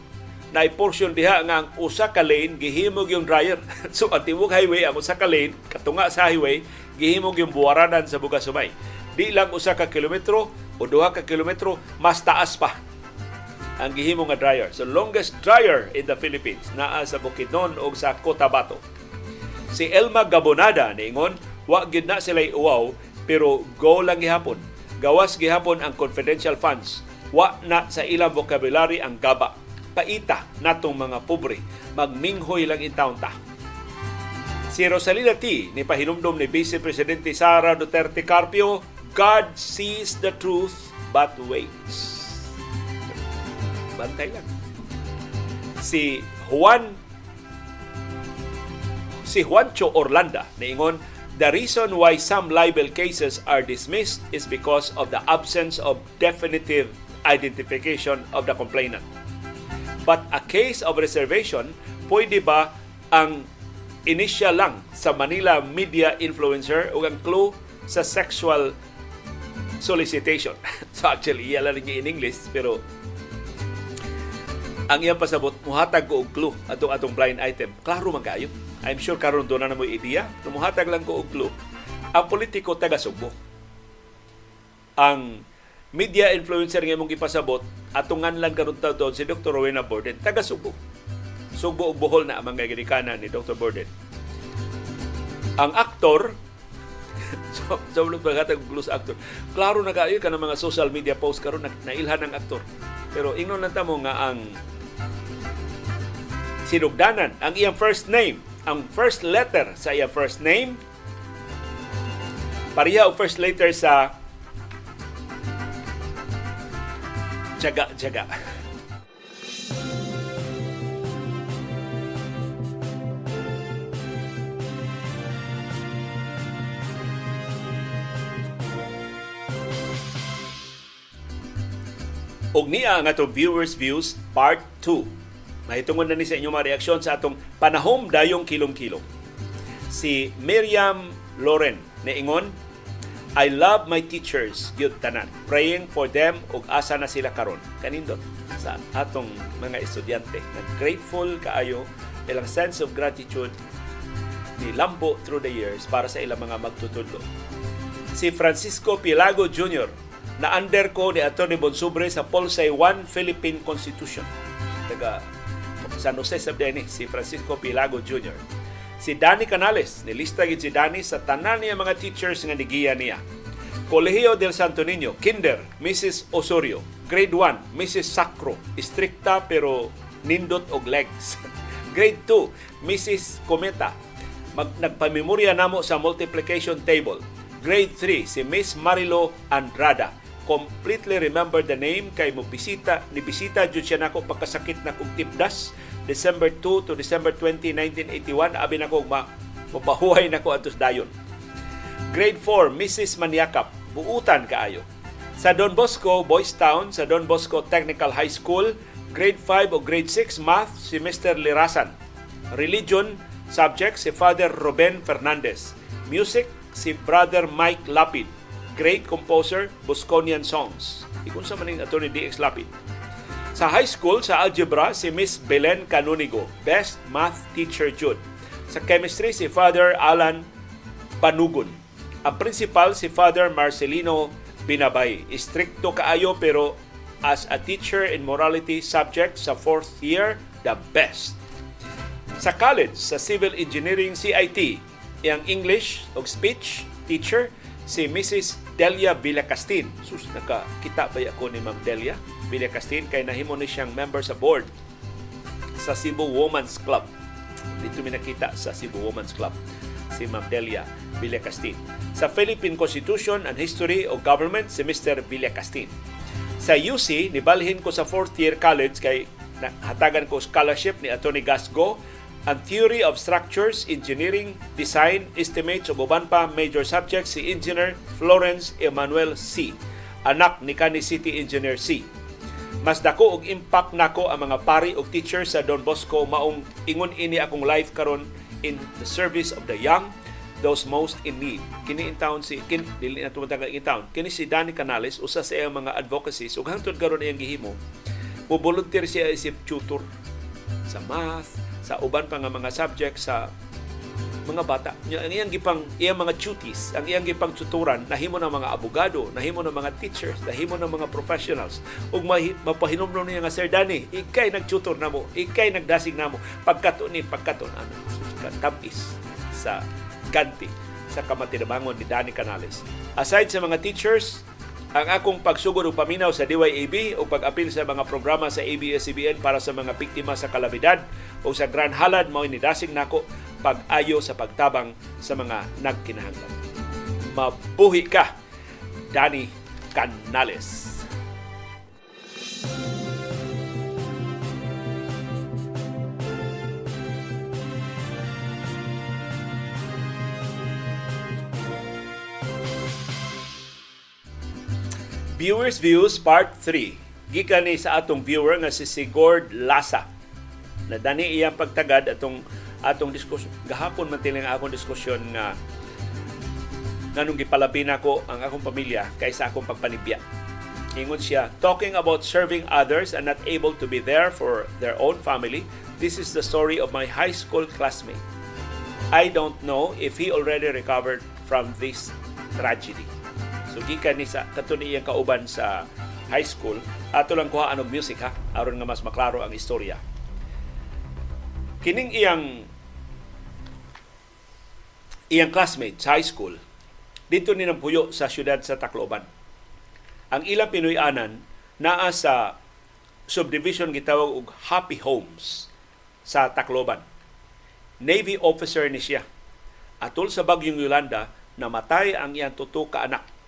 Na portion diha nga ang usa ka lane gihimog yung dryer. *laughs* so ang tibuok highway ang usa ka lane katunga sa highway gihimog yung buwaranan sa bugas humay. Di lang usa ka kilometro o duha ka kilometro mas taas pa ang gihimo nga dryer. So longest dryer in the Philippines naa sa Bukidnon o sa Cotabato. Si Elma Gabonada niingon, wa gid na sila uwaw pero go lang gihapon. Gawas gihapon ang confidential funds. Wa na sa ilang vocabulary ang gaba. Paita natong mga pobre. Magminghoy lang in town ta. Si Rosalina T. ni pahinumdom ni Vice Presidente Sara Duterte Carpio God sees the truth but waits. Bantay lang. Si Juan si Juancho Orlanda niingon the reason why some libel cases are dismissed is because of the absence of definitive identification of the complainant. But a case of reservation, pwede ba ang initial lang sa Manila media influencer o ang clue sa sexual solicitation. *laughs* so actually, iya lang in English, pero ang iyang pasabot, muhatag ko og clue atong atong blind item. Klaro man kayo. I'm sure karon doon na mo ideya. Muhatag lang ko og clue. Ang politiko taga Sugbo. Ang media influencer nga mong ipasabot atungan lang karon taon si Dr. Rowena Borden taga Sugbo. Sugbo ug Bohol na ang mga ginikanan ni Dr. Borden. Ang aktor *laughs* so, sa so, pagkatag blues actor. Klaro na kayo ka ng mga social media post karon na, nailhan ng aktor. Pero ingnon lang mo nga ang sinugdanan ang iyang first name, ang first letter sa iyang first name pareha og first letter sa jaga-jaga. *laughs* Og niya ang atong viewers views part 2 Mahitungon na ni sa inyong mga reaksyon sa atong panahom dayong kilom-kilom. Si Miriam Loren na ingon, I love my teachers, gyud tanan. Praying for them ug asa na sila karon. Kanindot sa atong mga estudyante. Nag-grateful kaayo ilang sense of gratitude ni Lambo through the years para sa ilang mga magtutudlo. Si Francisco Pilago Jr. na under ko ni Atty. Bonsubre sa Polsay 1 Philippine Constitution. Taga San Jose Sabdeni, si Francisco Pilago Jr. Si Danny Canales, nilista gid si Danny sa tanan niya mga teachers nga nigiya niya. Kolehiyo del Santo Niño, Kinder, Mrs. Osorio. Grade 1, Mrs. Sacro. Istrikta pero nindot og legs. *laughs* Grade 2, Mrs. Cometa. Mag, nagpamemorya namo sa multiplication table. Grade 3, si Miss Marilo Andrada completely remember the name kay mo bisita ni bisita jud siya nako pagkasakit na kog tipdas December 2 to December 20, 1981 abi nako ma mapahuhay nako atos dayon. Grade 4 Mrs. Maniakap buutan kaayo. Sa Don Bosco Boys Town sa Don Bosco Technical High School grade 5 o grade 6 math si Mr. Lirasan. Religion subject si Father Ruben Fernandez. Music si Brother Mike Lapid great composer, Bosconian songs. Ikon sa maning Atty. DX Lapid. Sa high school, sa algebra, si Miss Belen Canonigo, Best Math Teacher Jude. Sa chemistry, si Father Alan Panugon. Ang principal, si Father Marcelino Binabay. Istrikto kaayo pero as a teacher in morality subject sa fourth year, the best. Sa college, sa Civil Engineering CIT, yang English o speech teacher, si Mrs. Delia Villacastin. Sus, nakakita ba ako ni Ma'am Delia Villacastin kay nahimo ni siyang member sa board sa Cebu Women's Club. Dito mi nakita sa Cebu Women's Club si Ma'am Delia Villacastin. Sa Philippine Constitution and History of Government si Mr. Villacastin. Sa UC, nibalhin ko sa fourth year college kay hatagan ko scholarship ni Attorney Gasgo ang Theory of Structures, Engineering, Design, Estimates o uban pa major subjects si Engineer Florence Emmanuel C. Anak ni kani City Engineer C. Mas dako og impact nako ang mga pari og teachers sa Don Bosco maong ingon ini akong life karon in the service of the young those most in need. Kini in town si kin dili na tumataga in town. Kini si Danny Canales usa sa iyang mga advocacies ug hangtod karon iyang gihimo. Mo volunteer siya isip tutor sa math, sa uban pa nga mga subject sa mga bata. Ang iyang gipang iyang mga duties, ang iyang gipang tuturan nahimo ng mga abogado, nahimo ng mga teachers, nahimo ng mga professionals ug mapahinomnom niya nga Sir Danny, ikay nagtutor namo, ikay nagdasig namo pagkato ni pagkaton ano tabis sa ganti sa kamatinabangon ni Danny Canales. Aside sa mga teachers, ang akong pagsugod o paminaw sa DYAB o pag-apil sa mga programa sa ABS-CBN para sa mga biktima sa kalamidad o sa Grand Halad mao ni dasig nako pag-ayo sa pagtabang sa mga nagkinahanglan. Mabuhi ka, Danny Canales. Viewers Views Part 3 gikan ni sa atong viewer nga si Sigord Lasa. Na dani iyang pagtagad atong atong diskusyon. Gahapon man tiling akong diskusyon nga nganong gipalabi nako ang akong pamilya kaysa akong pagpanibya. Ingon siya, talking about serving others and not able to be there for their own family, this is the story of my high school classmate. I don't know if he already recovered from this tragedy. So gikan ni sa katuni iyang kauban sa high school, ato lang kuha anog music ha, aron nga mas maklaro ang istorya. Kining iyang iyang classmate sa high school, dito ni puyo sa syudad sa Tacloban. Ang ilang Pinoy-anan naa sa subdivision gitawag og Happy Homes sa Tacloban. Navy officer ni siya. Atol sa bagyong Yolanda, namatay ang iyang tuto ka anak.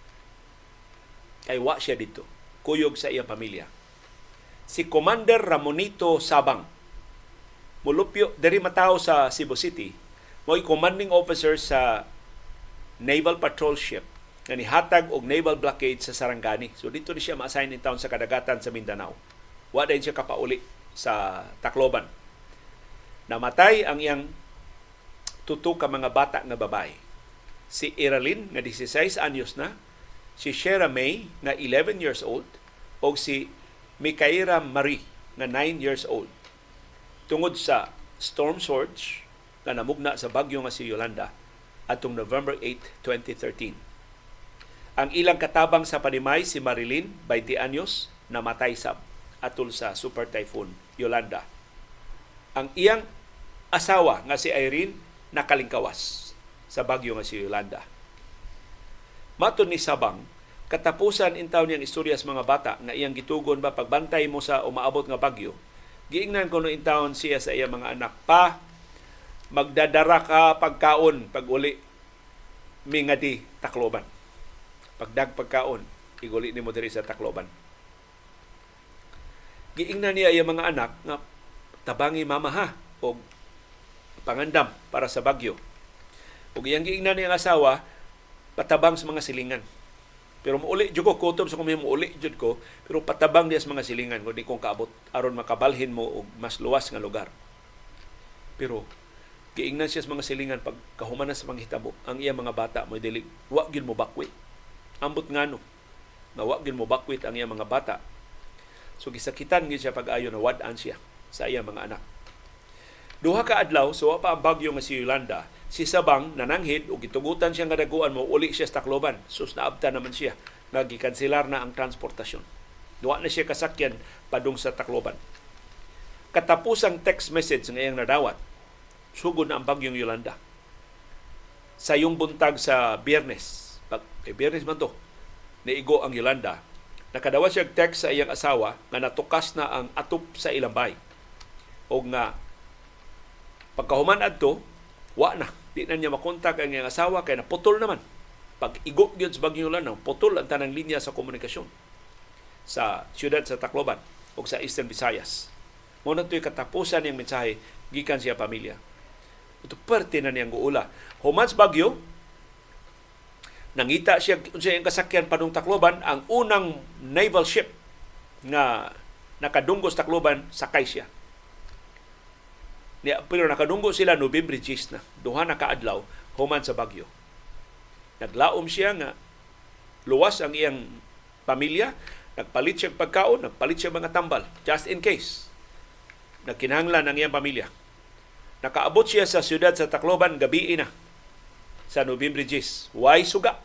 Kay wa siya dito. Kuyog sa iyang pamilya. Si Commander Ramonito Sabang, mulupyo, dari matao sa Cebu City, mo'y commanding officer sa naval patrol ship nga nihatag og naval blockade sa Sarangani. So dito ni siya ma-assign in town sa kadagatan sa Mindanao. Wa din siya kapauli sa Tacloban. Namatay ang iyang tuto ka mga bata nga babae. Si Eralyn nga 16 anyos na, si Shera May nga 11 years old o si Mikaira Marie nga 9 years old. Tungod sa storm surge nga namugna sa bagyo nga si Yolanda atong November 8, 2013. Ang ilang katabang sa panimay si Marilyn, 20 anyos, namatay sa atol sa Super Typhoon Yolanda. Ang iyang asawa nga si Irene nakalingkawas sa bagyo nga si Yolanda. Mato ni Sabang, katapusan intaw niyang istorya sa mga bata nga iyang gitugon ba pagbantay mo sa umaabot nga bagyo. Giingnan ko no intawon siya sa iyang mga anak pa magdadara ka pagkaon pag uli mingadi Tacloban. Pagdag pagkaon, iguli ni mo diri sa Tacloban. Giingnan niya iyang mga anak nga tabangi mama ha o pangandam para sa bagyo. Ug iyang giingnan niyang asawa patabang sa mga silingan. Pero muuli jud ko kutob sa kung muuli jud ko, pero patabang diya sa mga silingan kundi kung kaabot aron makabalhin mo og mas luwas nga lugar. Pero giingnan siya sa mga silingan pag kahumanan sa panghitabo ang iya mga bata mo dili wa gyud mo bakwit. Ambot ngano na wa gyud mo bakwit ang iya mga bata. So gisakitan gyud siya pag-ayo na wad-an siya sa iya mga anak. Duha ka adlaw so wa pa ang bagyo nga si Yolanda si Sabang nananghid ug gitugutan siya nga daguan mo uli siya sa Tacloban sus naabta naman siya nga gikanselar na ang transportasyon duwa na siya kasakyan padung sa Tacloban katapusang text message nga iyang nadawat sugod na ang bagyong Yolanda. Sa yung buntag sa biyernes, pag, eh, biyernes man to, naigo ang Yolanda, nakadawa siya text sa iyang asawa nga natukas na ang atop sa ilang bay. O nga, pagkahuman adto, wa na. Di na niya makontak ang iyang asawa kaya naputol naman. Pag igo gyud sa bagyong Yolanda, putol ang tanang linya sa komunikasyon sa siyudad sa Tacloban o sa Eastern Visayas. Muna ito'y katapusan ng mensahe gikan siya pamilya ito parte na niyang guula. Humans Bagyo, nangita siya sa iyang kasakyan padung Tacloban, ang unang naval ship nga nakadunggo sa Tacloban, sakay siya. Pero nakadunggo sila November 10 na. Duha na kaadlaw, human sa Bagyo. Naglaom siya nga luwas ang iyang pamilya, nagpalit siya pagkaon, nagpalit siya mga tambal, just in case. Nagkinahanglan ang iyang pamilya Nakaabot siya sa siyudad sa Tacloban gabi na sa Nobyembre 10. Why suga?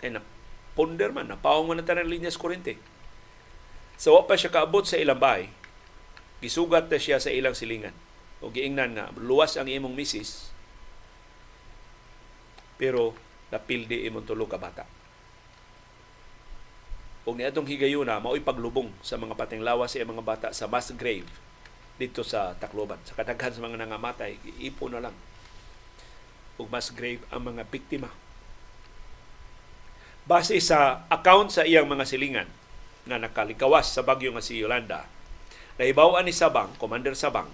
Ay na ponder man, napawang man na linyas kurente. So, pa siya kaabot sa ilang bahay, gisugat na siya sa ilang silingan. O giingnan nga, luwas ang imong misis, pero napildi imong tulo ka bata. O niadtong higayuna, mao'y paglubong sa mga pating lawas sa mga bata sa mass grave dito sa Tacloban. Sa kadaghan sa mga nangamatay, ipo na lang. Ug mas grave ang mga biktima. Base sa account sa iyang mga silingan na nakalikawas sa bagyo nga si Yolanda, nahibawan ni Sabang, Commander Sabang,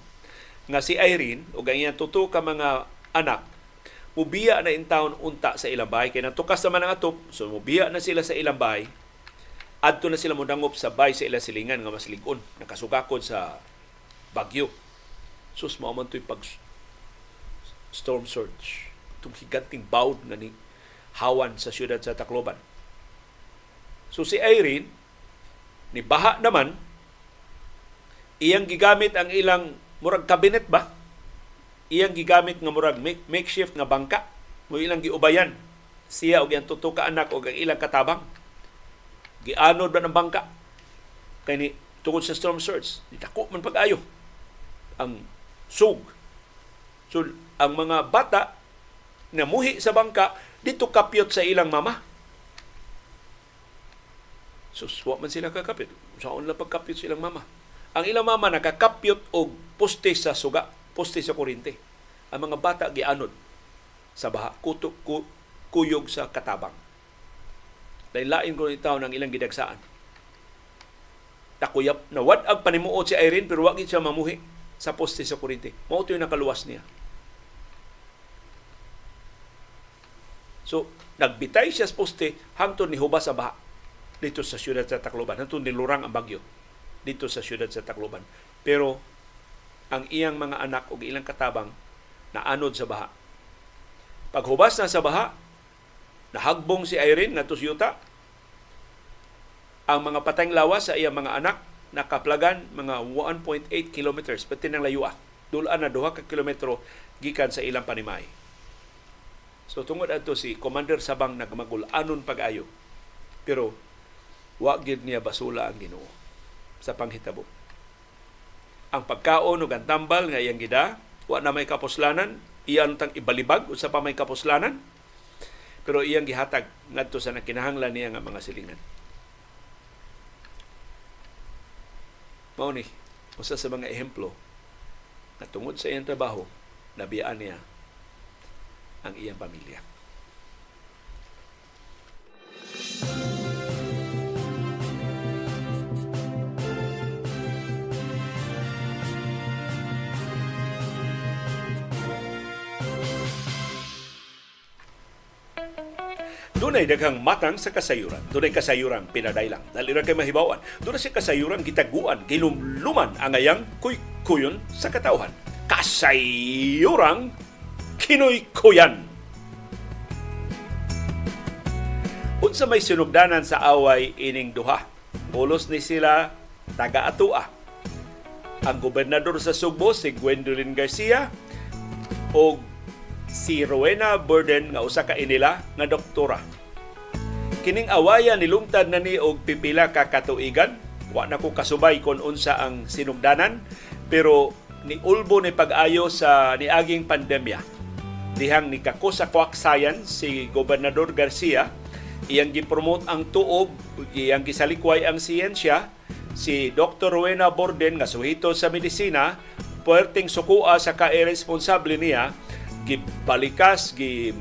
nga si Irene ug ang iyang tuto ka mga anak mubiya na in town unta sa ilang bahay. Kay natukas naman ang atop so mubiya na sila sa ilang bahay. Adto na sila modangop sa bay sa ilang silingan nga mas ligon. Nakasugakod sa bagyo sus mao man pag storm surge. Itong higanting bawd nga ni hawan sa siyudad sa Tacloban. So si Irene ni baha naman iyang gigamit ang ilang murag kabinet ba? Iyang gigamit nga murag make, makeshift nga bangka. Mo ilang giubayan. Siya og iyang tuto anak og ang ilang katabang. Gianod ba ng bangka? Kay ni tungod sa storm surge dako man pag-ayo ang sug. So ang mga bata na muhi sa bangka dito kapyot sa ilang mama. So, wa man sila kakapit. Saan lang pagkapyot silang mama? Ang ilang mama nakakapyot og poste sa suga, poste sa kurinte. Ang mga bata gianod sa baha, kutok, ku, kuyog sa katabang. Lain-lain ko itaw ng ilang gidagsaan. Takuyap na wad ang panimuot si Irene pero wag siya mamuhi sa poste sa kurinte. Mao yung nakaluwas niya. So, nagbitay siya sa poste hangtod ni hubas sa baha dito sa siyudad sa Tacloban. Hantun nilurang ang bagyo dito sa siyudad sa Tacloban. Pero ang iyang mga anak o ilang katabang naanod sa baha. Paghubas na sa baha, nahagbong si Irene nga yuta. Ang mga patayng lawas sa iyang mga anak nakaplagan mga 1.8 kilometers pati ng layua. Dulaan na duha ka kilometro gikan sa ilang panimay. So tungod ato si Commander Sabang nagmagul-anon pag-ayo. Pero wa gid niya basula ang Ginoo sa panghitabo. Ang pagkaon ug ang nga iyang gida, wa na may kapuslanan, iyan tang ibalibag sa pa may kapuslanan. Pero iyang gihatag ngadto sa nakinahanglan niya nga mga silingan. Mao ni usa sa mga ehemplo na tungod sa iyang trabaho, nabiyaan niya ang iyang pamilya. Dunay daghang matang sa kasayuran. Dunay kasayuran pinadaylang. Dali ra kay mahibawan. Dunay si kasayuran gitaguan, gilumluman ang ayang kuy-kuyon sa katawhan. Kasayuran kinoy-kuyan. Unsa may sinugdanan sa away ining duha. Pulos ni sila taga-atua. Ang gobernador sa Subo si Gwendolyn Garcia o si Rowena Burden nga usa ka inila nga doktora Kining awayan nilungtad na ni og pipila ka katuigan. Wa na ko kasubay kon unsa ang sinugdanan pero ni ulbo ni pag-ayo sa niaging pandemya. Dihang ni kako sa Quack Science si Gobernador Garcia iyang gipromote ang tuob, iyang gisalikway ang siyensya, si Dr. Rowena Borden nga suhito sa medisina, puwerteng sukua sa ka-irresponsable niya, gibalikas, *laughs* gi,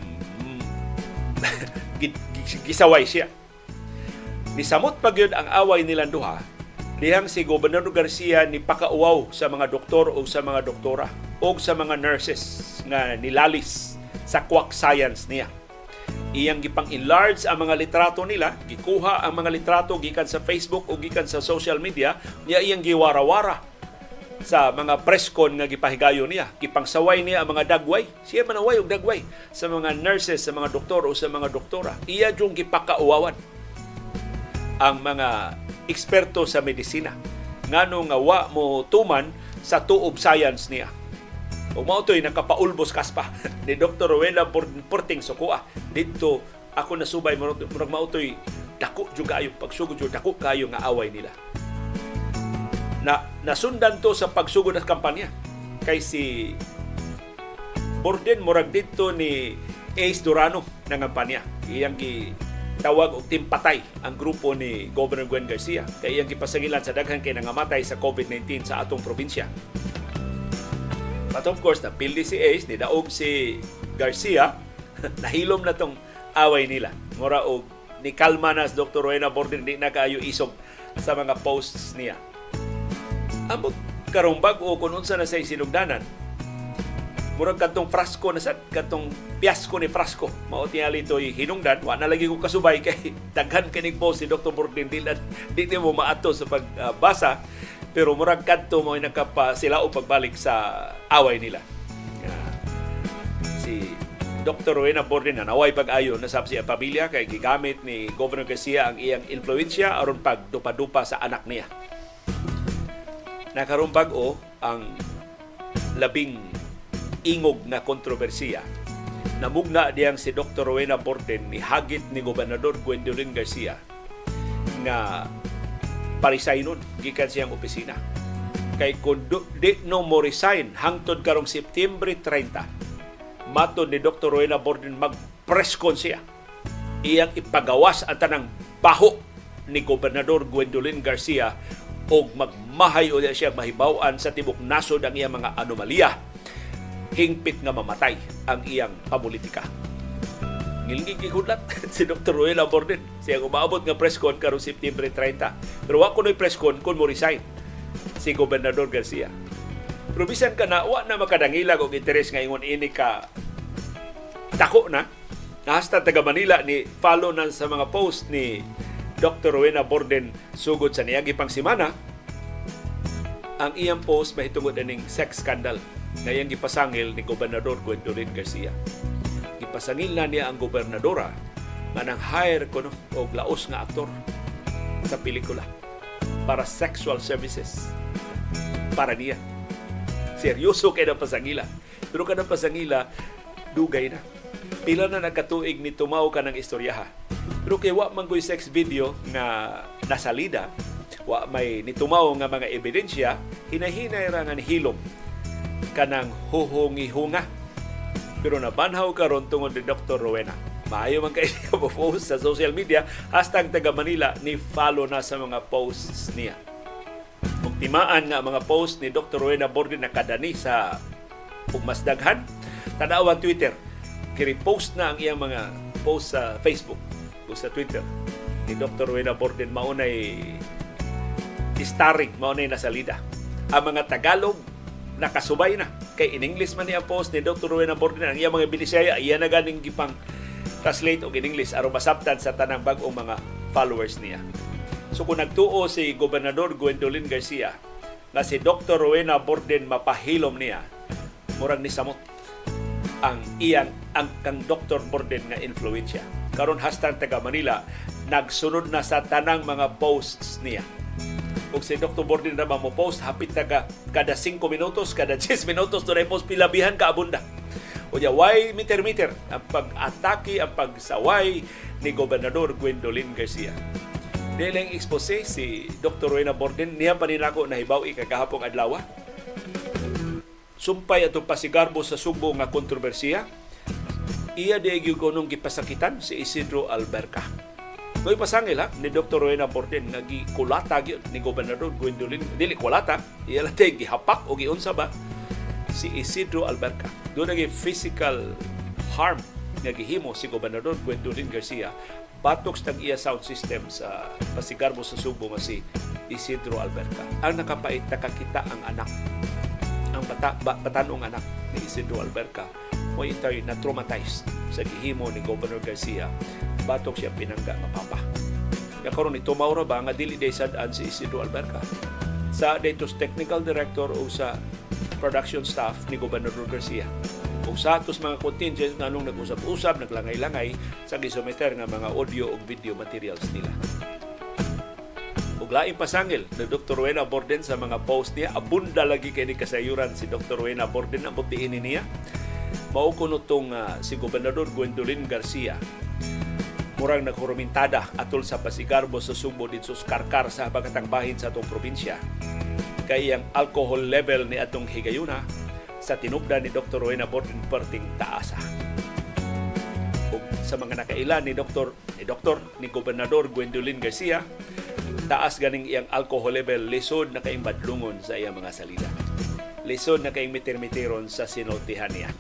gisaway siya. Nisamot pa gyud ang away nilang duha dihang si Gobernador Garcia ni pakauaw sa mga doktor o sa mga doktora o sa mga nurses nga nilalis sa quack science niya. Iyang gipang enlarge ang mga litrato nila, gikuha ang mga litrato gikan sa Facebook o gikan sa social media, niya iyang giwara-wara sa mga preskon nga gipahigayon niya. Gipangsaway niya ang mga dagway. Siya manaway og dagway sa mga nurses, sa mga doktor o sa mga doktora. Iya yung gipakauwawan ang mga eksperto sa medisina. Ngano nga wa mo tuman sa tuob science niya. O mao to'y nakapaulbos kaspa *laughs* ni Dr. Rowena Porting Sukua. Dito ako nasubay murag mao to'y dako jud kayo pagsugod jud dako kayo nga away nila na nasundan to sa pagsugod ng kampanya kay si Borden murag dito ni Ace Durano ng kampanya iyang gi tawag og timpatay ang grupo ni Governor Gwen Garcia kay iyang gipasagilan sa daghan kay nangamatay sa COVID-19 sa atong probinsya But of course, napildi si Ace, ni daog si Garcia, *laughs* nahilom na tong away nila. Mura og ni kalma na Dr. Rowena Borden di na kaayo isog sa mga posts niya ambot karong bag-o kung unsa na say sinugdanan murag kadtong frasco na sad kadtong piyasko ni frasco mao tingali toy hinungdan wa na lagi ko kasubay kay *laughs* daghan kining post si Dr. Bordin di, di, mo maato sa pagbasa uh, pero murag kadto mo nakapa sila o pagbalik sa away nila si Dr. Rowena Borden na naway pag-ayo na sa siya pamilya kay gigamit ni Governor Garcia ang iyang influensya aron pagdupa-dupa sa anak niya. Nakaroon bag-o ang labing ingog nga kontrobersiya. Namugna diyang si Dr. Rowena Borden ni hagit ni Gobernador Gwendolyn Garcia nga parisaynon gikan siyang opisina. Kay kung di no mo resign hangtod karong September 30, matod ni Dr. Rowena Borden mag-press con siya. Iyang ipagawas ang tanang baho ni Gobernador Gwendolyn Garcia o magmahay o siya mahibawan sa tibok nasod ang iyang mga anomalya hingpit nga mamatay ang iyang pamulitika. Ngilingig gihudlat *laughs* si Dr. Roel Aborden. Siya umaabot nga press con karong September 30. Pero wa ko no'y press con kung mo resign si Gobernador Garcia. Pero bisan ka na, wa na makadangila og interes nga ingon ini ka dako na. Nahasta taga Manila ni follow na sa mga post ni Dr. Rowena Borden sugod sa niyagi pang simana ang iyang post mahitungod aning sex scandal na iyang gipasangil ni Gobernador Gwendolyn Garcia. Gipasangil na niya ang gobernadora nga nang hire ko no, og laos nga aktor sa pelikula para sexual services para niya. Seryoso kay na pasangila. Pero kanang pasangila, dugay na. Pila na nagkatuig ni tumaw ka ng istoryaha. Pero kay wa man sex video nga nasalida, wa may nitumaw nga mga ebidensya, hinahinay ra nga hilom kanang huhungi-hunga. Pero nabanhaw karon tungod ni Dr. Rowena. Maayo man kay *laughs* siya post sa social media, hashtag taga Manila ni follow na sa mga posts niya. Kung timaan nga mga post ni Dr. Rowena Borden nakadani sa umasdaghan, tanawan Twitter, kiri-post na ang iyang mga post sa Facebook o sa Twitter ni Dr. Rowena Borden maunay historic maunay nasalida. Ang mga Tagalog nakasubay na. Kay in English man niya post ni Dr. Rowena Borden ang iyang mga bilisaya, iya na ganing gipang translate og in English aron masabtan sa tanang bag-ong mga followers niya. So kung nagtuo si Gobernador Gwendolyn Garcia na si Dr. Rowena Borden mapahilom niya, murag ni samot ang iyang ang kang Dr. Borden nga influensya. Karon hashtag taga Manila nagsunod na sa tanang mga posts niya ug si Dr. Borden ra mo post hapit taga kada 5 minutos kada *laughs* 10 minutos dunay post pilabihan ka abunda o ya why meter meter ang pag-atake ang pagsaway ni Gobernador Gwendolyn Garcia Dilang expose si Dr. Rowena Borden niya pa nilako na hibaw ikagahapong adlaw sumpay atong pasigarbo sa Subo nga kontrobersiya iya di gyud nung gipasakitan si Isidro Alberca Doy pasangil ha ni Dr. Rowena Borden nga gikulata gyud ni Gobernador Gwendolyn dili kulata iya lang gihapak o giunsa ba si Isidro Alberca. Do na physical harm nga gihimo si Gobernador Gwendolyn Garcia batok sa iya sound system sa pasigarbo sa Subo nga si Isidro Alberca. Ang nakapait nakakita ang anak ang bata, ba, batanong anak ni Isidro Alberca mo itay na traumatized sa gihimo ni Governor Garcia batok siya pinangga nga papa. Ya karon ito maura ba nga dili day sadaan si Isidro Alberca. Sa datos technical director o sa production staff ni Gobernador Garcia. Kung sa atos mga contingent nga nung nag-usap-usap, naglangay-langay sa gisometer nga mga audio o video materials nila. Ug laing pasangil ni Dr. Rowena Borden sa mga post niya, abunda lagi kay ni kasayuran si Dr. Rowena Borden ang butiinin niya. Mao kuno tong uh, si Gobernador Gwendolyn Garcia murang naghurumintada atol sa pasigarbo sa Subo dito sa Karkar sa habagatang bahin sa atong probinsya. Kay ang alcohol level ni atong higayuna sa tinubda ni Dr. Rowena Borden perting taasa. Sa mga nakaila ni Dr. ni Dr. ni Gobernador Gwendolyn Garcia, taas ganing iyang alcohol level lisod na kaing badlungon sa iyang mga salida. Lisod na kaing mitir-mitiron sa sinultihan niya.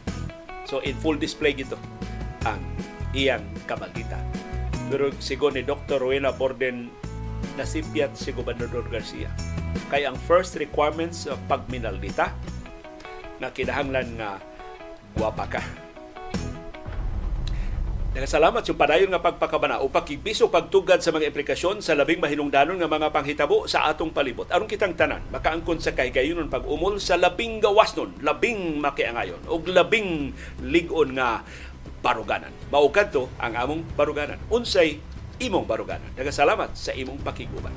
So in full display gito ang iyang kamagita. Pero sigon ni Dr. Rowena Borden nasipyat si Gobernador Garcia. Kay ang first requirements sa pagminaldita na kinahanglan nga gwapa ka. Nagasalamat yung padayon nga pagpakabana o pakibiso pagtugad sa mga implikasyon sa labing mahinungdanon nga mga panghitabo sa atong palibot. Aron kitang tanan, makaangkon sa kaygayonon pag-umol sa labing gawas nun, labing makiangayon o labing ligon nga baruganan. Maukad to ang among baruganan. Unsay imong baruganan. Nagasalamat sa imong pakiguban.